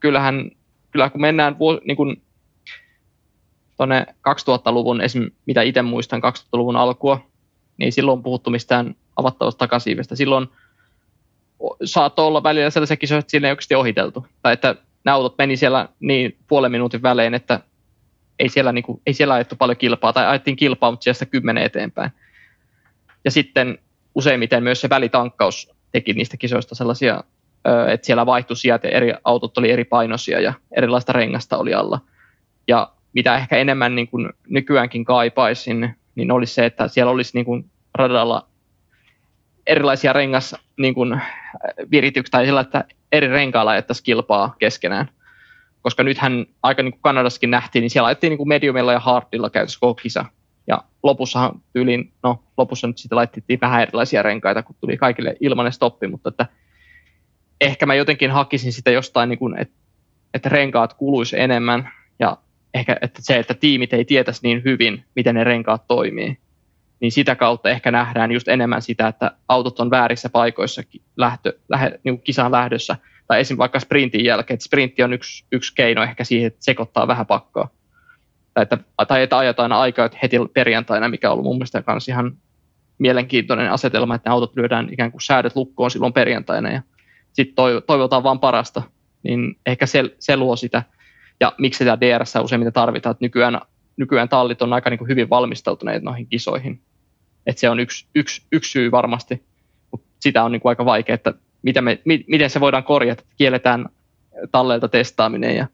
kyllähän, kyllähän kun mennään vuos, niin kuin tuonne 2000-luvun, esim. mitä itse muistan 2000-luvun alkua, niin silloin on puhuttu mistään avattavasta takasiivestä. Silloin saattoi olla välillä sellaisia kisoja, että siinä ei oikeasti ohiteltu. Tai että nämä autot meni siellä niin puolen minuutin välein, että ei siellä, niin kuin, ei siellä ajettu paljon kilpaa, tai ajettiin kilpaa, mutta sieltä kymmenen eteenpäin. Ja sitten useimmiten myös se välitankkaus teki niistä kisoista sellaisia, että siellä vaihtui ja eri autot oli eri painoisia ja erilaista rengasta oli alla. Ja mitä ehkä enemmän niin kuin nykyäänkin kaipaisin, niin olisi se, että siellä olisi niin kuin radalla erilaisia rengas niin kuin, virityksiä tai sillä, että eri renkailla ajettaisiin kilpaa keskenään. Koska nythän aika niin kuin Kanadassakin nähtiin, niin siellä ajettiin niin kuin mediumilla ja hardilla käytössä koko kisa. Ja lopussahan tyyliin, no lopussa nyt sitten laitettiin vähän erilaisia renkaita, kun tuli kaikille ilmainen stoppi, mutta että ehkä mä jotenkin hakisin sitä jostain, niin kuin, että, että renkaat kuluisi enemmän ja ehkä että se, että tiimit ei tietäisi niin hyvin, miten ne renkaat toimii niin sitä kautta ehkä nähdään just enemmän sitä, että autot on väärissä paikoissa lähtö, lähe, niin kuin kisan lähdössä. Tai esimerkiksi vaikka sprintin jälkeen, että sprintti on yksi, yksi keino ehkä siihen, että sekoittaa vähän pakkaa. Että, tai että ajetaan aikaa heti perjantaina, mikä on ollut mun mielestä myös ihan mielenkiintoinen asetelma, että ne autot lyödään ikään kuin säädöt lukkoon silloin perjantaina ja sitten toivotaan vaan parasta. Niin ehkä se, se luo sitä. Ja miksi sitä DRS useimmiten tarvitaan, että nykyään, nykyään tallit on aika niin kuin hyvin valmistautuneet noihin kisoihin että se on yksi, yksi, yksi syy varmasti, mutta sitä on niin kuin aika vaikea, että miten, me, mi, miten se voidaan korjata, että kielletään talleilta testaaminen ja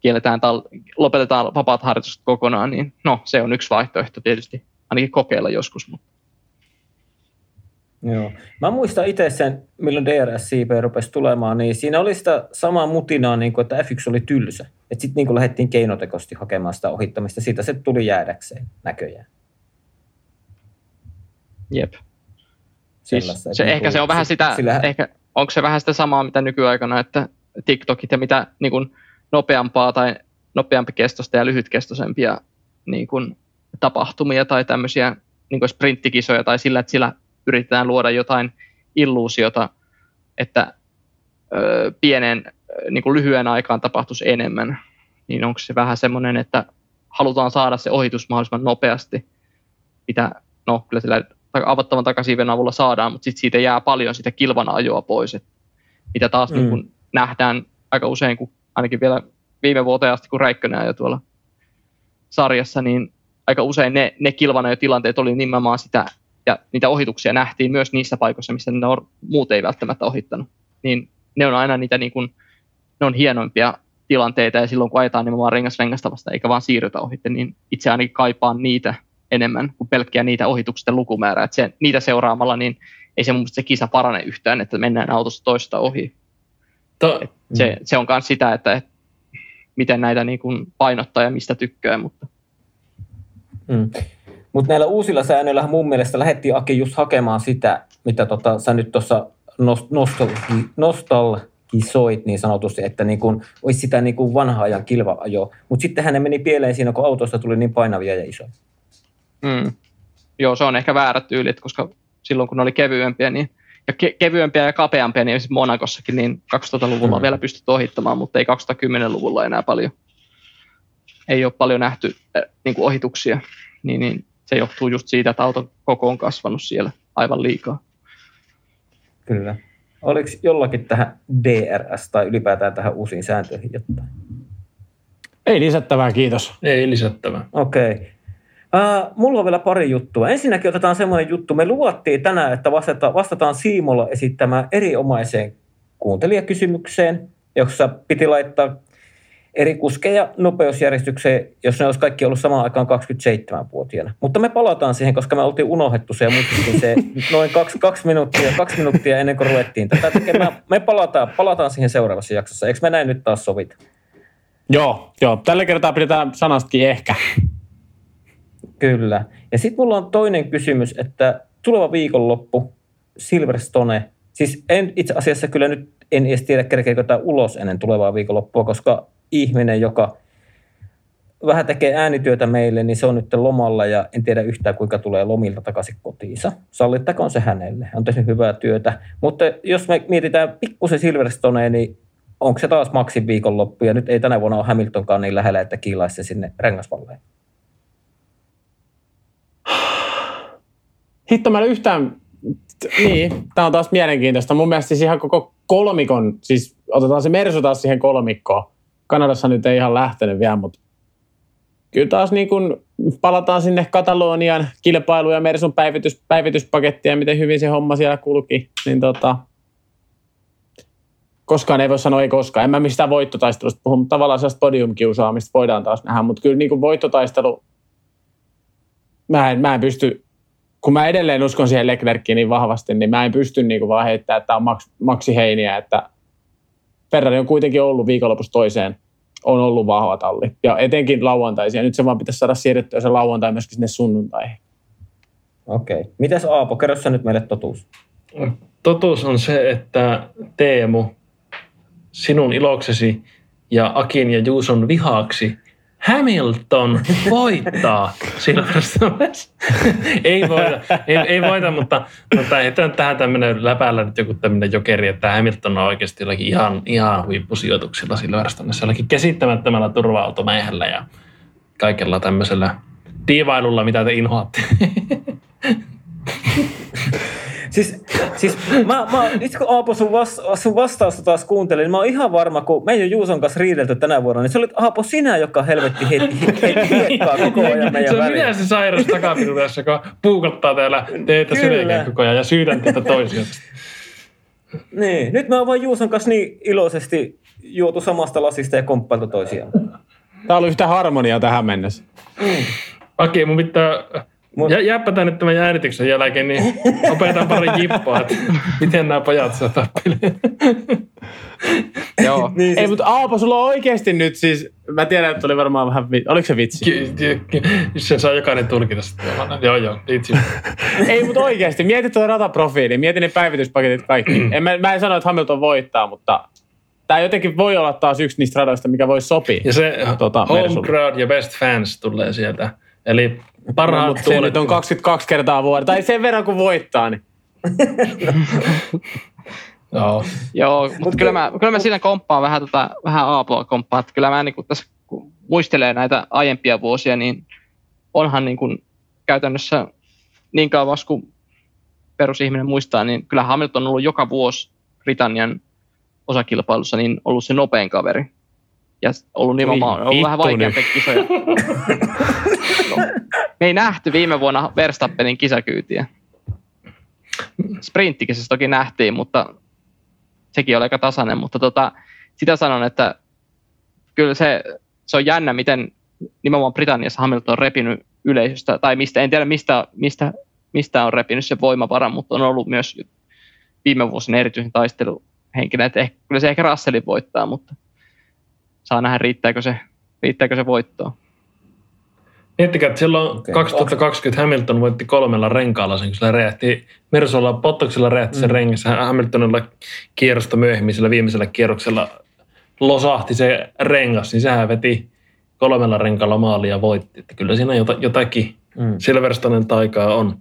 kielletään tal- lopetetaan vapaat harjoitukset kokonaan, niin no se on yksi vaihtoehto tietysti, ainakin kokeilla joskus. Mutta. Joo. Mä muistan itse sen, milloin DRS-CP rupesi tulemaan, niin siinä oli sitä samaa mutinaa, niin kuin, että F1 oli tylsä. Että sitten niin lähdettiin keinotekoisesti hakemaan sitä ohittamista. Siitä se tuli jäädäkseen näköjään. Jep. Siis se, niin ehkä se on vähän sitä, sillä- ehkä, onko se vähän sitä samaa, mitä nykyaikana, että TikTokit ja mitä niin kuin nopeampaa tai nopeampi kestosta ja lyhytkestoisempia niin kuin tapahtumia tai tämmöisiä niin kuin sprinttikisoja tai sillä, että sillä yritetään luoda jotain illuusiota, että ö, pienen niin kuin lyhyen aikaan tapahtuisi enemmän, niin onko se vähän semmoinen, että halutaan saada se ohitus mahdollisimman nopeasti, mitä no kyllä sillä avattavan takasiiven avulla saadaan, mutta sitten siitä jää paljon sitä kilvan ajoa pois, et mitä taas Mm. niin kun nähdään aika usein, kun ainakin vielä viime vuoteen asti, kun Räikkönen ajoi tuolla sarjassa, niin aika usein ne, ne kilvanajotilanteet oli nimenomaan sitä, ja niitä ohituksia nähtiin myös niissä paikoissa, missä ne on, muut ei välttämättä ohittanut. Niin ne on aina niitä niin kun, ne on hienoimpia tilanteita, ja silloin kun ajetaan nimenomaan rengas rengasta vasta, eikä vaan siirrytä ohitte, niin itse ainakin kaipaan niitä enemmän kuin pelkkiä niitä ohituksisten lukumäärää. Että se, niitä seuraamalla, niin ei se mun mielestä se kisa parane yhtään, että mennään autosta toista ohi. To, Se, se on myös sitä, että, että miten näitä niin kuin painottaa ja mistä tykkää, mutta Mm. Mutta näillä uusilla säännöillä mun mielestä lähdettiin Aki just hakemaan sitä, mitä tota, sä nyt tuossa nost, nostalgi, nostalgisoit niin sanotusti, että niin kuin, olisi sitä niin kuin vanha ajan kilva-ajo. Mutta sittenhän ne meni pieleen siinä, kun autosta tuli niin painavia ja isoja. Mm. Joo, se on ehkä väärä tyyli, koska silloin kun ne oli kevyempiä, niin ja ke- kevyempiä ja kapeampia, niin esimerkiksi Monakossakin niin 2000-luvulla mm. vielä pystytty ohittamaan, mutta ei 2010-luvulla enää paljon. Ei ole paljon nähty äh, niin kuin ohituksia, niin, niin se johtuu just siitä, että auton koko on kasvanut siellä aivan liikaa. Kyllä. Oliko jollakin tähän DRS tai ylipäätään tähän uusiin sääntöihin jotain? Ei lisättävää, kiitos. Ei lisättävää. Okei. Okay. Mulla on vielä pari juttua. Ensinnäkin otetaan semmoinen juttu. Me luvattiin tänään, että vastata, vastataan Siimolla esittämään erinomaiseen kuuntelijakysymykseen, jossa piti laittaa eri kuskeja nopeusjärjestykseen, jos ne olisi kaikki ollut samaan aikaan 27-vuotiaana. Mutta me palataan siihen, koska me oltiin unohdettu se ja muistettiin se noin kaksi, kaksi, minuuttia, kaksi minuuttia ennen kuin ruvettiin tätä tekemään. Me palataan, palataan siihen seuraavassa jaksossa. Eikö me näin nyt taas sovita? Joo, joo. Tällä kertaa pidetään sanastakin ehkä. Kyllä. Ja sitten mulla on toinen kysymys, että tuleva viikonloppu, Silverstone, siis en itse asiassa kyllä nyt en edes tiedä, kerkeekö tämä ulos ennen tulevaa viikonloppua, koska ihminen, joka vähän tekee äänityötä meille, niin se on nyt lomalla ja en tiedä yhtään, kuinka tulee lomilta takaisin kotiinsa. Sallittakoon se hänelle. Hän on tehnyt hyvää työtä. Mutta jos me mietitään pikkusen Silverstoneen, niin onko se taas maksin viikonloppu ja nyt ei tänä vuonna ole Hamiltonkaan niin lähellä, että kiilaisi sinne rengasvalleen. Hitto, mä en yhtään... Niin, tämä on taas mielenkiintoista. Mun mielestä siis ihan koko kolmikon, siis otetaan se Mersu taas siihen kolmikkoon. Kanadassa nyt ei ihan lähtenyt vielä, mutta kyllä taas niin kun palataan sinne Katalonian kilpailu ja Mersun päivitys, päivityspakettia miten hyvin se homma siellä kulki, niin tota, koskaan ei voi sanoa ei koskaan. En mä mistään voittotaistelusta puhu, mutta tavallaan sellaista podiumkiusaamista voidaan taas nähdä, mutta kyllä niin voittotaistelu, mä en, mä en pysty kun mä edelleen uskon siihen Leclerckiin niin vahvasti, niin mä en pysty niin kuin vaan heittämään, että tämä on maks, maksiheiniä, että Ferrari on kuitenkin ollut viikonlopussa toiseen, on ollut vahva talli. Ja etenkin lauantaisia. Nyt se vaan pitäisi saada siirrettyä se lauantai myöskin sinne sunnuntaihin. Okei. Okay. Mitäs Aapo, kerro sä nyt meille totuus. Totuus on se, että Teemu, sinun iloksesi ja Akin ja Juuson vihaksi Hamilton voittaa Silverstoneessa. ei voita, ei, ei voita mutta, mutta ei tähän tämmöinen läpäällä nyt joku tämmöinen jokeri, että Hamilton on oikeasti jollakin ihan, ihan huippusijoituksilla Silverstoneessa, jollakin käsittämättömällä turva-automäihällä ja kaikella tämmöisellä diivailulla, mitä te inhoatte. Siis, siis mä, mä, itse kun Aapo sun, vas, sun vastausta taas kuuntelin, niin mä oon ihan varma, kun me ei ole Juuson kanssa riidelty tänä vuonna, niin se oli Aapo sinä, joka helvetti heitti, heitti hiekkaa koko ajan meidän Se on minä se sairas takapiruudessa, joka puukottaa täällä teitä sydänkään koko ajan ja syydän teitä toisia. Niin, nyt mä oon vaan Juuson kanssa niin iloisesti juotu samasta lasista ja komppailtu toisiaan. Tää oli yhtä harmoniaa tähän mennessä. Mm. Okei, mun pitää Mut... Ja jääpä tänne tämän äänityksen jälkeen, niin opetan pari jippaa, että miten nämä pojat saa tappeleen. Joo. niin siis... Ei, mutta Aapo, sulla on oikeasti nyt siis, mä tiedän, että oli varmaan vähän, oliko se vitsi? Ky- ky- ky- sen saa jokainen tulkita sitten. joo, joo, itse. Ei, mutta oikeasti, mieti tuo rataprofiili, mieti ne päivityspaketit kaikki. en, mä, mä en sano, että Hamilton voittaa, mutta tämä jotenkin voi olla taas yksi niistä radoista, mikä voi sopia. Ja se tuota, home crowd ja best fans tulee sieltä. Eli Parhaat mutta se nyt on 22 kertaa vuotta, tai sen verran kuin voittaa. Niin. Joo, Joo mutta kyllä mä, kyllä mä siinä komppaan vähän, tota, vähän Aapoa komppaan, että kyllä mä niin kuin tässä kun muistelee näitä aiempia vuosia, niin onhan niin kuin käytännössä niin kauan kuin perusihminen muistaa, niin kyllä Hamilton on ollut joka vuosi Britannian osakilpailussa niin ollut se nopein kaveri. Ja ollut nimenomaan ollut vähän vaikeampi kisoja. no, me ei nähty viime vuonna Verstappenin kisakyytiä. Sprinttikisessä toki nähtiin, mutta sekin oli aika tasainen, mutta tota, sitä sanon, että kyllä se, se on jännä, miten nimenomaan Britanniassa Hamilton on repinyt yleisöstä, tai mistä, en tiedä mistä, mistä, mistä on repinyt se voimavara, mutta on ollut myös viime vuosina erityisen taisteluhenkilö, että ehkä, kyllä se ehkä Russellin voittaa, mutta saa nähdä riittääkö se, riittääkö se voittoa. Miettikää, että silloin okay. 2020 Hamilton voitti kolmella renkaalla sen, kun sillä räjähti, Mersolla Pottoksella räjähti se mm. rengas. Hamiltonilla kierrosta myöhemmin sillä viimeisellä kierroksella losahti se rengas, niin sehän veti kolmella renkaalla maalia ja voitti. Että kyllä siinä jota, jotakin Mm. Silverstonen taikaa on.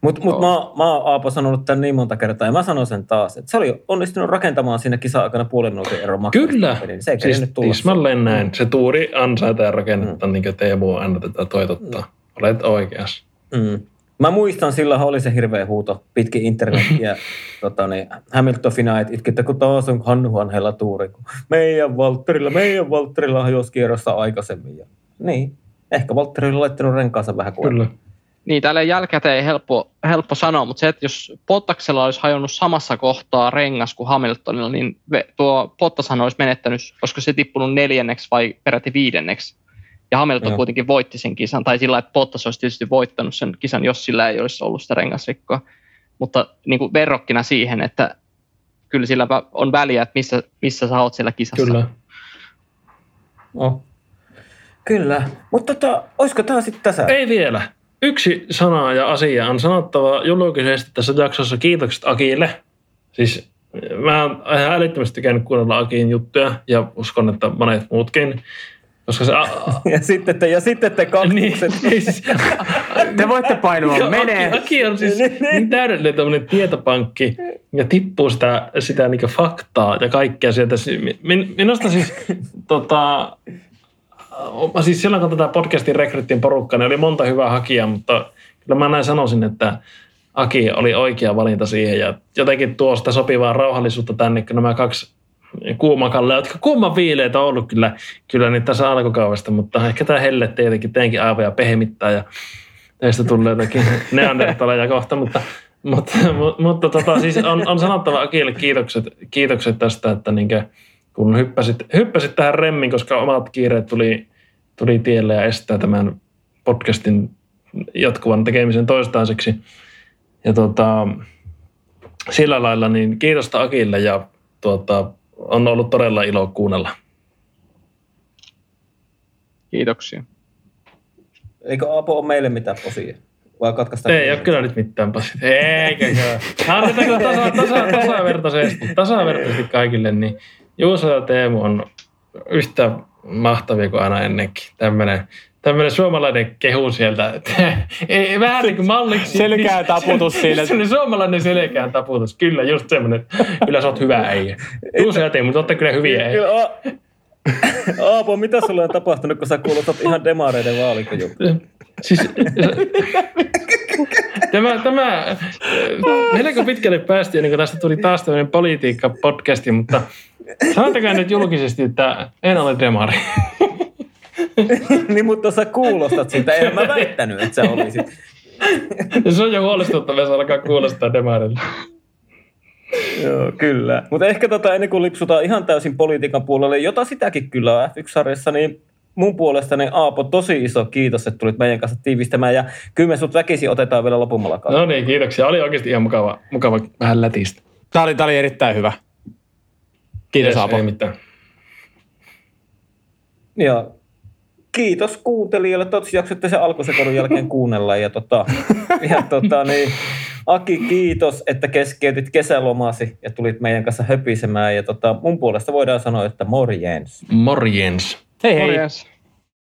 Mutta mut mä, mä oon Aapo sanonut tämän niin monta kertaa, ja mä sanon sen taas, että se oli onnistunut rakentamaan siinä kisa-aikana puolen minuutin ero Kyllä, Niin se ei siis tulla. tismalleen näin. Se tuuri ansaitaan ja rakennetaan, mm. niin kuin Teemu aina tätä toitottaa. Olet oikeassa. Mm. Mä muistan, silloin oli se hirveä huuto pitkin internetiä. tota, niin, Hamilton Finait itki, että kun taas on Hannu Hanhella tuuri. Kun meidän Valtterilla, meidän Valtterilla hajosi kierrosta aikaisemmin. Ja, niin, ehkä Valtteri oli laittanut renkaansa vähän kuin Kyllä. Niin, täällä jälkikäteen ei helppo, helppo sanoa, mutta se, että jos Pottaksella olisi hajonnut samassa kohtaa rengas kuin Hamiltonilla, niin tuo Pottashan olisi menettänyt, olisiko se tippunut neljänneksi vai peräti viidenneksi. Ja Hamilton Joo. Kuitenkin voitti sen kisan, tai sillä, että Bottas olisi tietysti voittanut sen kisan, jos sillä ei olisi ollut sitä rengasrikkoa. Mutta niin kuin verrokkina siihen, että kyllä sillä on väliä, että missä, missä sä oot siellä kisassa. Kyllä. Oh. Kyllä, mutta tota, olisiko tämä sitten tässä? Ei vielä. Yksi sana ja asia on sanottava julkisesti tässä jaksossa kiitokset Akille. Siis mä oon ihan älyttömästi tykännyt kuunnella Akin juttuja ja uskon, että monet muutkin. Koska se... A, Ja sitten te, ja sitten te niin, kakkukset. ei siis, Te voitte painua menee. Aki, Aki on siis niin täydellinen tämmöinen tietopankki ja tippuu sitä, sitä niin faktaa ja kaikkea sieltä. Min, minusta siis, tota, siis silloin kun tätä podcastin rekryttiin porukkaa, niin oli monta hyvää hakijaa, mutta kyllä mä näin sanoisin, että Aki oli oikea valinta siihen. Ja jotenkin tuo sitä sopivaa rauhallisuutta tänne, kun nämä kaksi kuumakalle, jotka kumman viileitä on ollut kyllä, kyllä niin tässä alkukaudesta, mutta ehkä tämä helle tietenkin teinkin aivoja pehmittää ja teistä tulee jotakin neandertaleja kohta, mutta, mutta, mutta, mutta tota, siis on, on sanottava Akille kiitokset, kiitokset tästä, että niinkö, kun hyppäsit, hyppäsit tähän remmin, koska omat kiireet tuli, tuli tielle ja estää tämän podcastin jatkuvan tekemisen toistaiseksi. Ja tota, sillä lailla niin kiitosta Akille ja tuota, on ollut todella ilo kuunnella. Kiitoksia. Eikö Aapo ole meille mitään posia? Vai katkaista? Ei ole kyllä nyt mitään pasit. Eikä kyllä. Annetaanko tasa, tasa, tasavertaisesti, tasavertaisesti kaikille, niin Juuso ja Teemu on yhtä mahtavia kuin aina ennenkin. Tämmöinen tämmöinen suomalainen kehu sieltä. että Ei, vähän niin kuin malliksi. Selkää taputus siinä. Semmoinen suomalainen selkään taputus. Kyllä, just semmoinen. Kyllä sä oot hyvä äijä. Juuso ja Teemu, mutta olette kyllä hyviä äijä. Aapo, mitä sulle on tapahtunut, kun sä kuulotat ihan demareiden vaalikojuttu? Siis, tämä, tämä, melko pitkälle päästiin, niin kuin tästä tuli taas tämmöinen politiikka-podcasti, mutta sanotakaa nyt julkisesti, että en ole demari. niin, mutta sä kuulostat siltä. En mä väittänyt, että sä olisit. Se on jo huolestuttavaa, se alkaa kuulostaa demarille. Joo, kyllä. Mutta ehkä tota, ennen kuin lipsutaan ihan täysin politiikan puolelle, jota sitäkin kyllä on F1-sarjassa, niin mun puolestani Aapo, tosi iso kiitos, että tulit meidän kanssa tiivistämään. Ja kyllä me sut väkisin otetaan vielä lopummalla kautta. No niin, kiitoksia. Oli oikeasti ihan mukava, mukava vähän lätistä. Tämä oli, tämä oli erittäin hyvä. Kiitos Yes, Aapo. Ei mitään. Ja kiitos kuuntelijoille. Toivottavasti jaksoitte sen alkusekoilun jälkeen kuunnella. Ja, tota, ja tota, niin, Aki, kiitos, että keskeytit kesälomasi ja tulit meidän kanssa höpisemään. Ja tota, mun puolesta voidaan sanoa, että morjens. Morjens. Hei hei. Morjens.